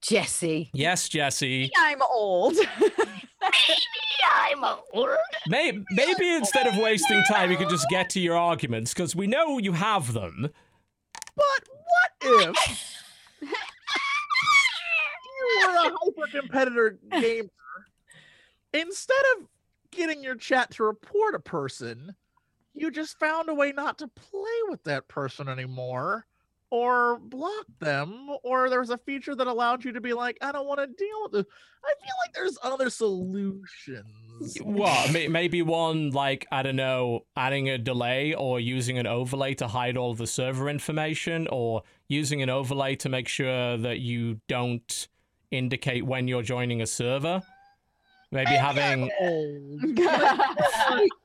Jesse. Yes, Jesse. I'm old. Maybe I'm old. May- maybe instead of wasting time, you could just get to your arguments because we know you have them. But what if you were a hyper competitor gamer? Instead of getting your chat to report a person, you just found a way not to play with that person anymore or block them or there's a feature that allowed you to be like i don't want to deal with this i feel like there's other solutions What? May- Maybe one like I don't know, adding a delay or using an overlay to hide all the server information, or using an overlay to make sure that you don't indicate when you're joining a server. Maybe having old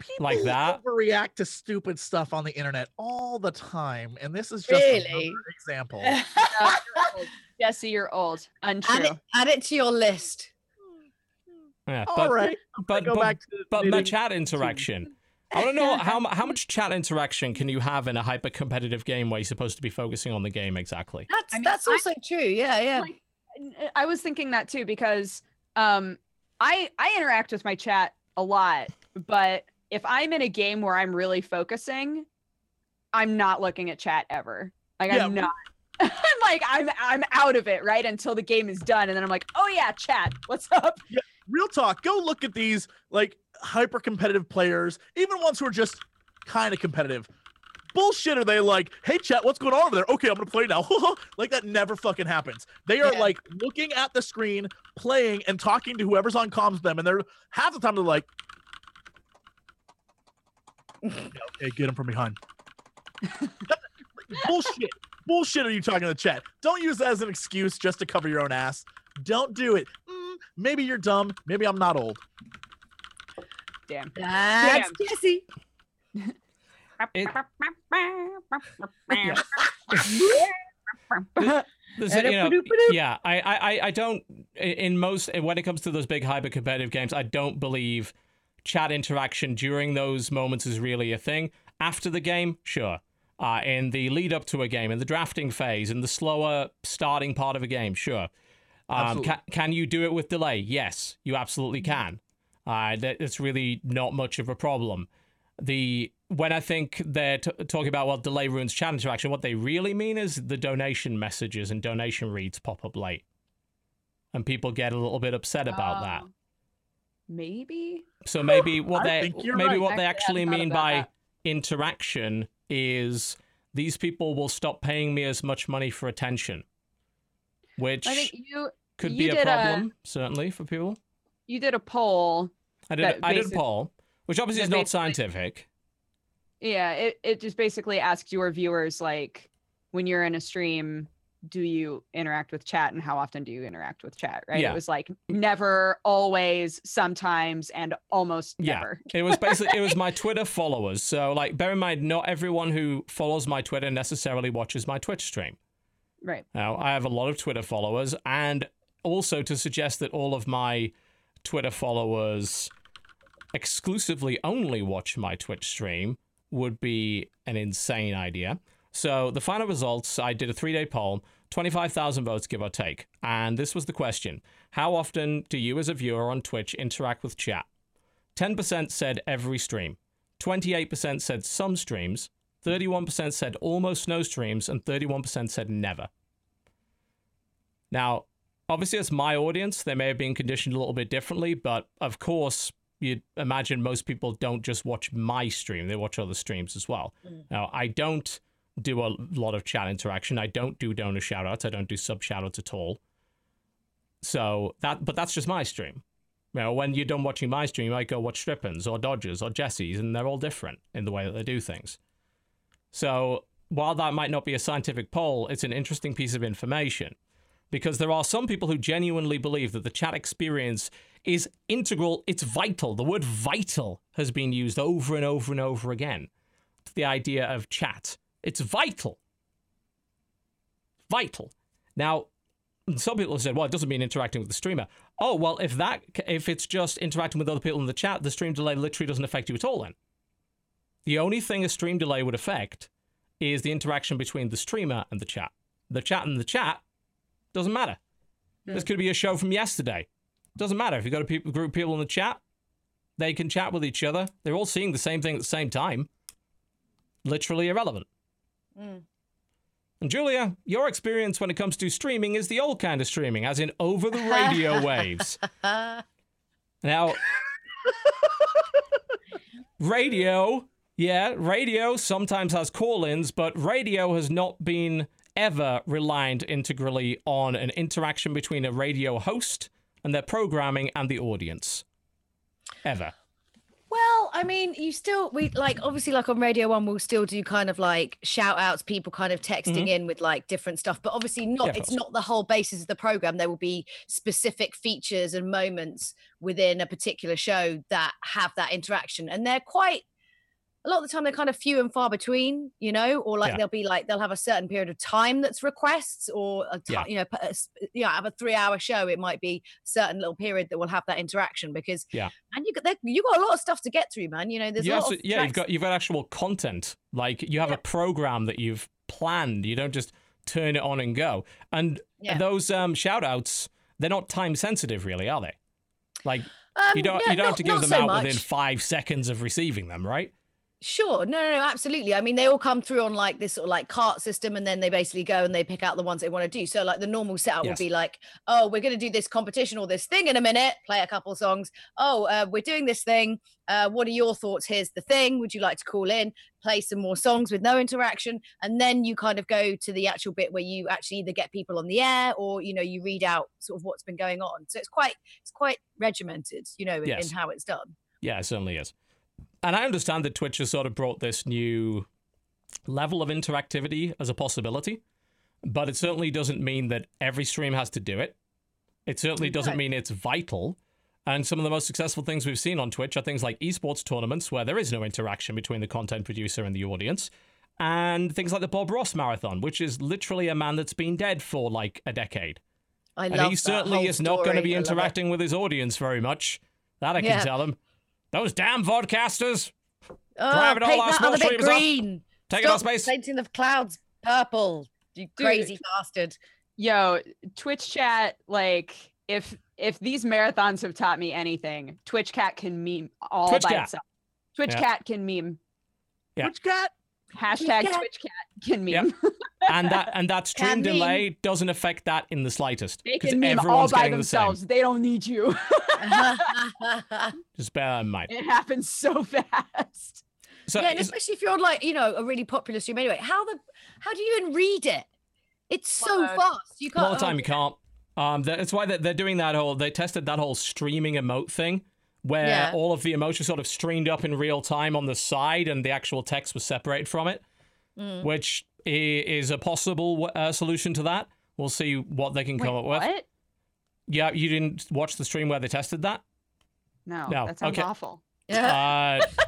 People Like that? overreact to stupid stuff on the internet all the time, and this is just Really? another example. Jesse, you're old. Untrue. Add it, add it to your list. yeah, All but right, but go but, back to but my chat interaction. I want to know how how much chat interaction can you have in a hyper competitive game where you're supposed to be focusing on the game exactly? That's I mean, that's I- also true. Yeah, yeah. Like, I was thinking that too because um I I interact with my chat a lot, but if I'm in a game where I'm really focusing, I'm not looking at chat ever. Like Yeah, I'm not. I'm like I'm I'm out of it right until the game is done, and then I'm like, oh yeah, chat, what's up? Real talk. Go look at these like hyper competitive players, even ones who are just kind of competitive. Bullshit are they like, hey chat, what's going on over there? Okay, I'm gonna play now. like that never fucking happens. They are Yeah. like looking at the screen, playing and talking to whoever's on comms with them, and they're half the time they're like, yeah, okay, get him from behind. Bullshit. Bullshit are you talking in the chat? Don't use that as an excuse just to cover your own ass. Don't do it. Mm, maybe you're dumb. Maybe I'm not old. Damn. That's Jesse. It- Yeah. There's, you know, yeah, I, I, I- I don't. In most, when it comes to those big hyper competitive games, I don't believe chat interaction during those moments is really a thing. After the game, sure. uh, in the lead up to a game, in the drafting phase, in the slower starting part of a game. Sure. Um, Absolutely. can, you do it with delay? Yes, you absolutely can. Uh, that, it's really not much of a problem. The when I think they're t- talking about well delay ruins chat interaction, what they really mean is the donation messages and donation reads pop up late, and people get a little bit upset about that. Maybe. So maybe what they think you're maybe right. what they Actually, actually mean by that. interaction is these people will stop paying me as much money for attention, which I think you could you be a did a- problem certainly for people. you did a poll. I did that I did a poll, which obviously is not scientific. Yeah, it, it just basically asks your viewers like when you're in a stream, do you interact with chat and how often do you interact with chat? Right. Yeah. It was like never, always, sometimes, and almost Yeah. never. It was basically it was my Twitter followers. So like bear in mind, not everyone who follows my Twitter necessarily watches my Twitch stream. Right. Now, I have a lot of Twitter followers, and also to suggest that all of my Twitter followers exclusively only watch my Twitch stream would be an insane idea. So, the final results I did a three day poll, 25,000 votes, give or take. And this was the question How often do you, as a viewer on Twitch, interact with chat? 10% said every stream, 28% said some streams, 31% said almost no streams, and 31% said never. Now, obviously, it's my audience. They may have been conditioned a little bit differently, but of course, you'd imagine most people don't just watch my stream, they watch other streams as well. Mm. Now, I don't do a lot of chat interaction. I don't do donor shoutouts. I don't do sub shoutouts at all. So that, but that's just my stream. You know, when you're done watching my stream, you might go watch Strippins or Dodgers or Jesse's, and they're all different in the way that they do things. So while that might not be a scientific poll, it's an interesting piece of information because there are some people who genuinely believe that the chat experience is integral, it's vital. The word vital has been used over and over and over again to the idea of chat. It's vital. Vital. Now, some people have said, well, it doesn't mean interacting with the streamer. Oh, well, if that if it's just interacting with other people in the chat, the stream delay literally doesn't affect you at all then. The only thing a stream delay would affect is the interaction between the streamer and the chat. The chat and the chat doesn't matter. Hmm. This could be a show from yesterday. Doesn't matter. If you've got a peop group of people in the chat, they can chat with each other. They're all seeing the same thing at the same time. Literally irrelevant. Mm. And Julia, your experience when it comes to streaming is the old kind of streaming, as in over the radio waves. Now, radio, yeah, radio sometimes has call ins, but radio has not been ever reliant integrally on an interaction between a radio host and their programming and the audience. Ever. Well, I mean, you still we like obviously like on Radio One, we'll still do kind of like shout outs, people kind of texting in with like different stuff, but obviously not. Mm-hmm. Yeah, it's not the whole basis of the program. There will be specific features and moments within a particular show that have that interaction, and they're quite. A lot of the time, they're kind of few and far between, you know, or like Yeah. they'll be like they'll have a certain period of time that's requests, or a ti- Yeah. you know, a s- you know, have a three-hour show. It might be a certain little period that will have that interaction because, Yeah. and you got you got a lot of stuff to get through, man. You know, there's You a lot also- of yeah, you've got you've got actual content. Like you have a program that you've planned. You don't just turn it on and go. And Yeah. those um, shout outs, they're not time sensitive, really, are they? Like Um, you don't yeah, you don't have to give them so out much. within five seconds of receiving them, right? Sure, no, no, no, absolutely. I mean, they all come through on like this sort of like cart system, and then they basically go and they pick out the ones they want to do. So, like the normal setup Yes. would be like, oh, we're going to do this competition or this thing in a minute. Play a couple songs. Oh, uh, we're doing this thing. Uh, what are your thoughts? Here's the thing. Would you like to call in? Play some more songs with no interaction, and then you kind of go to the actual bit where you actually either get people on the air or you know you read out sort of what's been going on. So it's quite it's quite regimented, you know, in, Yes. in how it's done. Yeah, it certainly is. And I understand that Twitch has sort of brought this new level of interactivity as a possibility, but it certainly doesn't mean that every stream has to do it. It certainly doesn't mean it's vital. And some of the most successful things we've seen on Twitch are things like esports tournaments where there is no interaction between the content producer and the audience, and things like the Bob Ross Marathon, which is literally a man that's been dead for like a decade. I And love he certainly is not going to be I love it. interacting with his audience very much. That I can Yeah. tell him. Those damn vodcasters. Ah, oh, Driving all paint our that small other bit off. green. Take it on Stop space. painting the clouds purple. You crazy bastard. Yo, Twitch chat, like if if these marathons have taught me anything, Twitch cat can meme all Twitch by cat. itself. Twitch Yeah. cat can meme. Yeah. Which cat? Hashtag cat. Twitch cat can Yep. meme. and that and that stream Can meme. delay doesn't affect that in the slightest They because can meme all everyone's by getting the same. themselves. They don't need you. Just bear that in mind. it happens so fast. So yeah, and is- especially if you're like you know a really popular stream anyway. How the how do you even read it? It's so Uh, fast. You can't. lot of time oh, you can't. Um, that's why they're, they're doing that whole. They tested that whole streaming emote thing, where Yeah. all of the emotions sort of streamed up in real time on the side, and the actual text was separated from it, Mm. which i- is a possible uh, solution to that. We'll see what they can Wait, come up with. what? Yeah, you didn't watch the stream where they tested that. No, No, that sounds okay. awful. Yeah. Uh,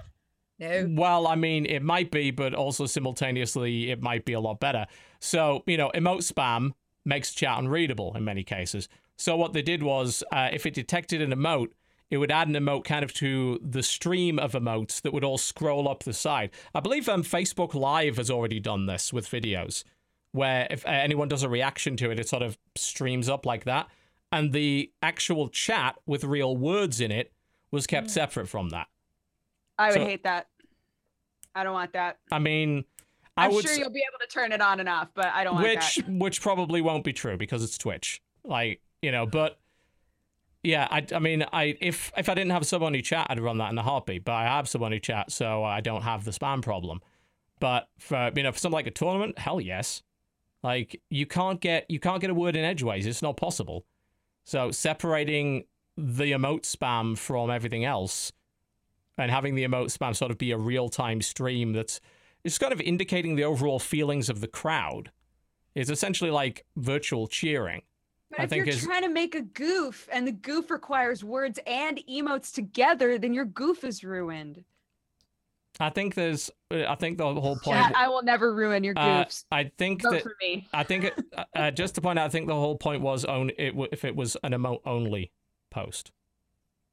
no. Well, I mean, it might be, but also simultaneously, it might be a lot better. So, you know, emote spam makes chat unreadable in many cases. So, what they did was, uh, if it detected an emote, it would add an emote kind of to the stream of emotes that would all scroll up the side. I believe um, Facebook Live has already done this with videos, where if uh, anyone does a reaction to it, it sort of streams up like that. And the actual chat with real words in it was kept separate from that. I would So- hate that. I don't want that. I mean, I I'm would sure s- you'll be able to turn it on and off, but I don't want which that. which probably won't be true because it's Twitch. Like you know, but yeah, I, I mean, I if if I didn't have someone who chat, I'd run that in a heartbeat. But I have someone who chat, so I don't have the spam problem. But for you know, for something like a tournament, hell yes. Like you can't get you can't get a word in edgeways. It's not possible. So separating the emote spam from everything else, and having the emote spam sort of be a real time stream that's it's kind of indicating the overall feelings of the crowd. It's essentially like virtual cheering. But I if you're is- trying to make a goof and the goof requires words and emotes together, then your goof is ruined. I think there's. uh, I think the whole point. I will never ruin your uh, goofs. I think Vote that. for me. I think it, uh, uh, just to point out, I think the whole point was own it if it was an emote only post,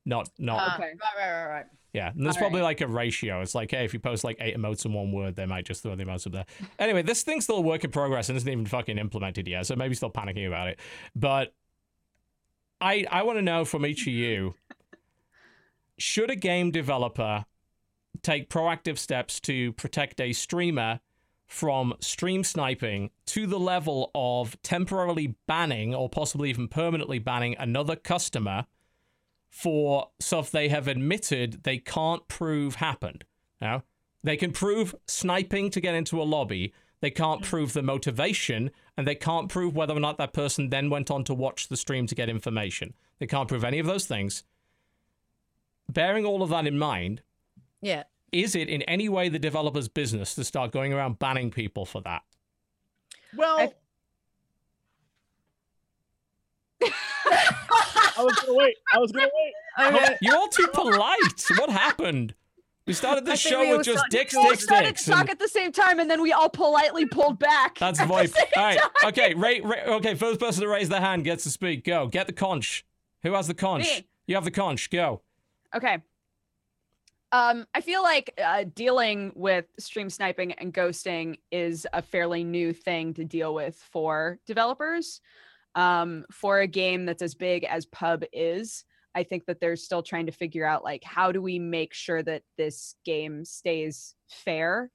not not Ah, Okay. Right, right, right, right. yeah. And there's all probably like a ratio. It's like hey, if you post like eight emotes in one word, they might just throw the emotes up there. Anyway, this thing's still a work in progress and isn't even fucking implemented yet, so maybe still panicking about it. But I I want to know from each of you, should a game developer take proactive steps to protect a streamer from stream sniping to the level of temporarily banning or possibly even permanently banning another customer for stuff they have admitted they can't prove happened. Now, they can prove sniping to get into a lobby. They can't mm. prove the motivation, and they can't prove whether or not that person then went on to watch the stream to get information. They can't prove any of those things. Bearing all of that in mind, Yeah. is it in any way the developer's business to start going around banning people for that? Well, I- I was gonna wait. I was gonna wait. Okay. You're all too polite. What happened? We started I this show with just started- dicks, We all dicks, started dicks. to talk and- at the same time, and then we all politely pulled back. That's the at the vibe. same All right. time. Okay. Ra- ra- okay. First person to raise their hand gets to speak. Go. Get the conch. Who has the conch? Me. You have the conch. Go. Okay. Um, I feel like uh, dealing with stream sniping and ghosting is a fairly new thing to deal with for developers. Um, for a game that's as big as Pub is, I think that they're still trying to figure out like how do we make sure that this game stays fair?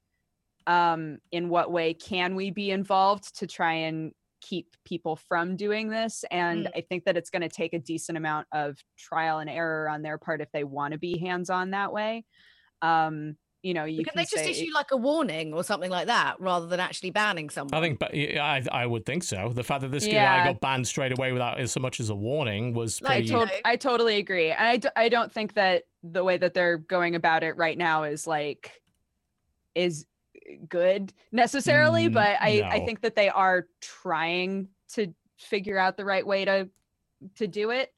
Um, in what way can we be involved to try and keep people from doing this? And I think that it's going to take a decent amount of trial and error on their part if they want to be hands on that way. Um, you know, you Can can they just say, issue like a warning or something like that rather than actually banning someone? I think, but yeah, I, I would think so. The fact that this guy got banned straight away without so much as a warning was Like, I, pretty. to- I totally agree. And I, d- I don't think that the way that they're going about it right now is like is good necessarily, Mm, but I, I think that they are trying to figure out the right way to to do it.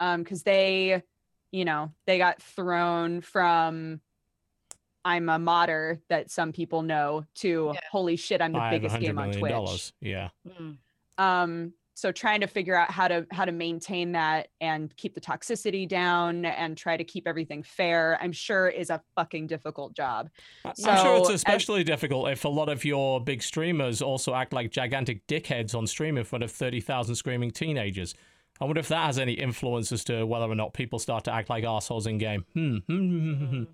Um, because they, you know, they got thrown from I'm a modder that some people know to Yeah. holy shit, I'm the biggest game on Twitch. dollars. Yeah. Mm. Um, so trying to figure out how to how to maintain that and keep the toxicity down and try to keep everything fair i'm sure is a fucking difficult job I- I'm sure it's So, as- especially difficult if a lot of your big streamers also act like gigantic dickheads on stream in front of 30,000 screaming teenagers. I wonder if that has any influence as to whether or not people start to act like assholes in game. Hmm.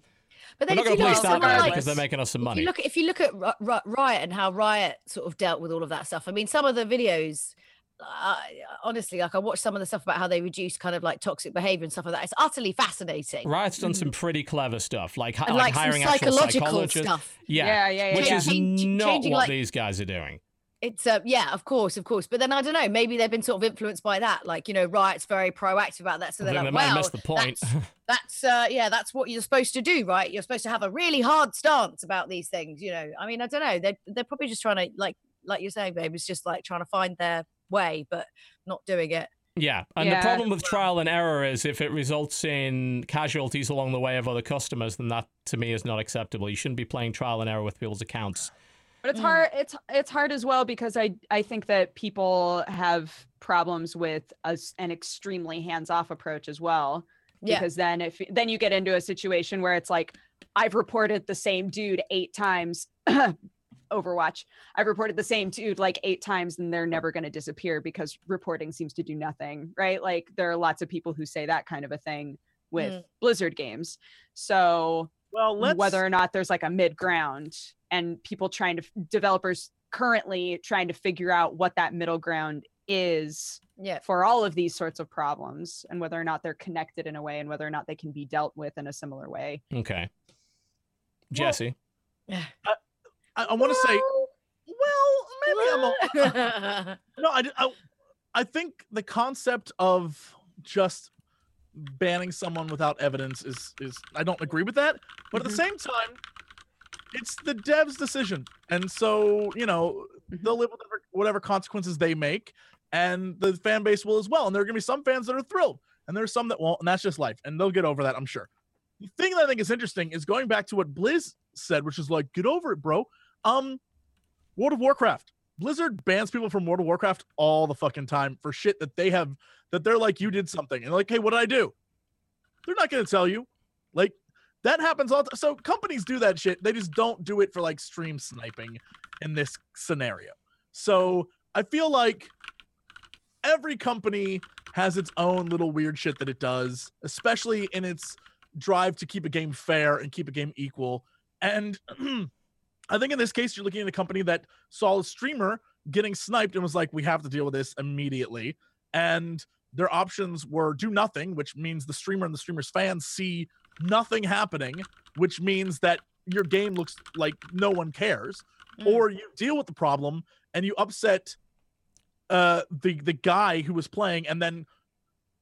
But We're then not if going you to look police at that like because they're making us some If money. you look, if you look at Ri- Ri- Riot and how Riot sort of dealt with all of that stuff, I mean, some of the videos, uh, honestly, like I watched some of the stuff about how they reduce kind of like toxic behavior and stuff like that. It's utterly fascinating. Riot's done some pretty clever stuff, like, like, like, some hiring actual psychological psychologists. stuff. Yeah, yeah yeah yeah, which yeah. is Change- not changing, what like- these guys are doing. It's uh, yeah, of course, of course. But then I don't know, maybe they've been sort of influenced by that. Like you know, Riot's very proactive about that, so they're like, they might have well, missed the point. that's that's uh, yeah, that's what you're supposed to do, right? You're supposed to have a really hard stance about these things. You know, I mean, I don't know. They're they're probably just trying to like like you're saying, babe, it's just like trying to find their way, but not doing it. Yeah, and Yeah. the problem with trial and error is if it results in casualties along the way of other customers, then that to me is not acceptable. You shouldn't be playing trial and error with people's accounts. But it's Mm. hard. It's it's hard as well because I I think that people have problems with us an extremely hands off approach as well. Yeah. Because then if then you get into a situation where it's like I've reported the same dude eight times. Overwatch. I've reported the same dude like eight times and they're never going to disappear because reporting seems to do nothing, right? Like there are lots of people who say that kind of a thing with Mm. Blizzard games. So Well, let's whether or not there's like a mid ground and people trying to developers currently trying to figure out what that middle ground is Yeah. for all of these sorts of problems and whether or not they're connected in a way and whether or not they can be dealt with in a similar way. Okay. Jesse. I, I want to say, well, maybe I'm. A, no, I, I, I think the concept of just banning someone without evidence is is I don't agree with that. But at the same time, it's the dev's decision, and so you know Mhm. they'll live with whatever, whatever consequences they make, and the fan base will as well. And there are gonna be some fans that are thrilled, and there's some that won't, and that's just life, and they'll get over that, I'm sure. The thing that I think is interesting is going back to what Blizz said, which is like, get over it, bro. Um, World of Warcraft. Blizzard bans people from World of Warcraft all the fucking time for shit that they have that they're like, you did something. And like, hey, what did I do? They're not gonna tell you. Like that happens all the So companies do that shit. They just don't do it for like stream sniping in this scenario. So I feel like every company has its own little weird shit that it does, especially in its drive to keep a game fair and keep a game equal. And I think in this case, you're looking at a company that saw a streamer getting sniped and was like, we have to deal with this immediately. And their options were do nothing, which means the streamer and the streamer's fans see nothing happening, which means that your game looks like no one cares. Mm. Or you deal with the problem and you upset uh the the guy who was playing and then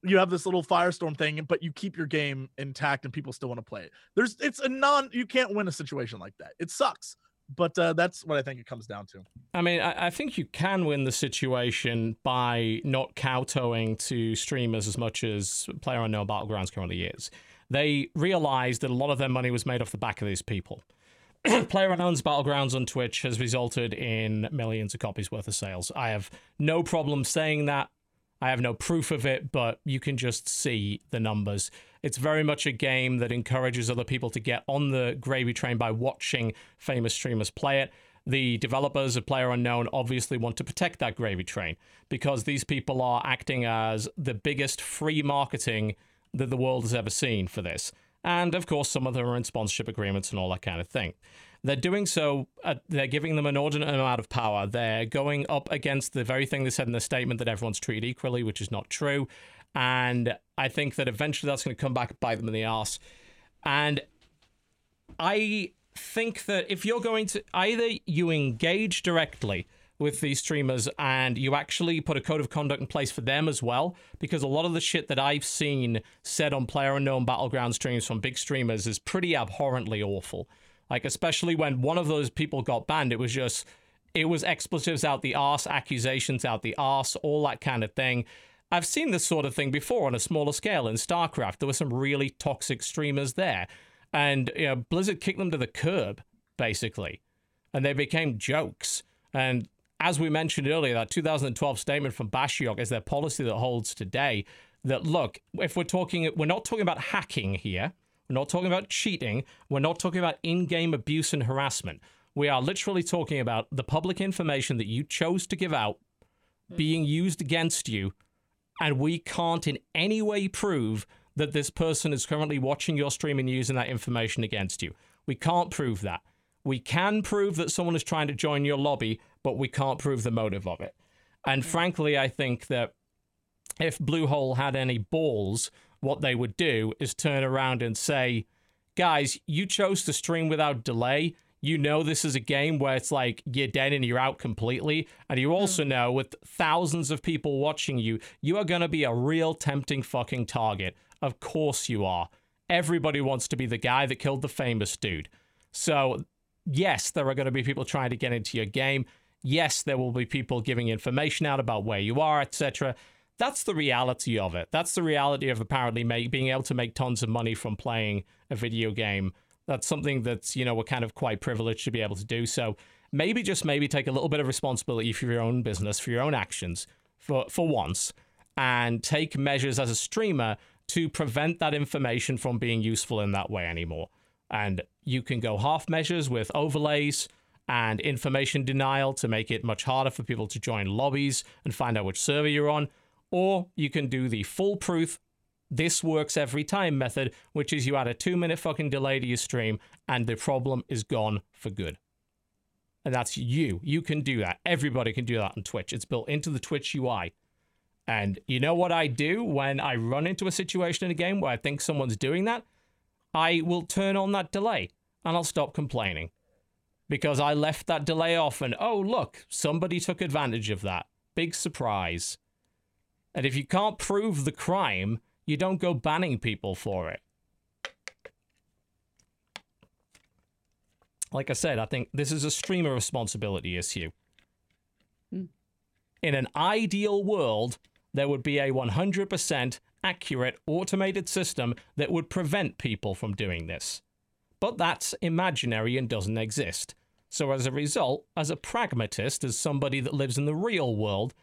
you have this little firestorm thing but you keep your game intact and people still want to play it there's it's a non you can't win a situation like that it sucks but uh that's what i think it comes down to I mean, I, I think you can win the situation by not kowtowing to streamers as much as Player Unknown Battlegrounds currently is. They realized that a lot of their money was made off the back of these people. Player Unknown's Battlegrounds on Twitch has resulted in millions of copies worth of sales. I have no problem saying that. I have no proof of it, but you can just see the numbers. It's very much a game that encourages other people to get on the gravy train by watching famous streamers play it. The developers of Player Unknown obviously want to protect that gravy train because these people are acting as the biggest free marketing that the world has ever seen for this. And of course, some of them are in sponsorship agreements and all that kind of thing. They're doing so, uh, they're giving them an inordinate amount of power. They're going up against the very thing they said in the statement that everyone's treated equally, which is not true. And I think that eventually that's going to come back and bite them in the ass. And I think that if you're going to either you engage directly with these streamers and you actually put a code of conduct in place for them as well, because a lot of the shit that I've seen said on Player Unknown Battleground streams from big streamers is pretty abhorrently awful. Like, especially when one of those people got banned, it was just, it was expletives out the arse, accusations out the arse, all that kind of thing. I've seen this sort of thing before on a smaller scale in StarCraft. There were some really toxic streamers there. And you know, Blizzard kicked them to the curb, basically. And they became jokes. And as we mentioned earlier, that 2012 statement from Bashiok is their policy that holds today. That look, if we're talking, we're not talking about hacking here. We're not talking about cheating. We're not talking about in-game abuse and harassment. We are literally talking about the public information that you chose to give out being used against you, and we can't in any way prove that this person is currently watching your stream and using that information against you. We can't prove that. We can prove that someone is trying to join your lobby, but we can't prove the motive of it. And mm. frankly, I think that if Bluehole had any balls, what they would do is turn around and say, guys, you chose to stream without delay. You know this is a game where it's like you're dead and you're out completely. And you also mm. know with thousands of people watching you, you are going to be a real tempting fucking target. Of course you are. Everybody wants to be the guy that killed the famous dude. So, yes, there are going to be people trying to get into your game. Yes, there will be people giving information out about where you are, etc. That's the reality of it. That's the reality of apparently make, being able to make tons of money from playing a video game. That's something that's, you know, we're kind of quite privileged to be able to do. So maybe just maybe take a little bit of responsibility for your own business, for your own actions for, for once, and take measures as a streamer to prevent that information from being useful in that way anymore. And you can go half measures with overlays and information denial to make it much harder for people to join lobbies and find out which server you're on. Or you can do the foolproof, this works every time method, which is you add a two minute fucking delay to your stream and the problem is gone for good. And that's you. You can do that. Everybody can do that on Twitch. It's built into the Twitch UI. And you know what I do when I run into a situation in a game where I think someone's doing that? I will turn on that delay and I'll stop complaining because I left that delay off and oh, look, somebody took advantage of that. Big surprise. And if you can't prove the crime, you don't go banning people for it. Like I said, I think this is a streamer responsibility issue. Hmm. In an ideal world, there would be a 100% accurate automated system that would prevent people from doing this. But that's imaginary and doesn't exist. So, as a result, as a pragmatist, as somebody that lives in the real world,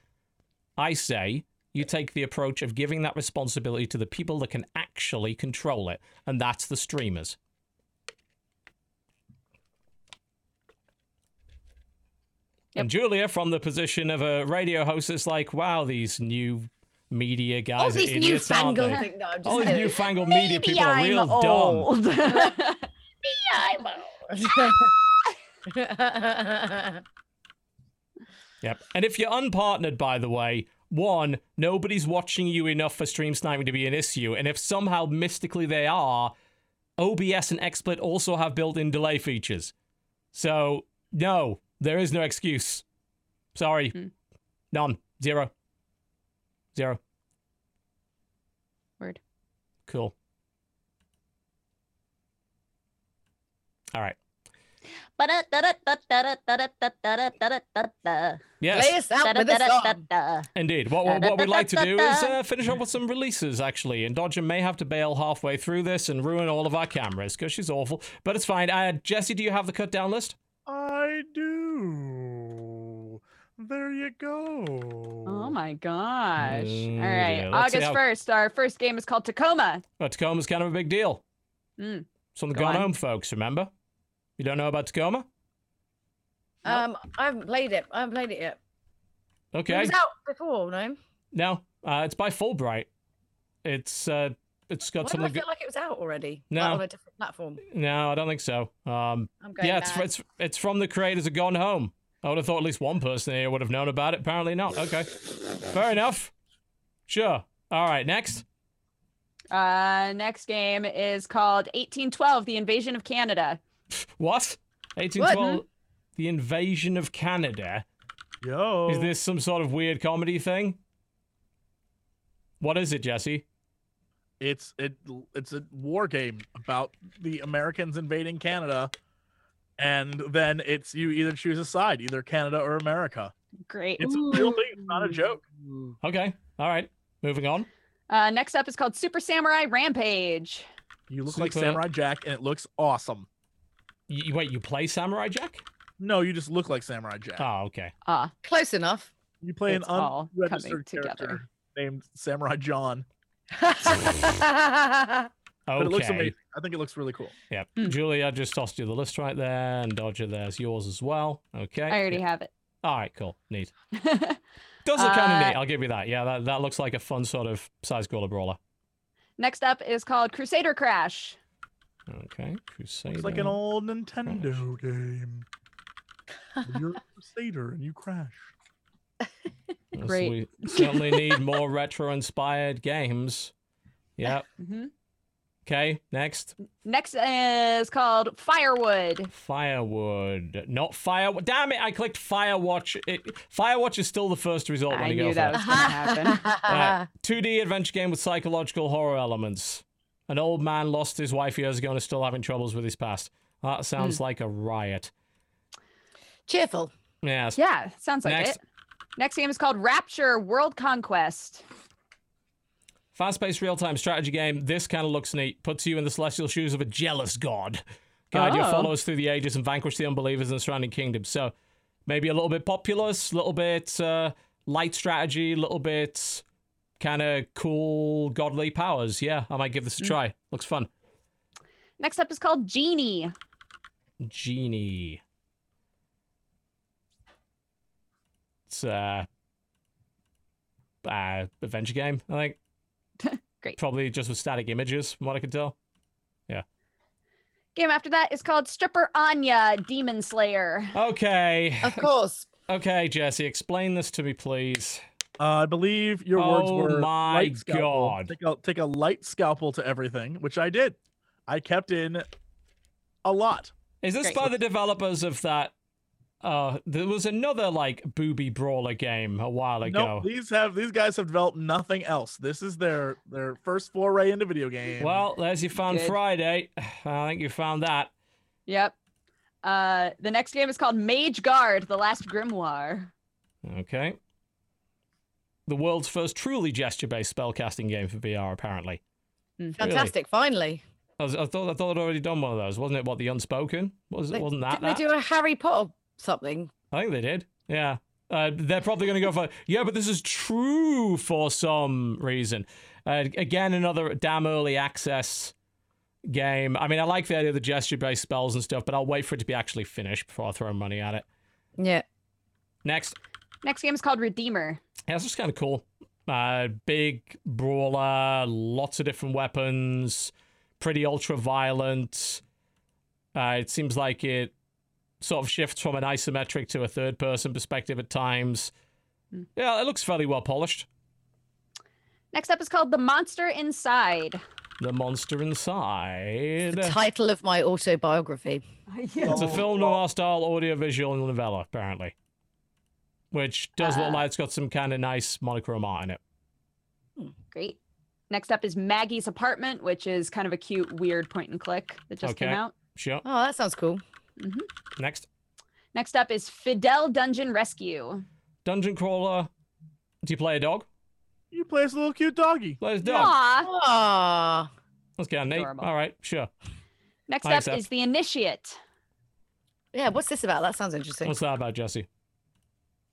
I say you take the approach of giving that responsibility to the people that can actually control it, and that's the streamers. And Julia, from the position of a radio host, is like, wow, these new media All guys are these idiots, aren't newfangled they? No, All these newfangled media people are I'm real dumb. old. I'm old. Yep. And if you're unpartnered, by the way, one, nobody's watching you enough for stream sniping to be an issue. And if somehow mystically they are, OBS and XSplit also have built in delay features. So, no, there is no excuse. Sorry. Hmm. None. Zero. Zero. Word. Cool. All right. Yes. Play us out with a song. Indeed. What, what, what we'd like to do is uh, finish up with some releases, actually. And Dodger may have to bail halfway through this and ruin all of our cameras because she's awful. But it's fine. Uh, Jesse, do you have the cut down list? I do. There you go. Oh my gosh. Mm, All right. yeah, August how- 1st, our first game is called Tacoma. Well, Tacoma's kind of a big deal. Mm. Something Go gone on. home, folks, remember? You don't know about Tacoma? Um, I haven't played it. I haven't played it yet. It Okay. was out before, no? No, uh, it's by Fullbright. It's uh, it's got Why do I something. feel Good. like it was out already? No. Like on a different platform. No, I don't think so. Um, I'm going yeah, it's, it's it's from the creators of Gone Home. I would have thought at least one person here would have known about it. Apparently not. Okay, fair enough. Sure. All right. Next. Uh, next game is called 1812, The Invasion of Canada. What? 1812. The invasion of Canada. Yo. Is this some sort of weird comedy thing? What is it, Jesse? It's it it's a war game about the Americans invading Canada, and then it's you either choose a side, either Canada or America. Great. It's a real thing. It's not a joke. Okay. All right. Moving on. Uh, next up is called Super Samurai Rampage. You look like Samurai Jack, and it looks awesome. You, wait, you play Samurai Jack? No, you just look like Samurai Jack. Oh, okay. Ah, Close enough. you play it's an all unregistered coming character together. named Samurai John. That's Okay. But it looks amazing. I think it looks really cool. Yep. Hmm. Julia just tossed you the list right there, and Dodger, there's yours as well. Okay. I already Yeah. have it. All right, cool. Neat. Does look kind of Uh, neat. I'll give you that. Yeah, that, that looks like a fun sort of side scroller brawler. Next up is called Crusader Crash. Okay. Crusader. It's like an old Nintendo game. You're a crusader and you crash. Great. We certainly need more retro inspired games. Yep. Mhm. Okay, next. Next is called Firewood. Firewood. Not fire. Damn it, I clicked Firewatch. It, Firewatch is still the first result when I you go knew for that it. was gonna happen. Uh, 2D adventure game with psychological horror elements. An old man lost his wife years ago and is still having troubles with his past. That sounds like a riot. Cheerful. Yes. Yeah, sounds like Next. it. Next game is called Rapture World Conquest. Fast paced real time strategy game. This kind of looks neat. Puts you in the celestial shoes of a jealous god. Guide your Oh. followers through the ages and vanquish the unbelievers in the surrounding kingdoms. So maybe a little bit populous, a little bit uh, light strategy, a little bit kind of cool godly powers. Yeah, I might give this a try. Looks fun. Next up is called Genie. Genie. It's uh, uh adventure game, I think. Great. Probably just with static images, from what I can tell. Yeah. Game after that is called Stripper Anya Demon Slayer. Okay. Of course. Okay, Jesse, explain this to me, please. Uh, I believe your words Oh were my light scalpel. God. Take a, take a light scalpel to everything, which I did. I kept in a lot. Is this Great. by the developers of that? Uh, there was another like booby brawler game a while ago. No, these have these guys have developed nothing else. This is their their first foray into video game. well, there's your Fun Good. Friday. I think you found that. Yep. Uh, the next game is called Mage Guard: The Last Grimoire. Okay. The world's first truly gesture-based spellcasting game for VR, apparently. Fantastic. Finally. I, was, I thought I thought I'd already done one of those, wasn't it? What the Unspoken was? It wasn't that? Didn't that? they do a Harry Potter something? I think they did. Yeah. Uh, they're probably going to go for, yeah, but this is true for some reason. Uh, again, another damn early access game. I mean, I like the idea of the gesture based spells and stuff, but I'll wait for it to be actually finished before I throw money at it. Yeah. Next. Next game is called Redeemer. Yeah, it's just kind of cool. Uh, big brawler, lots of different weapons, pretty ultra violent. Uh, it seems like it sort of shifts from an isometric to a third person perspective at times. Yeah, it looks fairly well polished. Next up is called The Monster Inside. The monster inside. The title of my autobiography. It's a film noir style audiovisual novella, apparently. Which does look Uh. like it's got some kind of nice monochrome art in it. Great. Next up is Maggie's Apartment, which is kind of a cute, weird point and click that just came out. Sure. Oh, that sounds cool. Next. Next up is Fidel Dungeon Rescue. Dungeon crawler. Do you play a dog? you play as a little cute doggy. Play as a dog. Aw. Ah. That's kind of neat. Adorable. All right, sure. Next I up accept. is The Initiate. Yeah, what's this about? That sounds interesting. What's that about, Jesse?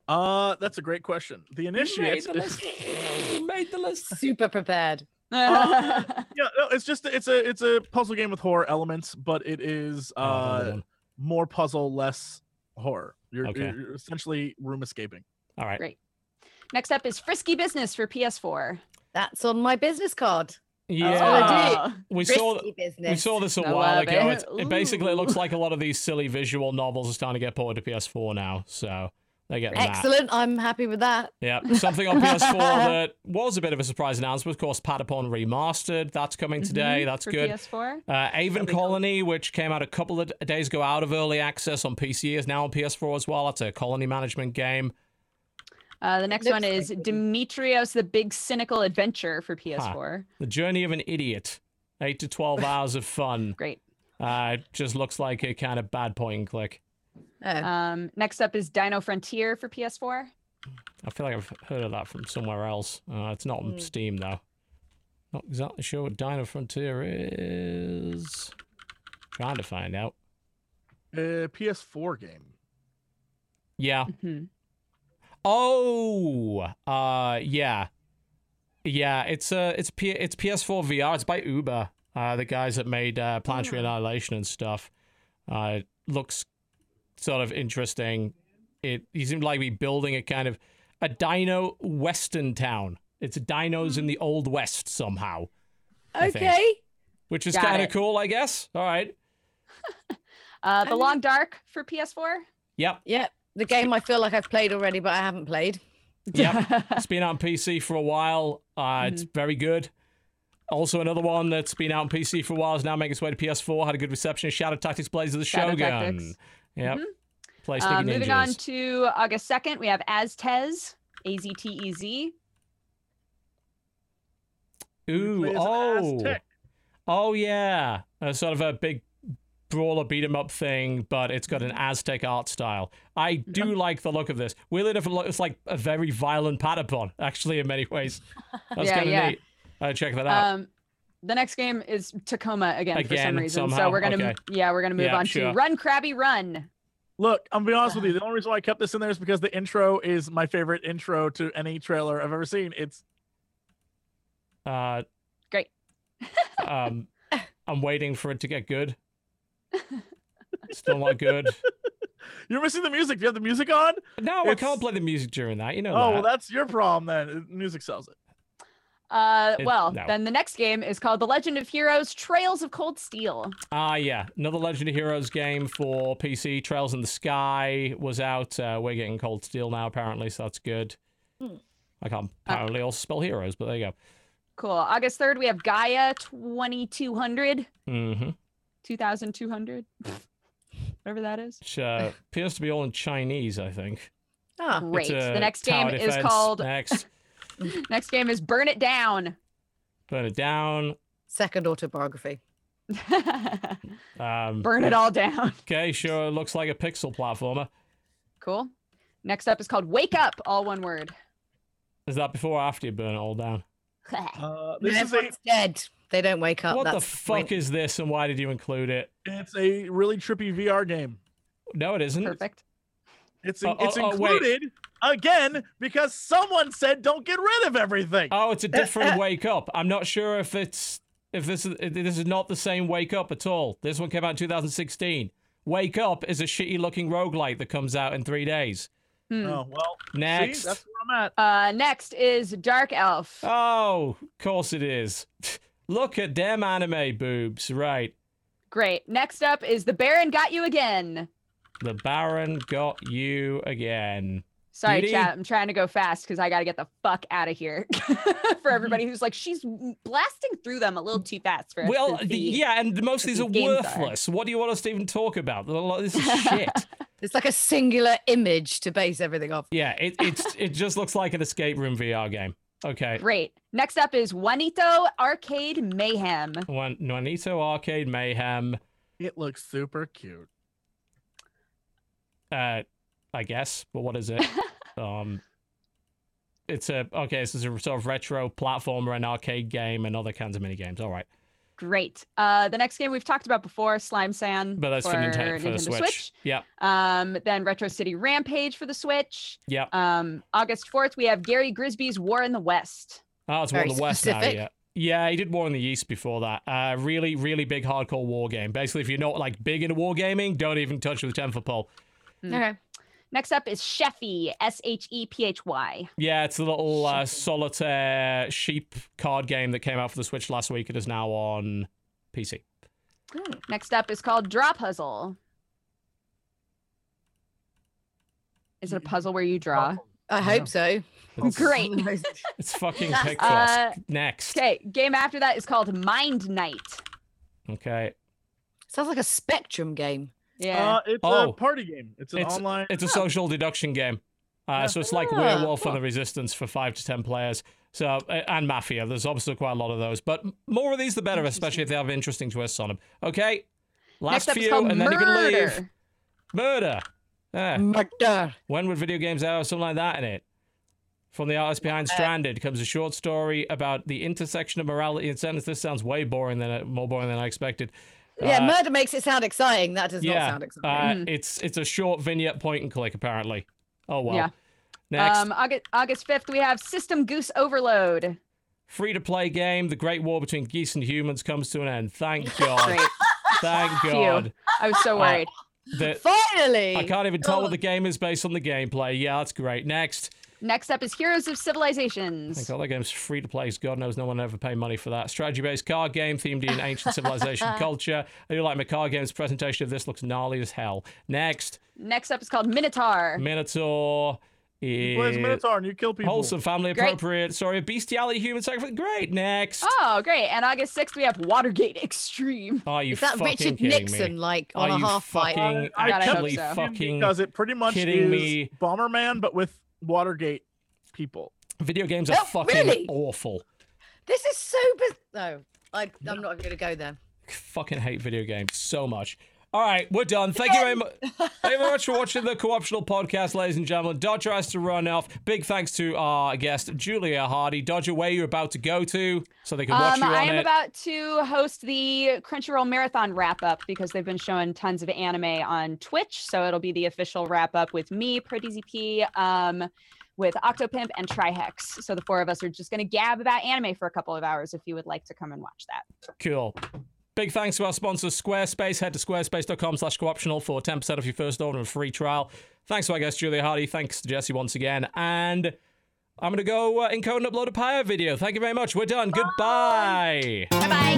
Uh, that's a great question. The initiate. Made the list. Made the list. Super prepared. yeah, no, it's just it's a it's a puzzle game with horror elements, but it is another uh one. more puzzle, less horror. You're, Okay. you're, you're essentially room escaping. All right. Great. Next up is Frisky Business for PS4. That's on my business card. Yeah, Oh, we saw business. we saw this a I while ago. it. It's, it basically it looks like a lot of these silly visual novels are starting to get ported to PS4 now. So they get that. Excellent. I'm happy with that. Yeah, something on PS4 that was a bit of a surprise announcement. Of course, Patapon remastered. That's coming today. Mhm, That's for good. PS4. Uh, Aven That'd cool. Colony, which came out a couple of days ago out of early access on PC, is now on PS4 as well. That's a colony management game. Uh, the next one is like. Demetrios the Big Cynical Adventure for PS4. The Journey of an Idiot. Eight to 12 hours of fun. Great. Uh, it just looks like a kind of bad point and click. Oh. Um, next up is Dino Frontier for PS4. I feel like I've heard of that from somewhere else. Uh, it's not on Hmm. Steam, though. Not exactly sure what Dino Frontier is. Trying to find out. Uh, PS4 game. Yeah. Mhm. Oh, uh, yeah, yeah. It's uh, it's P- it's PS4 VR. It's by Uber, uh, the guys that made uh, Planetary Annihilation and stuff. Uh, looks sort of interesting. It you seem to like be building a kind of a dino western town. It's dinos in the old west somehow, I think. Okay. which is kind of cool, I guess. All right. Uh, the mean- Long Dark for PS4. Yep. Yeah. The game I feel like I've played already, but I haven't played. Yep. it's been on PC for a while. Uh, It's very good. Also, another one that's been out on PC for a while is now making its way to PS4. Had a good reception. Shadow Tactics Blaze of the Shadow Shogun. Tactics. Yep. Play Sticky Uh, Ninjas. moving on to August 2nd, we have Aztez, A Z T E Z. Ooh, Play as an oh, oh yeah, a sort of a big brawler beat 'em up thing, but it's got an Aztec art style. I do like the look of this. Weirdly enough, it it's like a very violent Patapon, actually, in many ways. That's Yeah, kind of yeah. neat. Uh, check that out. Um, the next game is Tacoma again, for some reason. somehow, So we're gonna, okay. yeah, we're gonna move Yeah, on sure. to Run Krabby Run. Look, I'm gonna be honest with you. The only reason why I kept this in there is because the intro is my favorite intro to any trailer I've ever seen. It's Uh, Great. um, I'm waiting for it to get good. Still not good. you're missing the music. Do you have the music on? No, I can't play the music during that. You know Oh, that. well, that's your problem then. Music sells it. Uh, It- well, no. then the next game is called The Legend of Heroes: Trails of Cold Steel. Ah, yeah. Another Legend of Heroes game for PC. Trails in the Sky was out. Uh, we're getting Cold Steel now, apparently, so that's good. Hmm. I can't apparently also spell heroes, but there you go. Cool. August 3rd, we have Gaia 2200, Mm-hmm. 2200, whatever that is. Which uh, appears to be all in Chinese, I think. Ah. Great. Uh, the next tower game is called Next. next game is Burn It Down. Burn it down. Second autobiography. Um, Burn it all down. Okay, sure. Looks like a pixel platformer. Cool. Next up is called Wake Up, all one word. Is that before or after you burn it all down? Uh, When this is a dead. They don't wake up. what the fuck point. is this and why did you include it? it's a really trippy VR game. No, it isn't. Perfect. It's Oh, it's oh, oh, wait. included again because someone said don't get rid of everything. Oh, it's a different wake up. I'm not sure if it's if this is if this is not the same wake up at all. This one came out in 2016. Wake up is a shitty looking roguelike that comes out in three days. Hmm. Oh well. Next. See, that's where I'm at. Uh, next is Dark Elf. Oh, of course it is. Look at them anime boobs. Right. Great. Next up is The Baron Got You Again. The Baron got you again. Sorry, Did he? chat. I'm trying to go fast because I got to get the fuck out of here. for everybody who's like, she's blasting through them a little too fast for us Well, to the, see. yeah, and most of these are these are. worthless. What do you want us to even talk about? This is shit. It's like a singular image to base everything off. yeah, it, it's it just looks like an escape room VR game. Okay. Great. Next up is Juanito Arcade Mayhem. Juan- Juanito Arcade Mayhem. It looks super cute. Uh, I guess, but what is it? Um, it's a okay. This is a sort of retro platformer and arcade game and other kinds of mini games. All right, Great. Uh, the next game we've talked about before, Slime-san but that's for, Nintendo, for the Switch. Yeah. Um, then Retro City Rampage for the Switch. Yeah. Um, August 4th, we have Gary Grigsby's War in the West. Oh, it's War in the West now. Yeah, yeah. He did War in the East before that. Uh, really, really big hardcore war game. Basically, if you're not like big into wargaming, don't even touch with ten foot pole. Hmm. Okay. Next up is Shephy, S H E P H Y. Yeah, it's a little uh, solitaire sheep card game that came out for the Switch last week. It is now on PC. Next up is called Draw Puzzle. Is it a puzzle where you draw? I hope so. It's, Great. It's fucking Uh, Next. Okay, game after that is called Mind Night. Okay. Sounds like a Spectrum game. Yeah. Uh, it's Oh. a party game. It's an It's- online. It's a social deduction game. Uh, so it's like Ah, Werewolf and the Resistance for five to ten players. So uh, and Mafia. There's obviously quite a lot of those, but more of these the better, especially if they have interesting twists on them. Okay. Last Next up few, called and then you can leave. Murder. Murder. Yeah. Murder. When would video games have something like that in it? From the artist behind Uh, Stranded comes a short story about the intersection of morality and sentence. This sounds way boring than more boring than I expected. Yeah, Uh, murder makes it sound exciting. That does yeah, not sound exciting. Uh, it's it's a short vignette point and click apparently. Oh well. Yeah. Next, Um, August August fifth, we have System Goose Overload. free to play game. The Great War between geese and humans comes to an end. Thank God. Thank Phew. God. I was so Uh, worried. The- Finally. I can't even tell what Oh. the game is based on the gameplay. Yeah, that's great. Next. Next up is Heroes of Thank Civilizations. God that game's free to play. 'cause God knows no one ever paid money for that. Strategy based card game themed in ancient civilization culture. I do like my card games. Presentation of this looks gnarly as hell. Next, Next up is called Minotaur. Minotaur. You play as is Minotaur and you kill people. Wholesome, family appropriate. Story of bestiality, human sacrifice. Great. Next. Oh, great. And August 6th, we have Watergate Extreme. Are you Is that fucking Richard kidding Nixon, me? like Are on a you half fight? fucking I God, I hope actually so. fucking because it pretty much kidding is me? Bomberman, but with Watergate people. video games are Oh, fucking really? awful. This is so. Biz- no, I, I'm not going to go there. fucking hate video games so much. All right, we're done. Thank you very much. Thank you very much for watching the Co-optional podcast, ladies and gentlemen. Dodger has to run off. Big thanks to our guest Julia Hardy. Dodger, where you're about to go to so they can watch Um, you I am it. about to host the Crunchyroll Marathon wrap up because they've been showing tons of anime on Twitch. So it'll be the official wrap up with me, ProZD, um, with Octopimp and Trihex. So the four of us are just going to gab about anime for a couple of hours if you would like to come and watch that. Cool. Big thanks to our sponsor, Squarespace. Head to squarespace.com slash co-optional for 10% off your first order and free trial. Thanks to our guest, Julia Hardy. Thanks to Jesse once again. And I'm going to go uh, encode and upload a Pyre video. Thank you very much. We're done. Goodbye. Bye bye.